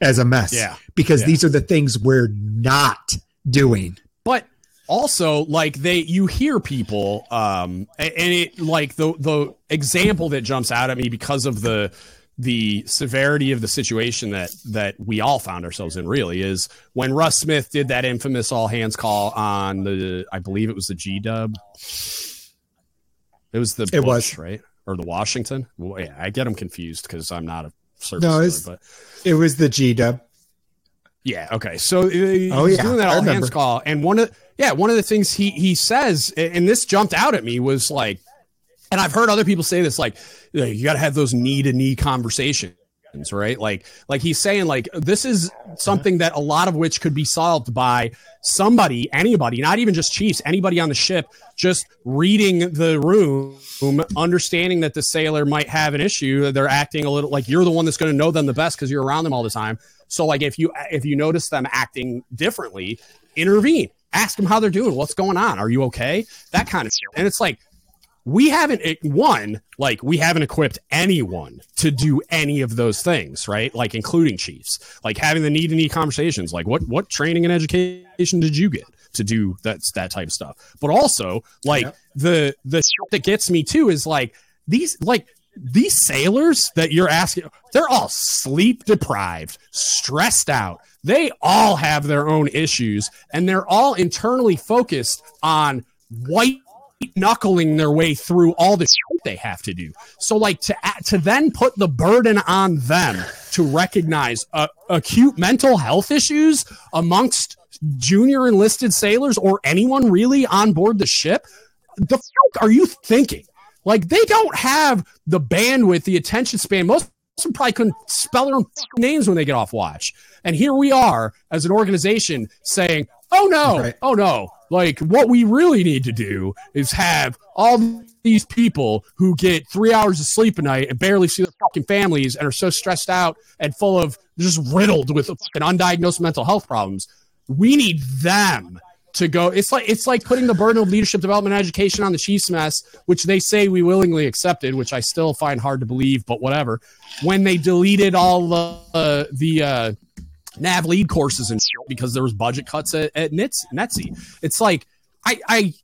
S2: as a mess.
S1: Yeah.
S2: Because
S1: yeah.
S2: these are the things we're not doing.
S1: But also like they you hear people um and it like the the example that jumps out at me because of the the severity of the situation that that we all found ourselves in really is when Russ Smith did that infamous all hands call on the I believe it was the G Dub. It was the
S2: it Bush, was
S1: right or the Washington. Well, yeah, I get them confused because I'm not a service. No,
S2: it was, but it was the G Dub.
S1: Yeah. Okay. So uh, oh yeah, doing that all hands call, and one of yeah one of the things he he says, and this jumped out at me was like, and I've heard other people say this, like you got to have those knee to knee conversations right like like he's saying like this is something that a lot of which could be solved by somebody anybody not even just chiefs anybody on the ship just reading the room understanding that the sailor might have an issue they're acting a little like you're the one that's going to know them the best because you're around them all the time so like if you if you notice them acting differently, intervene. Ask them how they're doing. What's going on? Are you okay? That kind of shit. And it's like we haven't eh, one like we haven't equipped anyone to do any of those things right like including chiefs like having the need to need conversations like what what training and education did you get to do that that type of stuff but also like yep. the the that gets me too is like these like these sailors that you're asking, they're all sleep deprived, stressed out. They all have their own issues and they're all internally focused on white knuckling their way through all the shit they have to do. So like to to then put the burden on them to recognize uh, acute mental health issues amongst junior enlisted sailors or anyone really on board the ship, the fuck are you thinking? Like they don't have the bandwidth, the attention span. Most of probably couldn't spell their own names when they get off watch. And here we are as an organization saying, "Oh no, right. oh no." Like what we really need to do is have all these people who get three hours of sleep a night and barely see their fucking families and are so stressed out and full of just riddled with fucking undiagnosed mental health problems. We need them to go. It's like it's like putting the burden of leadership development and education on the Chiefs mess, which they say we willingly accepted, which I still find hard to believe, but whatever. When they deleted all the uh, the uh, nav lead courses and shit because there was budget cuts at, at NITS, NETC. It's like I I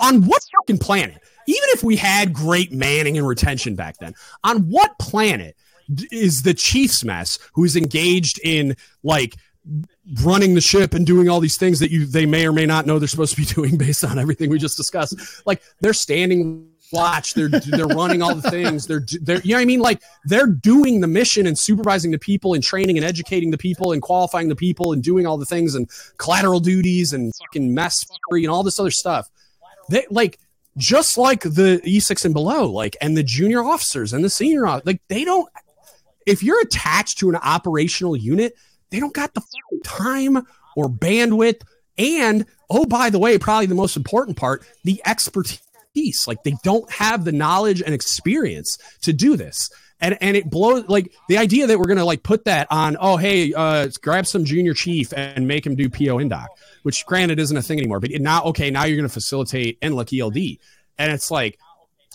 S1: on what fucking planet? Even if we had great manning and retention back then, on what planet is the Chiefs mess who's engaged in like running the ship and doing all these things that you they may or may not know they're supposed to be doing based on everything we just discussed. Like they're standing watch, they're they're running all the things. They're they're you know what I mean? Like they're doing the mission and supervising the people and training and educating the people and qualifying the people and doing all the things and collateral duties and fucking mess free and all this other stuff. They like just like the E6 and below, like and the junior officers and the senior like they don't if you're attached to an operational unit, they don't got the time or bandwidth. And oh, by the way, probably the most important part, the expertise. Like they don't have the knowledge and experience to do this. And, and it blows like the idea that we're gonna like put that on oh hey uh grab some junior chief and make him do PO indoc which granted isn't a thing anymore but now okay now you're gonna facilitate NLEC ELD and it's like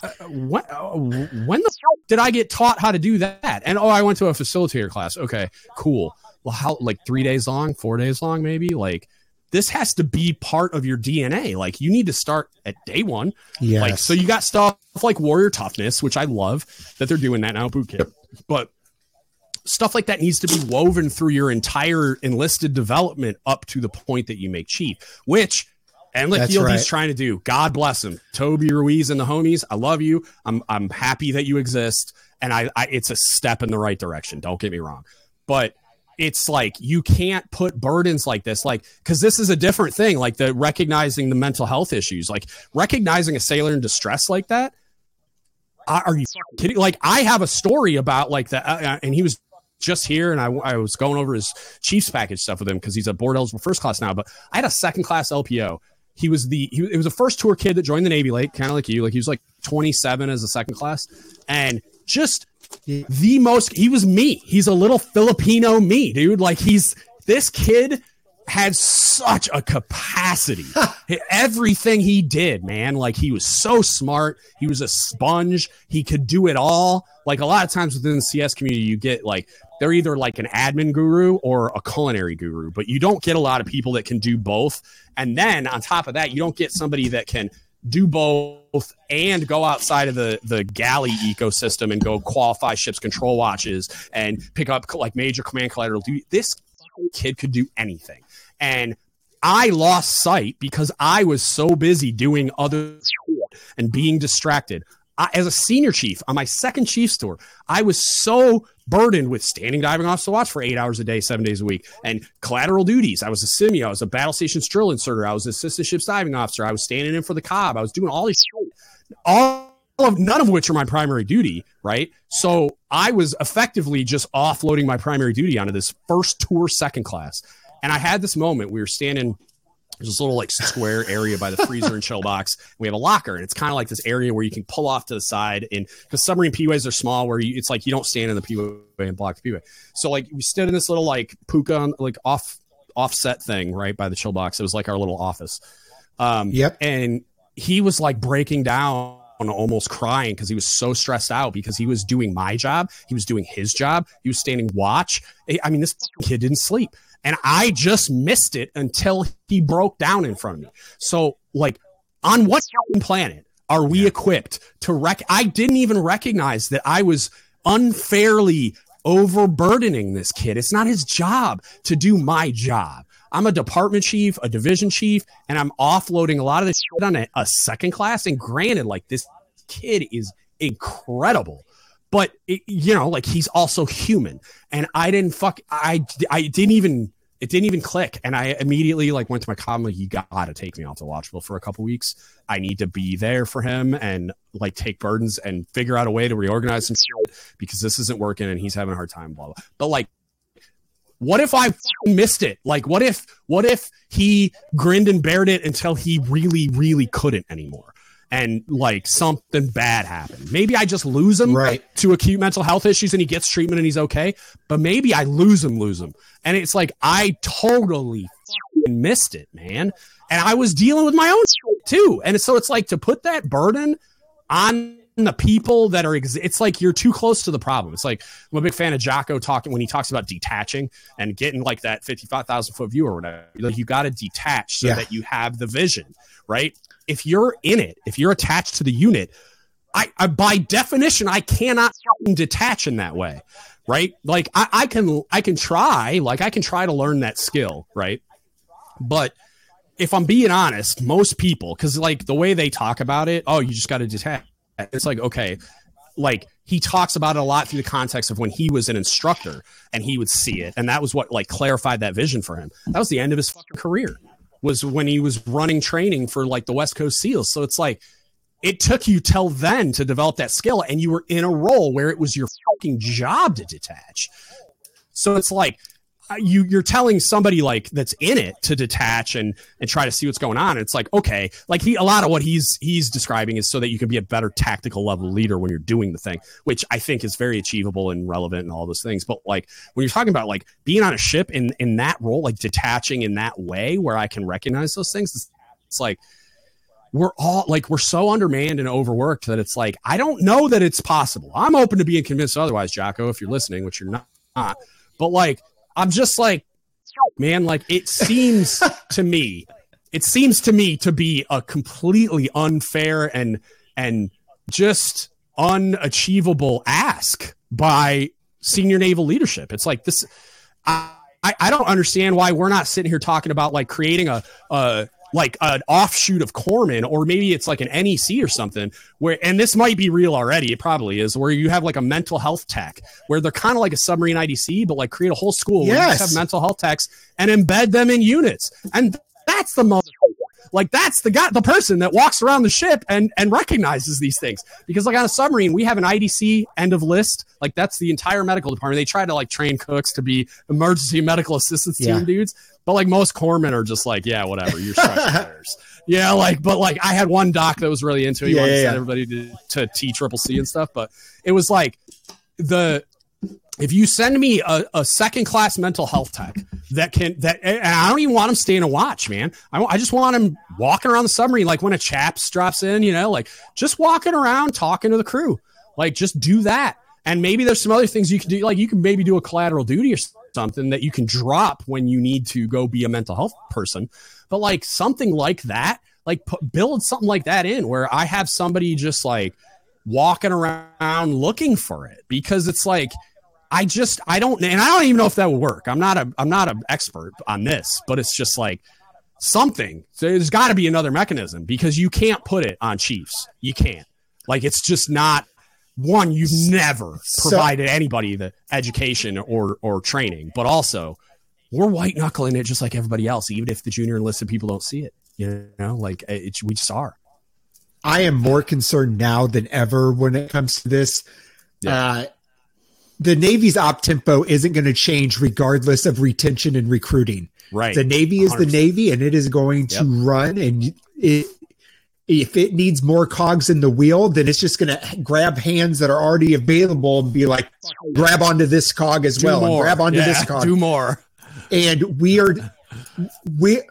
S1: uh, when, uh, when the did I get taught how to do that? And oh, I went to a facilitator class. Okay, cool well, how like three days long, four days long, maybe? Like this has to be part of your DNA. Like you need to start at day one.
S2: Yeah.
S1: Like so you got stuff like warrior toughness, which I love that they're doing that now boot camp. But stuff like that needs to be woven through your entire enlisted development up to the point that you make chief, which and like ELD's right. trying to do. God bless him. Toby Ruiz and the homies. I love you. I'm I'm happy that you exist. And I, I it's a step in the right direction. Don't get me wrong. But it's like you can't put burdens like this like because this is a different thing like the recognizing the mental health issues like recognizing a sailor in distress like that. Are you kidding? Like i have a story about like that uh, uh, and he was just here and I, I was going over his chiefs package stuff with him because he's a board eligible first class now but i had a second class lpo he was the he, it was a first tour kid that joined the navy late kind of like you like he was like 27 as a second class and just the most he was me he's a little filipino me dude like he's this kid had such a capacity. Everything he did, man, like he was so smart. He was a sponge. He could do it all. Like a lot of times within the CS community, you get like they're either like an admin guru or a culinary guru, but you don't get a lot of people that can do both. And then on top of that, you don't get somebody that can do both and go outside of the the galley ecosystem and go qualify ships control watches and pick up like major command collateral. This kid could do anything. And i lost sight because i was so busy doing other and being distracted I, as a senior chief on my second chief store, I was so burdened with standing diving off the watch for eight hours a day, seven days a week, and collateral duties. I was a CMEO, I was a battle station drill inserter, I was an assistant ship's diving officer, I was standing in for the cob, I was doing all these all of none of which are my primary duty, right? So I was effectively just offloading my primary duty onto this first tour second class. And I had this moment. We were standing there's this little like square area by the freezer and chill box. We have a locker, and it's kind of like this area where you can pull off to the side. And because submarine P-ways are small, where you, it's like you don't stand in the P-way and block the P-way. So like we stood in this little like puka like off offset thing right by the chill box. It was like our little office. Um,
S2: Yep.
S1: And he was like breaking down almost crying because he was so stressed out because he was doing my job. He was doing his job. He was standing watch. I mean, this kid didn't sleep. And I just missed it until he broke down in front of me. So, like, on what planet are we equipped to rec? I didn't even recognize that I was unfairly overburdening this kid. It's not his job to do my job. I'm a department chief, a division chief, and I'm offloading a lot of this shit on a, a second class. And granted, like this kid is incredible, but it, you know, like he's also human. And I didn't fuck. I I didn't even. It didn't even click, and I immediately like went to my com like, "You gotta take me off the watchbill for a couple weeks. I need to be there for him and like take burdens and figure out a way to reorganize some shit because this isn't working and he's having a hard time." Blah blah. But like, what if I missed it? Like, what if what if he grinned and bared it until he really really couldn't anymore? And like something bad happened. Maybe I just lose him
S2: Right.
S1: to acute mental health issues and he gets treatment and he's okay. But maybe I lose him, lose him. And it's like I totally missed it, man. And I was dealing with my own too. And so it's like to put that burden on the people that are ex- it's like you're too close to the problem. It's like I'm a big fan of Jocko talking when he talks about detaching and getting like that 55,000 foot view or whatever. Like you got to detach so
S2: Yeah.
S1: that you have the vision, right? If you're in it, if you're attached to the unit, I, I by definition I cannot detach in that way, right? Like I, I can I can try, like I can try to learn that skill, right? But if I'm being honest, most people, because like the way they talk about it, oh, you just got to detach. It's like okay, like he talks about it a lot through the context of when he was an instructor and he would see it, and that was what like clarified that vision for him. That was the end of his fucking career. Was when he was running training for like the West Coast SEALs. So it's like it took you till then to develop that skill, and you were in a role where it was your fucking job to detach. So it's like you you're telling somebody like that's in it to detach and and try to see what's going on. And it's like okay, like he a lot of what he's he's describing is so that you can be a better tactical level leader when you're doing the thing, which I think is very achievable and relevant and all those things. But like when you're talking about like being on a ship in in that role, like detaching in that way where I can recognize those things, it's, it's like we're all like we're so undermanned and overworked that it's like I don't know that it's possible. I'm open to being convinced otherwise, Jocko, if you're listening, which you're not. But like I'm just like man, like it seems to me, it seems to me to be a completely unfair and and just unachievable ask by senior naval leadership. It's like this I I, don't understand why we're not sitting here talking about like creating a, a like an offshoot of Corpsman, or maybe it's like an NEC or something. Where and this might be real already. It probably is. Where you have like a mental health tech, where they're kind of like a submarine IDC, but like create a whole school where you
S2: Yes.
S1: just have mental health techs and embed them in units, and that's the most. Like that's the guy, the person that walks around the ship and and recognizes these things. Because like on a submarine, we have an IDC end of list. Like that's the entire medical department. They try to like train cooks to be emergency medical assistance team
S2: Yeah.
S1: dudes, but like most corpsmen are just like, yeah, whatever. You're stretching. Yeah, like, but like I had one doc that was really into it. He
S2: Yeah,
S1: wanted to
S2: yeah,
S1: send
S2: yeah.
S1: everybody to, to T triple C and stuff, but it was like the if you send me a, a second class mental health tech that can that I don't even want him staying a watch, man. I, I just want him walking around the submarine like when a chaps drops in, you know, like just walking around talking to the crew. Like just do that. And maybe there's some other things you can do. Like you can maybe do a collateral duty or something that you can drop when you need to go be a mental health person. But like something like that, like put, build something like that in where I have somebody just like walking around looking for it because it's like I just I don't and I don't even know if that will work. I'm not a I'm not an expert on this, but it's just like something. So there's got to be another mechanism because you can't put it on Chiefs. You can't. Like it's just not one. You've never provided so, anybody the education or or training, but also we're white knuckling it just like everybody else, even if the junior enlisted people don't see it. You know, like it, we just are.
S2: I am more concerned now than ever when it comes to this. Yeah. Uh, the Navy's op tempo isn't going to change regardless of retention and recruiting.
S1: Right.
S2: The Navy is 100%. the Navy and it is going to yep. run and it, if it needs more cogs in the wheel, then it's just going to grab hands that are already available and be like, grab onto this cog as do well, more. and grab onto
S1: yeah,
S2: this cog.
S1: Do more.
S2: And we are we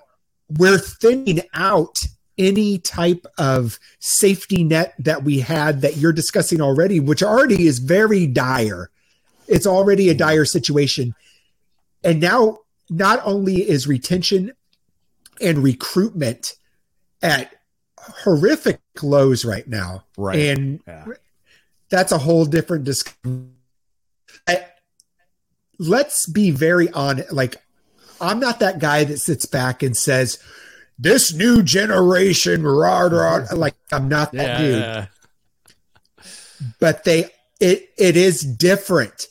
S2: we're thinning out any type of safety net that we had that you're discussing already, which already is very dire. It's already a dire situation. And now, not only is retention and recruitment at horrific lows right now,
S1: right?
S2: And yeah. that's a whole different discussion. Let's be very honest. Like, I'm not that guy that sits back and says, "This new generation," rah, rah. like I'm not that yeah. dude. But they, it, it is different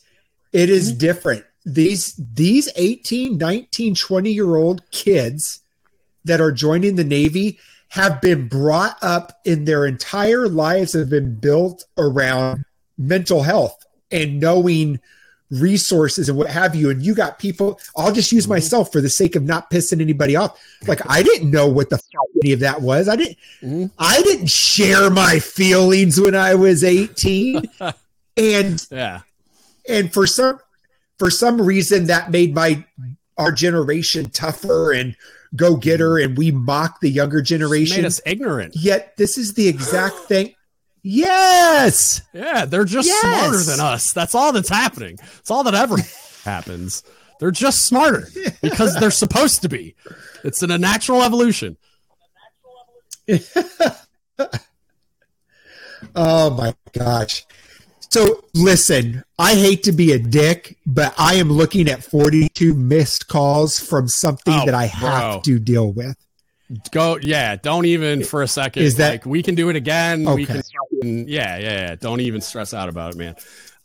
S2: it is mm-hmm. different. These these 18, 19, 20 year old kids that are joining the Navy have been brought up in their entire lives have been built around mental health and knowing resources and what have you. And you got people, I'll just use mm-hmm. myself for the sake of not pissing anybody off. Like I didn't know what the any of that was. I didn't mm-hmm. I didn't share my feelings when I was 18. and
S1: yeah
S2: and for some for some reason that made my our generation tougher and go getter and we mock the younger generation
S1: made us ignorant.
S2: Yet this is the exact thing. Yes!
S1: Yeah they're just yes. smarter than us. That's all that's happening. It's all that ever happens. They're just smarter because they're supposed to be. It's in a natural evolution.
S2: Oh my gosh so listen, I hate to be a dick, but I am looking at 42 missed calls from something oh, that I have bro. to deal with.
S1: Go, yeah. Don't even for a second. Is that like, we can do it again? Okay. We can, yeah, yeah, yeah. Don't even stress out about it, man.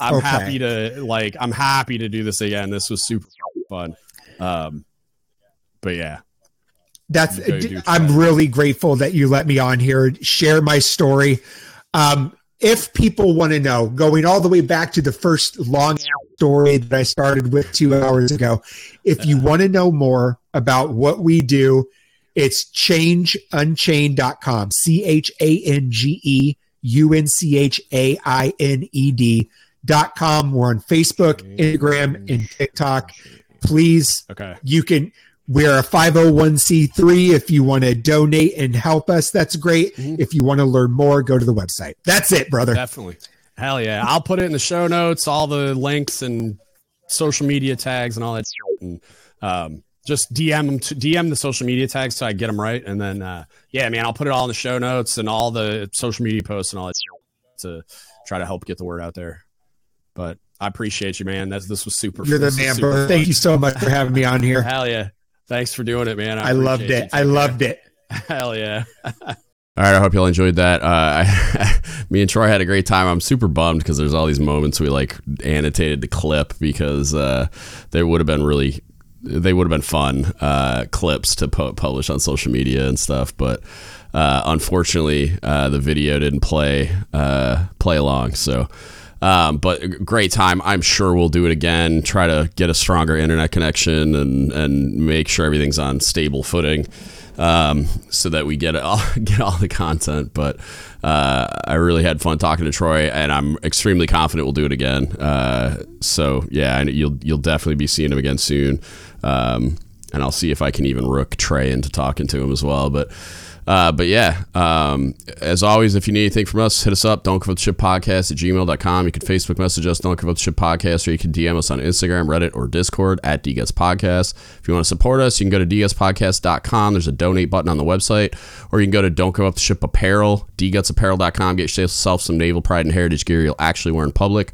S1: I'm okay. happy to like. I'm happy to do this again. This was super fun. Um, but yeah,
S2: that's. I'm really grateful that you let me on here, share my story. Um, if people want to know, going all the way back to the first long story that I started with two hours ago, if you uh-huh. want to know more about what we do, it's changeunchained.com. C H A N G E U N C H A I N E D dot com. We're on Facebook, Instagram, and TikTok. Please,
S1: okay.
S2: you can we're a 501c3. If you want to donate and help us, that's great. Mm-hmm. If you want to learn more, go to the website. That's it, brother.
S1: Definitely. Hell yeah. I'll put it in the show notes, all the links and social media tags and all that. And, um, just DM them to DM the social media tags so I get them right. And then, uh, yeah, man, I'll put it all in the show notes and all the social media posts and all that to try to help get the word out there. But I appreciate you, man. That's, this was super.
S2: You're the man, bro. Thank you so much for having me on here.
S1: Hell yeah. Thanks for doing it, man.
S2: I, I loved it. I loved it.
S1: Hell yeah.
S3: All right, I hope y'all enjoyed that. Uh, I, me and Troy had a great time. I'm super bummed because there's all these moments we like annotated the clip because uh, they would have been really, they would have been fun uh, clips to pu- publish on social media and stuff. But uh, unfortunately, uh, the video didn't play uh, play along. So
S1: Um, but great time. I'm sure we'll do it again. Try to get a stronger internet connection and and make sure everything's on stable footing, um, so that we get all get all the content. But uh, I really had fun talking to Troy, and I'm extremely confident we'll do it again. Uh, so yeah, you'll you'll definitely be seeing him again soon. Um, and I'll see if I can even rook Trey into talking to him as well. But uh, but yeah, um, as always, if you need anything from us, hit us up. Don't give up the ship podcast at gmail.com. You can Facebook message us, Don't give up the ship podcast, or you can DM us on Instagram, Reddit, or Discord at DGuts Podcast. If you want to support us, you can go to dgutspodcast.com. There's a donate button on the website, or you can go to Don't Give Up the Ship Apparel, dgutsapparel.com. Get yourself some naval pride and heritage gear you'll actually wear in public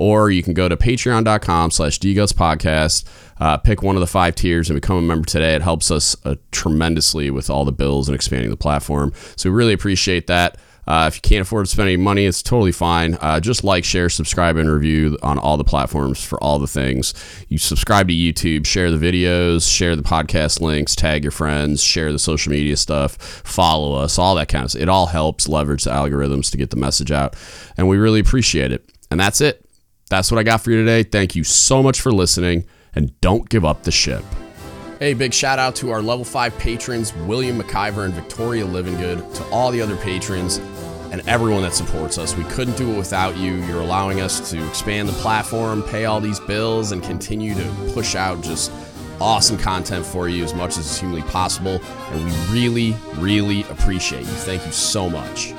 S1: or you can go to patreon.com slash dgutspodcast uh, pick one of the five tiers and become a member today it helps us uh, tremendously with all the bills and expanding the platform so we really appreciate that uh, if you can't afford to spend any money, it's totally fine. Uh, just like, share, subscribe, and review on all the platforms for all the things. You subscribe to YouTube, share the videos, share the podcast links, tag your friends, share the social media stuff, follow us, all that kind of stuff. It all helps leverage the algorithms to get the message out. And we really appreciate it. And that's it that's what I got for you today. Thank you so much for listening, and don't give up the ship. Hey, big shout out to our level 5 patrons, William McIver and Victoria Livingood, to all the other patrons, and everyone that supports us. We couldn't do it without you. You're allowing us to expand the platform, pay all these bills, and continue to push out just awesome content for you as much as is humanly possible. And we really, really appreciate you. Thank you so much.